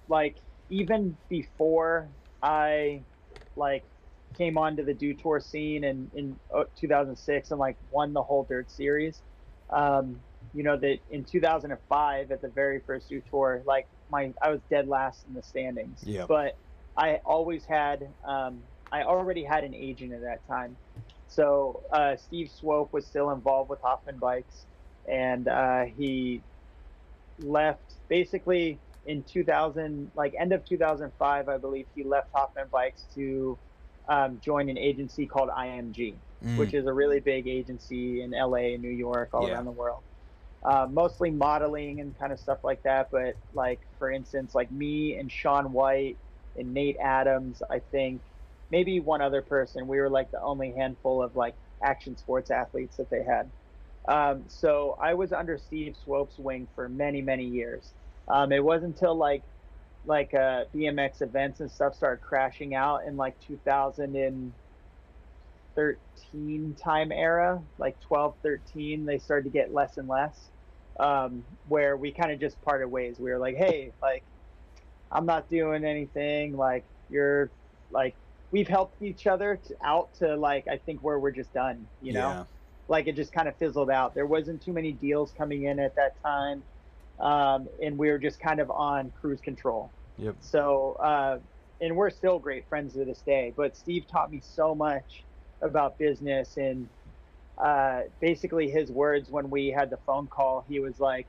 like even before I like came onto the Dew Tour scene in in uh, 2006 and like won the whole dirt series. Um, you know that in 2005 at the very first Dew Tour, like my I was dead last in the standings. Yep. But I always had um, I already had an agent at that time. So uh, Steve Swope was still involved with Hoffman Bikes, and uh, he left basically in 2000, like end of 2005, I believe he left Hoffman Bikes to um, join an agency called IMG, Mm, which is a really big agency in LA and New York, all Yeah. around the world. Uh, mostly modeling and kind of stuff like that. But like for instance, like me and Shaun White and Nate Adams, I think maybe one other person. We were like the only handful of like action sports athletes that they had. Um, so I was under Steve Swope's wing for many, many years. Um, it wasn't until like like uh, BMX events and stuff started crashing out in like 2013 time era, like 12, 13, they started to get less and less. Um, where we kind of just parted ways. We were like, hey, like I'm not doing anything. Like you're like we've helped each other to, out to like I think where we're just done. You know yeah. like it just kind of fizzled out. There wasn't too many deals coming in at that time, um, and we were just kind of on cruise control. Yep. So, uh, and we're still great friends to this day. But Steve taught me so much about business, and uh, basically his words when we had the phone call, he was like,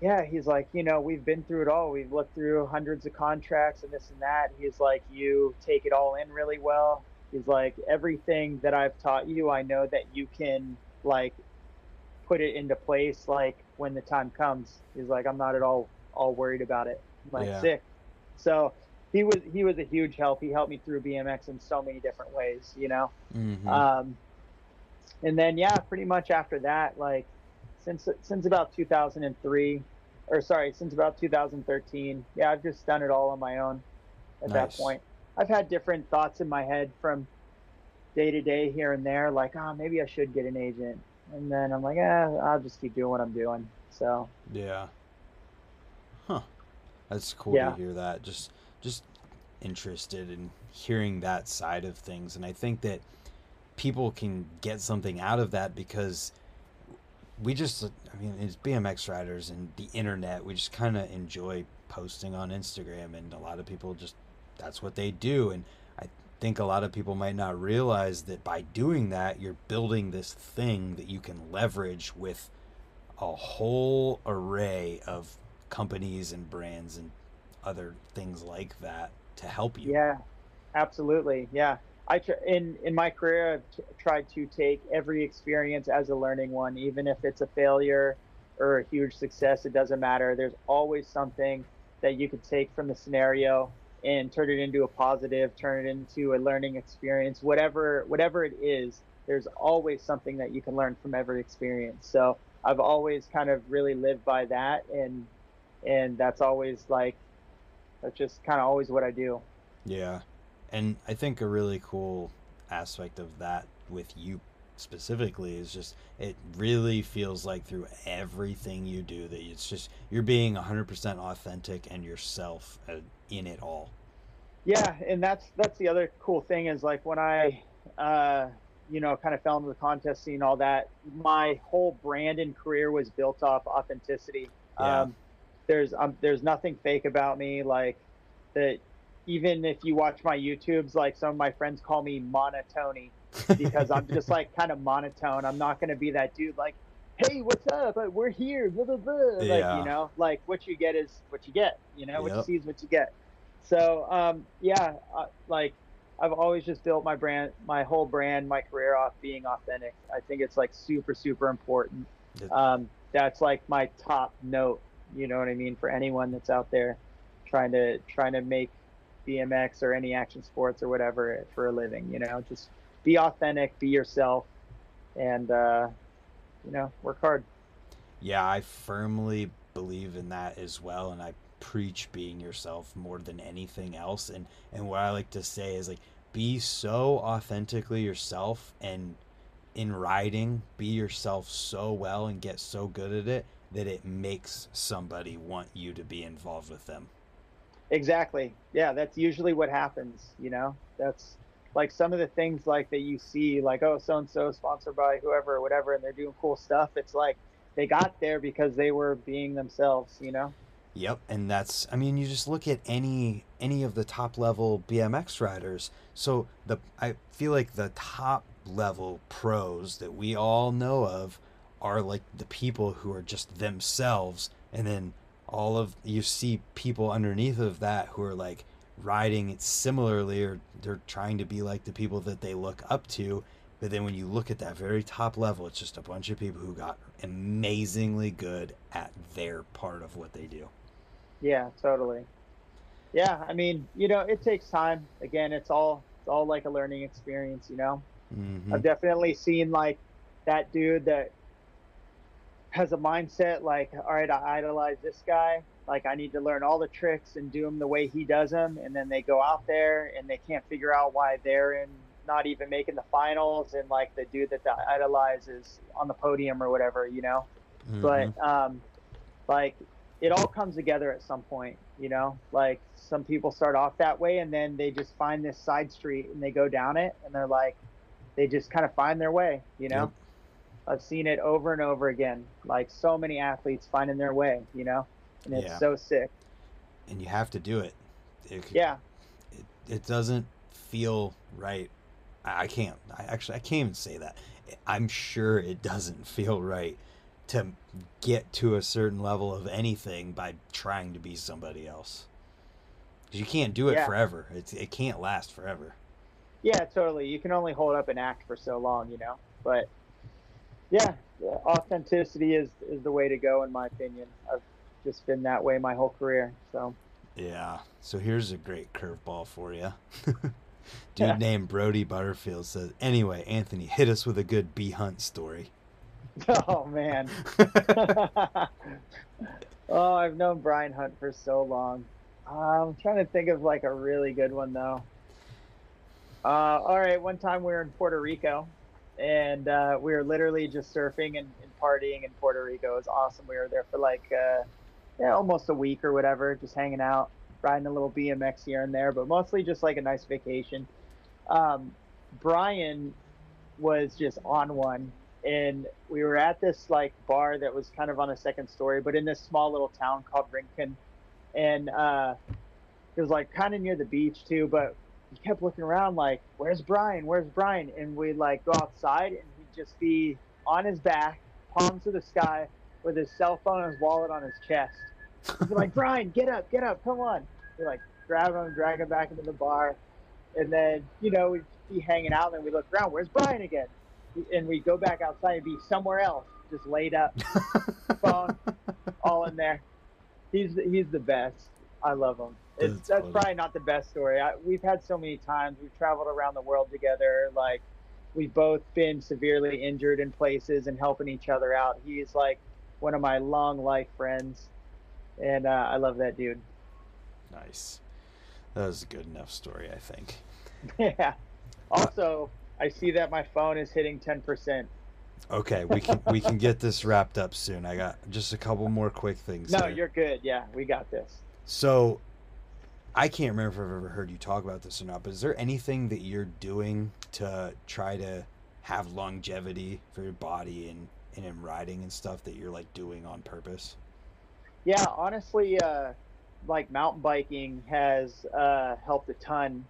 "Yeah, he's like, you know, we've been through it all. We've looked through hundreds of contracts and this and that." He's like, "You take it all in really well." He's like, everything that I've taught you, I know that you can like put it into place like when the time comes. He's like, I'm not at all all worried about it. Like Yeah. sick. So he was he was a huge help. He helped me through BMX in so many different ways, you know. Mhm. Um, and then yeah, pretty much after that, like since since about 2003, or sorry, since about 2013, yeah, I've just done it all on my own. At that point, I've had different thoughts in my head from day to day here and there, like, oh, maybe I should get an agent, and then I'm like, eh, I'll just keep doing what I'm doing. So Yeah. That's cool Yeah. to hear that. Just just interested in hearing that side of things and I think that people can get something out of that because we just I mean it's BMX riders and the internet we just kind of enjoy posting on Instagram and a lot of people just that's what they do and I think a lot of people might not realize that by doing that you're building this thing that you can leverage with a whole array of companies and brands and other things like that to help you. Yeah, absolutely. Yeah, I tr- in in my career I've t- tried to take every experience as a learning one, even if it's a failure or a huge success. It doesn't matter. There's always something that you could take from the scenario and turn it into a positive, turn it into a learning experience. Whatever whatever it is, there's always something that you can learn from every experience. So I've always kind of really lived by that, and and that's always like that's just kind of always what I do. Yeah. And I think a really cool aspect of that with you specifically is just it really feels like through everything you do that it's just you're being 100% authentic and yourself uh, in it all yeah and that's that's the other cool thing is like when i uh you know kind of fell into the contest scene all that my whole brand and career was built off authenticity Yeah. um there's um there's nothing fake about me like that even if you watch my youtubes like some of my friends call me monotony because I'm just like kind of monotone. I'm not going to be that dude like, hey, what's up? We're here. Blah, blah, blah. Like, you know, like what you get is what you get. You know, what you see is what you get. So, um, yeah, uh, like I've always just built my brand, my whole brand, my career off being authentic. I think it's like super, super important. Um, that's like my top note. You know what I mean? For anyone that's out there trying to trying to make BMX or any action sports or whatever for a living, you know, just be authentic, be yourself, and uh, you know, work hard. yeah i firmly believe in that as well and i preach being yourself more than anything else and and what i like to say is like be so authentically yourself and in riding be yourself so well and get so good at it that it makes somebody want you to be involved with them Exactly. Yeah, that's usually what happens. You know, that's like some of the things like that you see, like oh, so and so sponsored by whoever or whatever, and they're doing cool stuff. It's like they got there because they were being themselves. You know. Yep, and that's I mean you just look at any any of the top level BMX riders. So the I feel like the top level pros that we all know of are like the people who are just themselves and then all of you see people underneath of that who are like riding it similarly or they're trying to be like the people that they look up to but then when you look at that very top level it's just a bunch of people who got amazingly good at their part of what they do Yeah, totally. Yeah, I mean, you know, it takes time. Again, it's all it's all like a learning experience. You know. Mhm. I've definitely seen like that dude that has a mindset like, all right, I idolize this guy. Like, I need to learn all the tricks and do them the way he does them. And then they go out there and they can't figure out why they're in not even making the finals. And like the dude that they idolize is on the podium or whatever, you know? Mhm. But um, like it all comes together at some point, you know? Like some people start off that way and then they just find this side street and they go down it and they're like, they just kind of find their way, you know? Yep. I've seen it over and over again. Like so many athletes finding their way, you know? And it's Yeah. so sick. and you have to do it. It, Yeah. it, it doesn't feel right. I, I can't. I actually I can't even say that. I'm sure it doesn't feel right to get to a certain level of anything by trying to be somebody else. 'Cause you can't do it Yeah. forever. It's it can't last forever. Yeah, totally. You can only hold up an act for so long, you know? But yeah, authenticity is, is the way to go, in my opinion. I've just been that way my whole career. So. Yeah. So here's a great curveball for you. Dude Yeah. named Brody Butterfield says, "Anyway, Anthony, hit us with a good bee hunt story." Oh man. oh, I've known Brian Hunt for so long. I'm trying to think of like a really good one though. Uh, all right, one time we were in Puerto Rico, and uh, we were literally just surfing and, and partying in Puerto Rico. It was awesome. We were there for like uh, yeah, almost a week or whatever, just hanging out, riding a little BMX here and there, but mostly just like a nice vacation. Um, Brian was just on one and we were at this like bar that was kind of on a second story, but in this small little town called Rincon, and uh, it was like kind of near the beach too. But we kept looking around like, "Where's Brian? Where's Brian?" And we'd like go outside, and he'd just be on his back, palms to the sky, with his cell phone and his wallet on his chest. We'd be like, "Brian, get up, get up, come on!" We like grab him, drag him back into the bar, and then you know we'd be hanging out, and then we look around, "Where's Brian again?" and we'd go back outside and be somewhere else, just laid up, phone, all in there. He's he's the best. I love him. It's That's probably not the best story. I, we've had so many times. We've traveled around the world together. Like we've both been severely injured in places and helping each other out. He's like one of my long life friends, and uh, I love that dude. Nice. That was a good enough story, I think. Yeah. Also, I see that my phone is hitting 10%. Okay, we can we can get this wrapped up soon. I got just a couple more quick things. No, here. you're good. Yeah, we got this. So, I can't remember if I've ever heard you talk about this or not, but is there anything that you're doing to try to have longevity for your body and, and in riding and stuff that you're like doing on purpose? Yeah, honestly, uh, like mountain biking has uh, helped a ton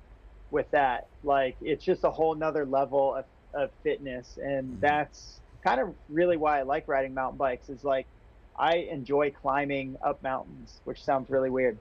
with that. Like, it's just a whole nother level of, of fitness. And Mhm. that's kind of really why I like riding mountain bikes is like, I enjoy climbing up mountains, which sounds really weird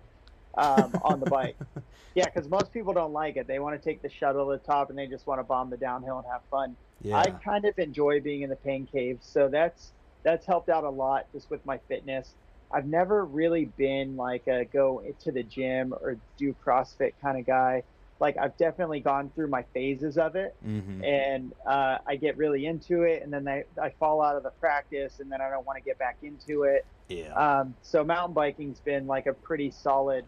um, on the bike. Yeah, because most people don't like it. They want to take the shuttle to the top and they just want to bomb the downhill and have fun. Yeah. I kind of enjoy being in the pain cave, so that's that's helped out a lot just with my fitness. I've never really been like a go to the gym or do CrossFit kind of guy. Like I've definitely gone through my phases of it, mm-hmm. and uh, I get really into it, and then I, I fall out of the practice, and then I don't want to get back into it. Yeah. Um, so mountain biking's been like a pretty solid,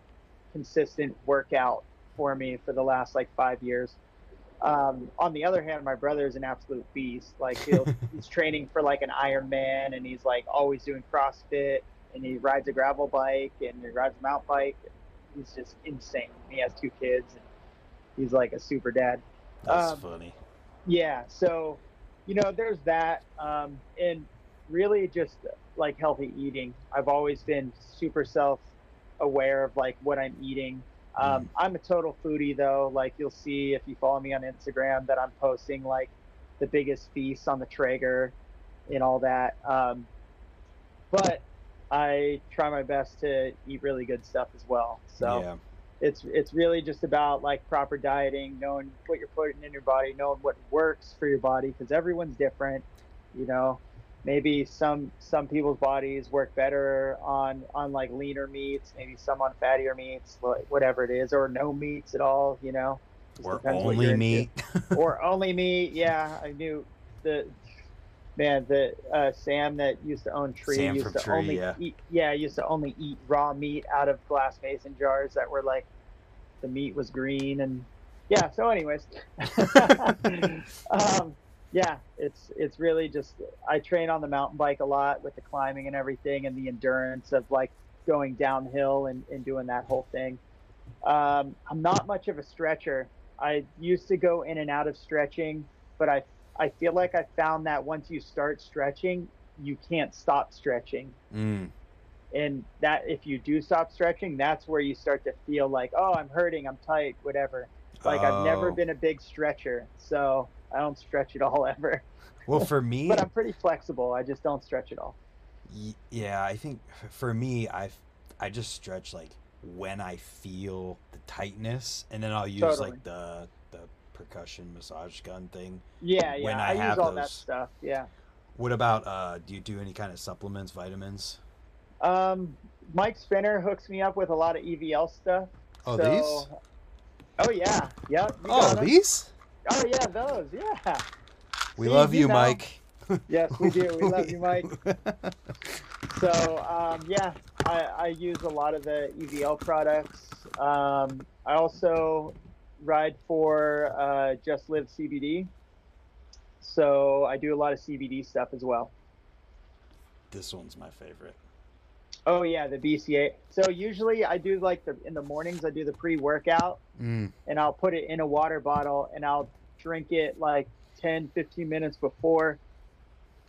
consistent workout for me for the last like five years. Um, on the other hand, my brother is an absolute beast. Like he'll, he's training for like an Ironman, and he's like always doing CrossFit, and he rides a gravel bike, and he rides a mountain bike. He's just insane. He has two kids, and he's like a super dad. That's um, funny. Yeah, so you know, there's that, um, and really just like healthy eating. I've always been super self-aware of like what I'm eating. Um, I'm a total foodie though. Like you'll see if you follow me on Instagram that I'm posting like the biggest feasts on the Traeger and all that. Um, but I try my best to eat really good stuff as well. So yeah. it's it's really just about like proper dieting, knowing what you're putting in your body, knowing what works for your body because everyone's different. You know, maybe some some people's bodies work better on on like leaner meats, maybe some on fattier meats, wha- whatever it is, or no meats at all. You know, Just Or only meat. or only meat. Yeah, I knew the man the uh, Sam that used to own Tree Sam used from to Tree, only yeah. eat yeah used to only eat raw meat out of glass mason jars that were like the meat was green and yeah. So, anyways, um, yeah, it's it's really just I train on the mountain bike a lot with the climbing and everything and the endurance of like going downhill and, and doing that whole thing. Um, I'm not much of a stretcher. I used to go in and out of stretching, but I I feel like I found that once you start stretching, you can't stop stretching. Mm. And that if you do stop stretching, that's where you start to feel like, oh, I'm hurting, I'm tight, whatever. Like I've never Oh. been a big stretcher, so I don't stretch at all ever. Well, for me, But I'm pretty flexible. I just don't stretch at all. Y- Yeah, I think for me, I I just stretch like when I feel the tightness, and then I'll use Totally. like the the percussion massage gun thing. Yeah, yeah. When I I, use have all that stuff. Yeah. What about uh? Do you do any kind of supplements, vitamins? Um, Mike Spinner hooks me up with a lot of EVL stuff. Oh, so, these? Oh yeah, yep. Oh, these? Oh yeah, those. Yeah. We See, love you you, know. Mike. Yes, we do. We love you, Mike. So um, yeah, I, I use a lot of the EVL products. Um, I also ride for uh, Just Live CBD. So I do a lot of CBD stuff as well. this one's my favorite. Oh yeah, the BCAA. So usually I do like the in the mornings I do the pre-workout Mm. and I'll put it in a water bottle and I'll drink it like 10 15 minutes before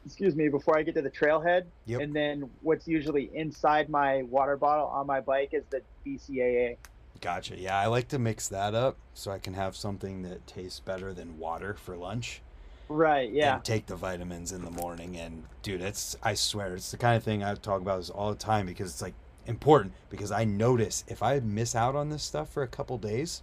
excuse me before I get to the trailhead Yep. and then what's usually inside my water bottle on my bike is the BCAA. Gotcha. Yeah, I like to mix that up so I can have something that tastes better than water for lunch. Right, yeah. and take the vitamins in the morning and dude it's i swear it's the kind of thing i talk about this all the time because it's like important because i notice if i miss out on this stuff for a couple days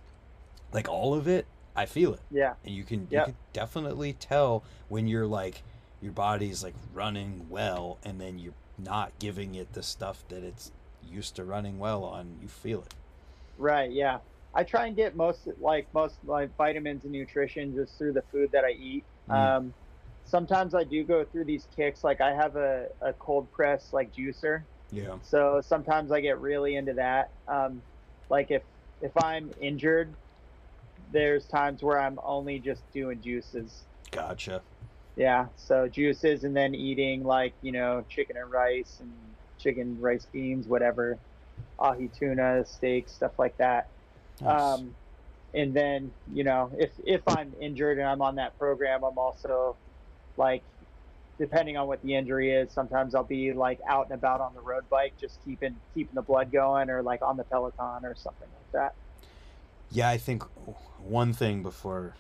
like all of it i feel it Yeah. and you can Yep. you can definitely tell when you're like your body's like running well and then you're not giving it the stuff that it's used to running well on you feel it Right, yeah. I try and get most like most like vitamins and nutrition just through the food that I eat. Mm. Um, sometimes I do go through these kicks. Like I have a, a cold press like juicer, yeah so sometimes I get really into that. Um, like if if I'm injured, there's times where I'm only just doing juices. Gotcha. Yeah, so juices and then eating like you know chicken and rice and chicken rice beans, whatever, ahi tuna, steak, stuff like that. Nice. Um, and then you know if if I'm injured and I'm on that program, I'm also like depending on what the injury is, sometimes I'll be like out and about on the road bike, just keeping keeping the blood going, or like on the Peloton or something like that. Yeah, I think one thing before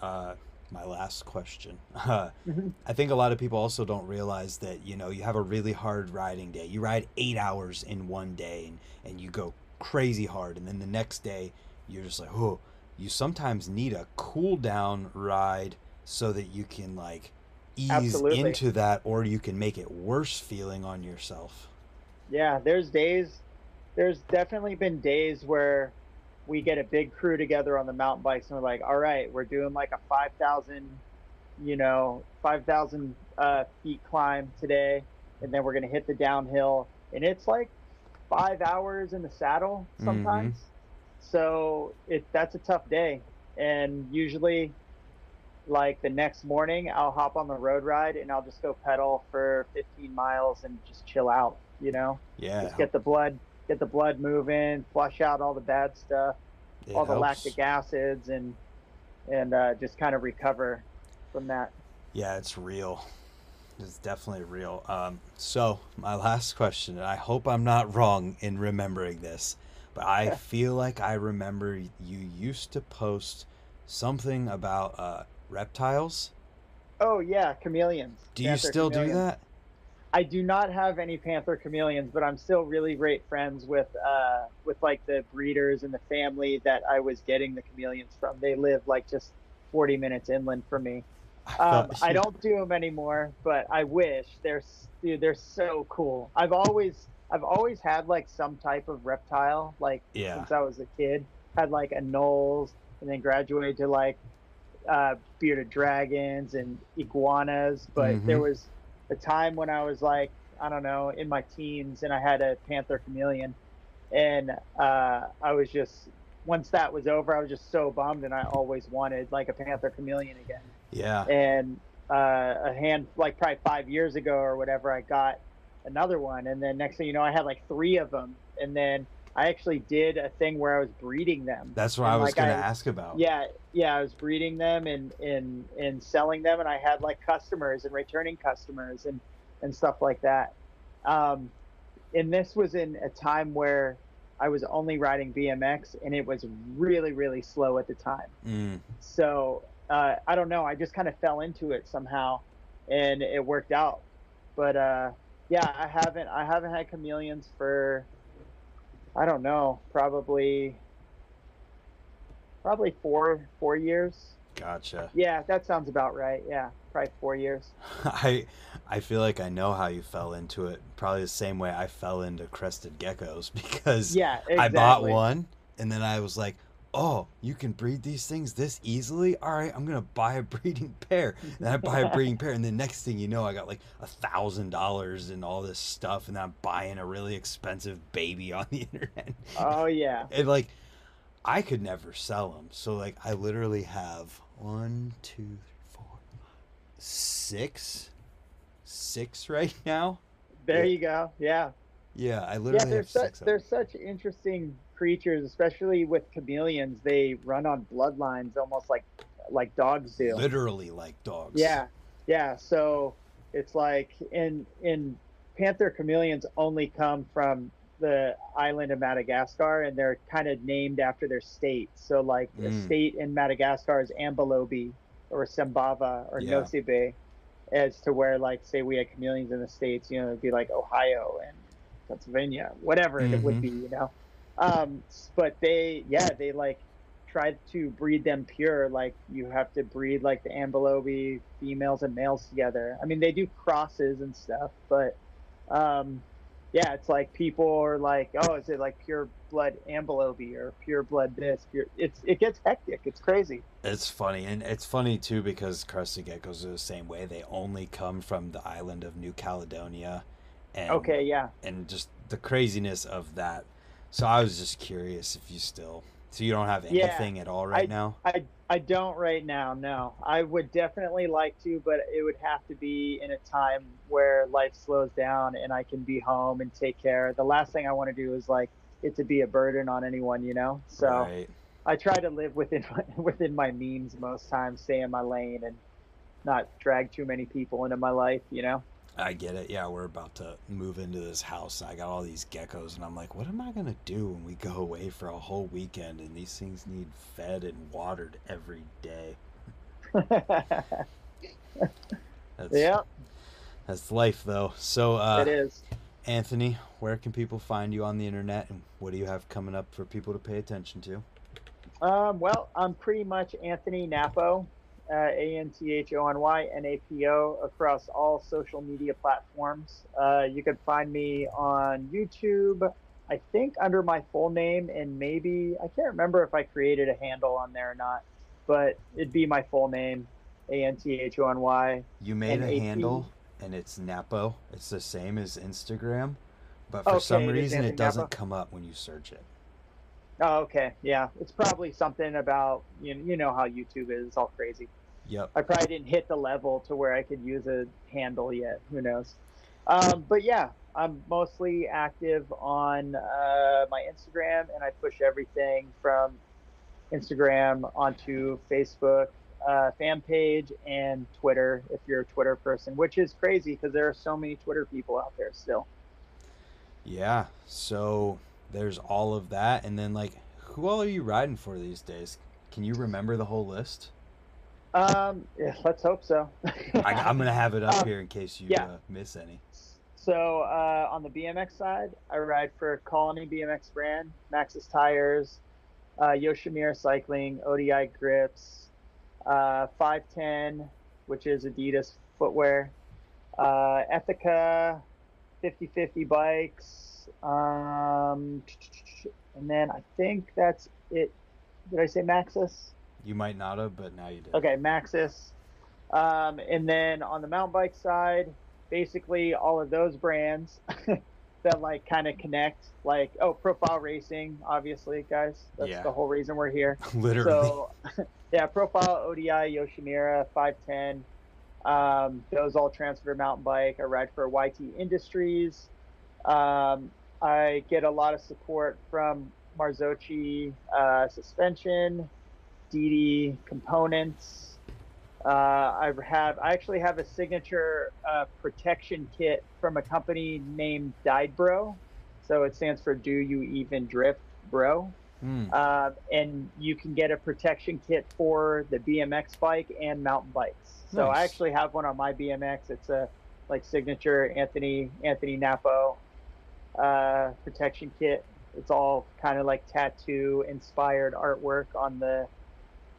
uh, my last question. Uh, Mhm. I think a lot of people also don't realize that you know you have a really hard riding day. You ride eight hours in one day, and, and you go crazy hard, and then the next day you're just like, oh. You sometimes need a cool down ride so that you can like ease Absolutely. into that, or you can make it worse feeling on yourself. Yeah, there's days, there's definitely been days where we get a big crew together on the mountain bikes and we're like, all right, we're doing like a 5,000, you know, 5,000 uh, feet climb today. And then we're going to hit the downhill. And it's like five hours in the saddle sometimes. So it that's a tough day. And usually, like the next morning, I'll hop on the road ride and I'll just go pedal for 15 miles and just chill out, you know? Yeah, just get the blood get the blood moving flush out all the bad stuff it all the helps. lactic acids and and uh, just kind of recover from that Yeah, it's real. It's definitely real. Um, so my last question, and I hope I'm not wrong in remembering this, but I feel like I remember you used to post something about uh, reptiles. oh yeah chameleons Do you Panther still do that? i do not have any panther chameleons but i'm still really great friends with uh with like the breeders and the family that i was getting the chameleons from they live like just 40 minutes inland from me I Um, I don't do them anymore, but I wish they're dude. They're so cool. I've always I've always had like some type of reptile, like Yeah. since I was a kid. Had like anoles, and then graduated to like uh, bearded dragons and iguanas. But Mhm. there was a time when I was like I don't know in my teens, and I had a panther chameleon, and uh, I was just once that was over, I was just so bummed, and I always wanted like a panther chameleon again Yeah. and uh, a hand like probably five years ago or whatever i got another one and then next thing you know i had like three of them and then i actually did a thing where i was breeding them That's what And, I was like, gonna ask about. yeah yeah i was breeding them and and and selling them and i had like customers and returning customers and and stuff like that um and this was in a time where i was only riding bmx and it was really really slow at the time Mm, so uh, I don't know. I just kind of fell into it somehow, and it worked out. But uh, yeah, I haven't I haven't had chameleons for I don't know, probably probably four four years. gotcha. Yeah, that sounds about right. Yeah, probably four years. I I feel like I know how you fell into it. Probably the same way I fell into crested geckos because Yeah, exactly. I bought one and then I was like, "Oh, you can breed these things this easily? All right, I'm gonna buy a breeding pair." And I buy a breeding pair, and the next thing you know, I got like a thousand dollars and all this stuff, and I'm buying a really expensive baby on the internet. Oh yeah. And like, I could never sell them, so like, I literally have one, two, three, four, six, six right now. There Yeah. you go. Yeah. Yeah, I literally they're have such six. them. such interesting creatures, especially with chameleons. They run on bloodlines almost like like dogs do. literally like dogs. Yeah, yeah. So it's like in in panther chameleons only come from the island of Madagascar, and they're kind of named after their state. So like a Mm. state in Madagascar is Ambilobe or Sambava or Yeah. Nosy Be, as to where like say we had chameleons in the states, you know, it'd be like Ohio and Pennsylvania, whatever it would Mhm. be, you know. Um, but they, yeah, they like tried to breed them pure. Like you have to breed like the Ambilobe females and males together. I mean, they do crosses and stuff, but um, yeah, it's like people are like, oh, is it like pure blood Ambilobe or pure blood this? Pure, it's it gets hectic. It's crazy. It's funny, and it's funny too because crested geckos are the same way. They only come from the island of New Caledonia, and Okay, yeah. and just the craziness of that. So I was just curious if you still So you don't have Yeah, anything at all right now. I I don't right now. No, I would definitely like to, but it would have to be in a time where life slows down and I can be home and take care. The last thing I want to do is like it to be a burden on anyone, you know. So Right. I try to live within my, within my means most times, stay in my lane, and not drag too many people into my life, you know. I get it. Yeah, we're about to move into this house. I got all these geckos, and I'm like, what am I gonna do when we go away for a whole weekend? And these things need fed and watered every day. That's, yeah, that's life, though. So, uh, it is. Anthony, where can people find you on the internet, and what do you have coming up for people to pay attention to? Um, well, I'm pretty much Anthony Napo, A N T H O N Y N A P O, across all social media platforms. Uh, you can find me on YouTube, I think under my full name, and maybe, I can't remember if I created a handle on there or not, but it'd be my full name, A N T H O N Y. You made a handle, and it's Napo. It's the same as Instagram, but for Okay, some reason, it doesn't Napo. come up when you search it. Oh, okay. Yeah. It's probably something about, you you know how YouTube is, it's all crazy. Yep. I probably didn't hit the level to where I could use a handle yet. Who knows? Um, but yeah, I'm mostly active on uh, my Instagram, and I push everything from Instagram onto Facebook uh, fan page and Twitter. If you're a Twitter person, which is crazy because there are so many Twitter people out there still. Yeah. So there's all of that, and then like, who all are you riding for these days? Can you remember the whole list? Um, yeah, let's hope so. I, I'm gonna have it up Um, here in case you yeah. uh, miss any. So uh, on the BMX side, I ride for Colony BMX brand, Maxxis tires, uh, Yoshimura Cycling, ODI grips, uh, Five Ten, which is Adidas footwear, uh, Ethika, 50-50 bikes, um, and then I think that's it. Did I say Maxxis? You might not have, but now you did. Okay, Maxxis. Um, and then on the mountain bike side, basically all of those brands that like kind of connect, like oh, Profile Racing, obviously, guys. That's Yeah. the whole reason we're here. Literally. So, yeah, Profile, ODI, Yoshimura, Five Ten. Um, those all transfer mountain bike. I ride for YT Industries. Um, I get a lot of support from Marzocchi uh, suspension, DD components. Uh, I have I actually have a signature uh, protection kit from a company named Dyedbro, so it stands for Do You Even Drift Bro. Hmm. Um, and you can get a protection kit for the BMX bike and mountain bikes. So I actually have one on my BMX. It's a like signature Anthony Anthony Napo uh, protection kit. It's all kind of like tattoo inspired artwork on the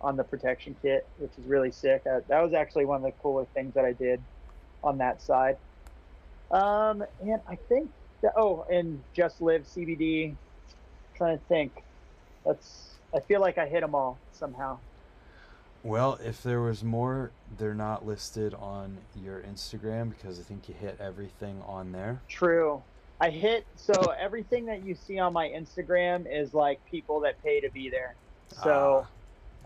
on the protection kit, which is really sick. Uh, that was actually one of the cooler things that I did on that side. Um, and I think that, oh, and Just Live CBD. trying to think. That's I feel like I hit them all somehow. Well, if there was more, they're not listed on your Instagram because I think you hit everything on there. True. I hit so everything that you see on my Instagram is like people that pay to be there. So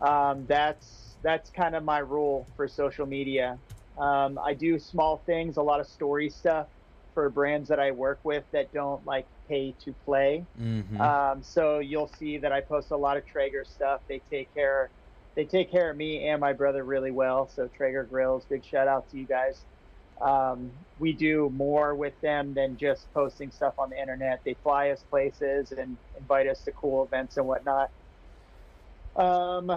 um, that's that's kind of my rule for social media. Um, I do small things, a lot of story stuff for brands that I work with that don't like pay to play. hmm Um, so you'll see that I post a lot of Traeger stuff. They take care, they take care of me and my brother really well. So Traeger Grills, big shout out to you guys. Um, we do more with them than just posting stuff on the internet. They fly us places and invite us to cool events and whatnot. Um,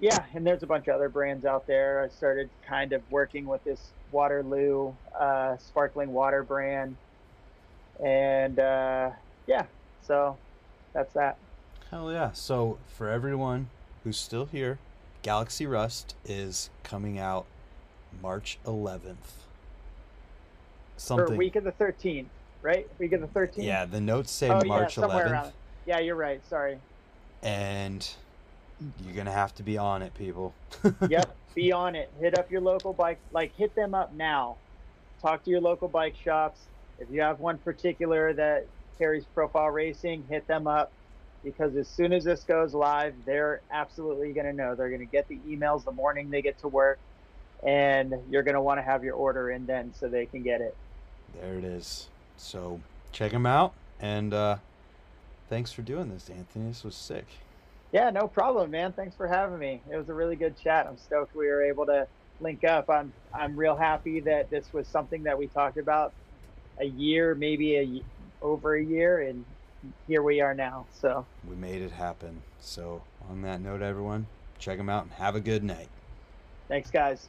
yeah, and there's a bunch of other brands out there. I started kind of working with this Waterloo uh, sparkling water brand, and uh, yeah, so that's that. Hell yeah. So, for everyone who's still here, Galaxy Rust is coming out March 11th. Something. For week of the 13th, right? Week of the 13th. yeah, the notes say Oh, yeah, March somewhere 11th. around. Yeah, you're right. Sorry. And you're going to have to be on it, people. yep, be on it. Hit up your local bike, like hit them up now. Talk to your local bike shops. If you have one particular that carries profile racing, hit them up. because as soon as this goes live, they're absolutely going to know. They're going to get the emails the morning they get to work, and you're going to want to have your order in then so they can get it. There it is. So check them out, and uh, thanks for doing this, Anthony. This was sick. Yeah, no problem, man. Thanks for having me. It was a really good chat. I'm stoked we were able to link up. I'm I'm real happy that this was something that we talked about a year, maybe a over a year, and here we are now. So we made it happen. So on that note, everyone, check them out and have a good night. Thanks, guys.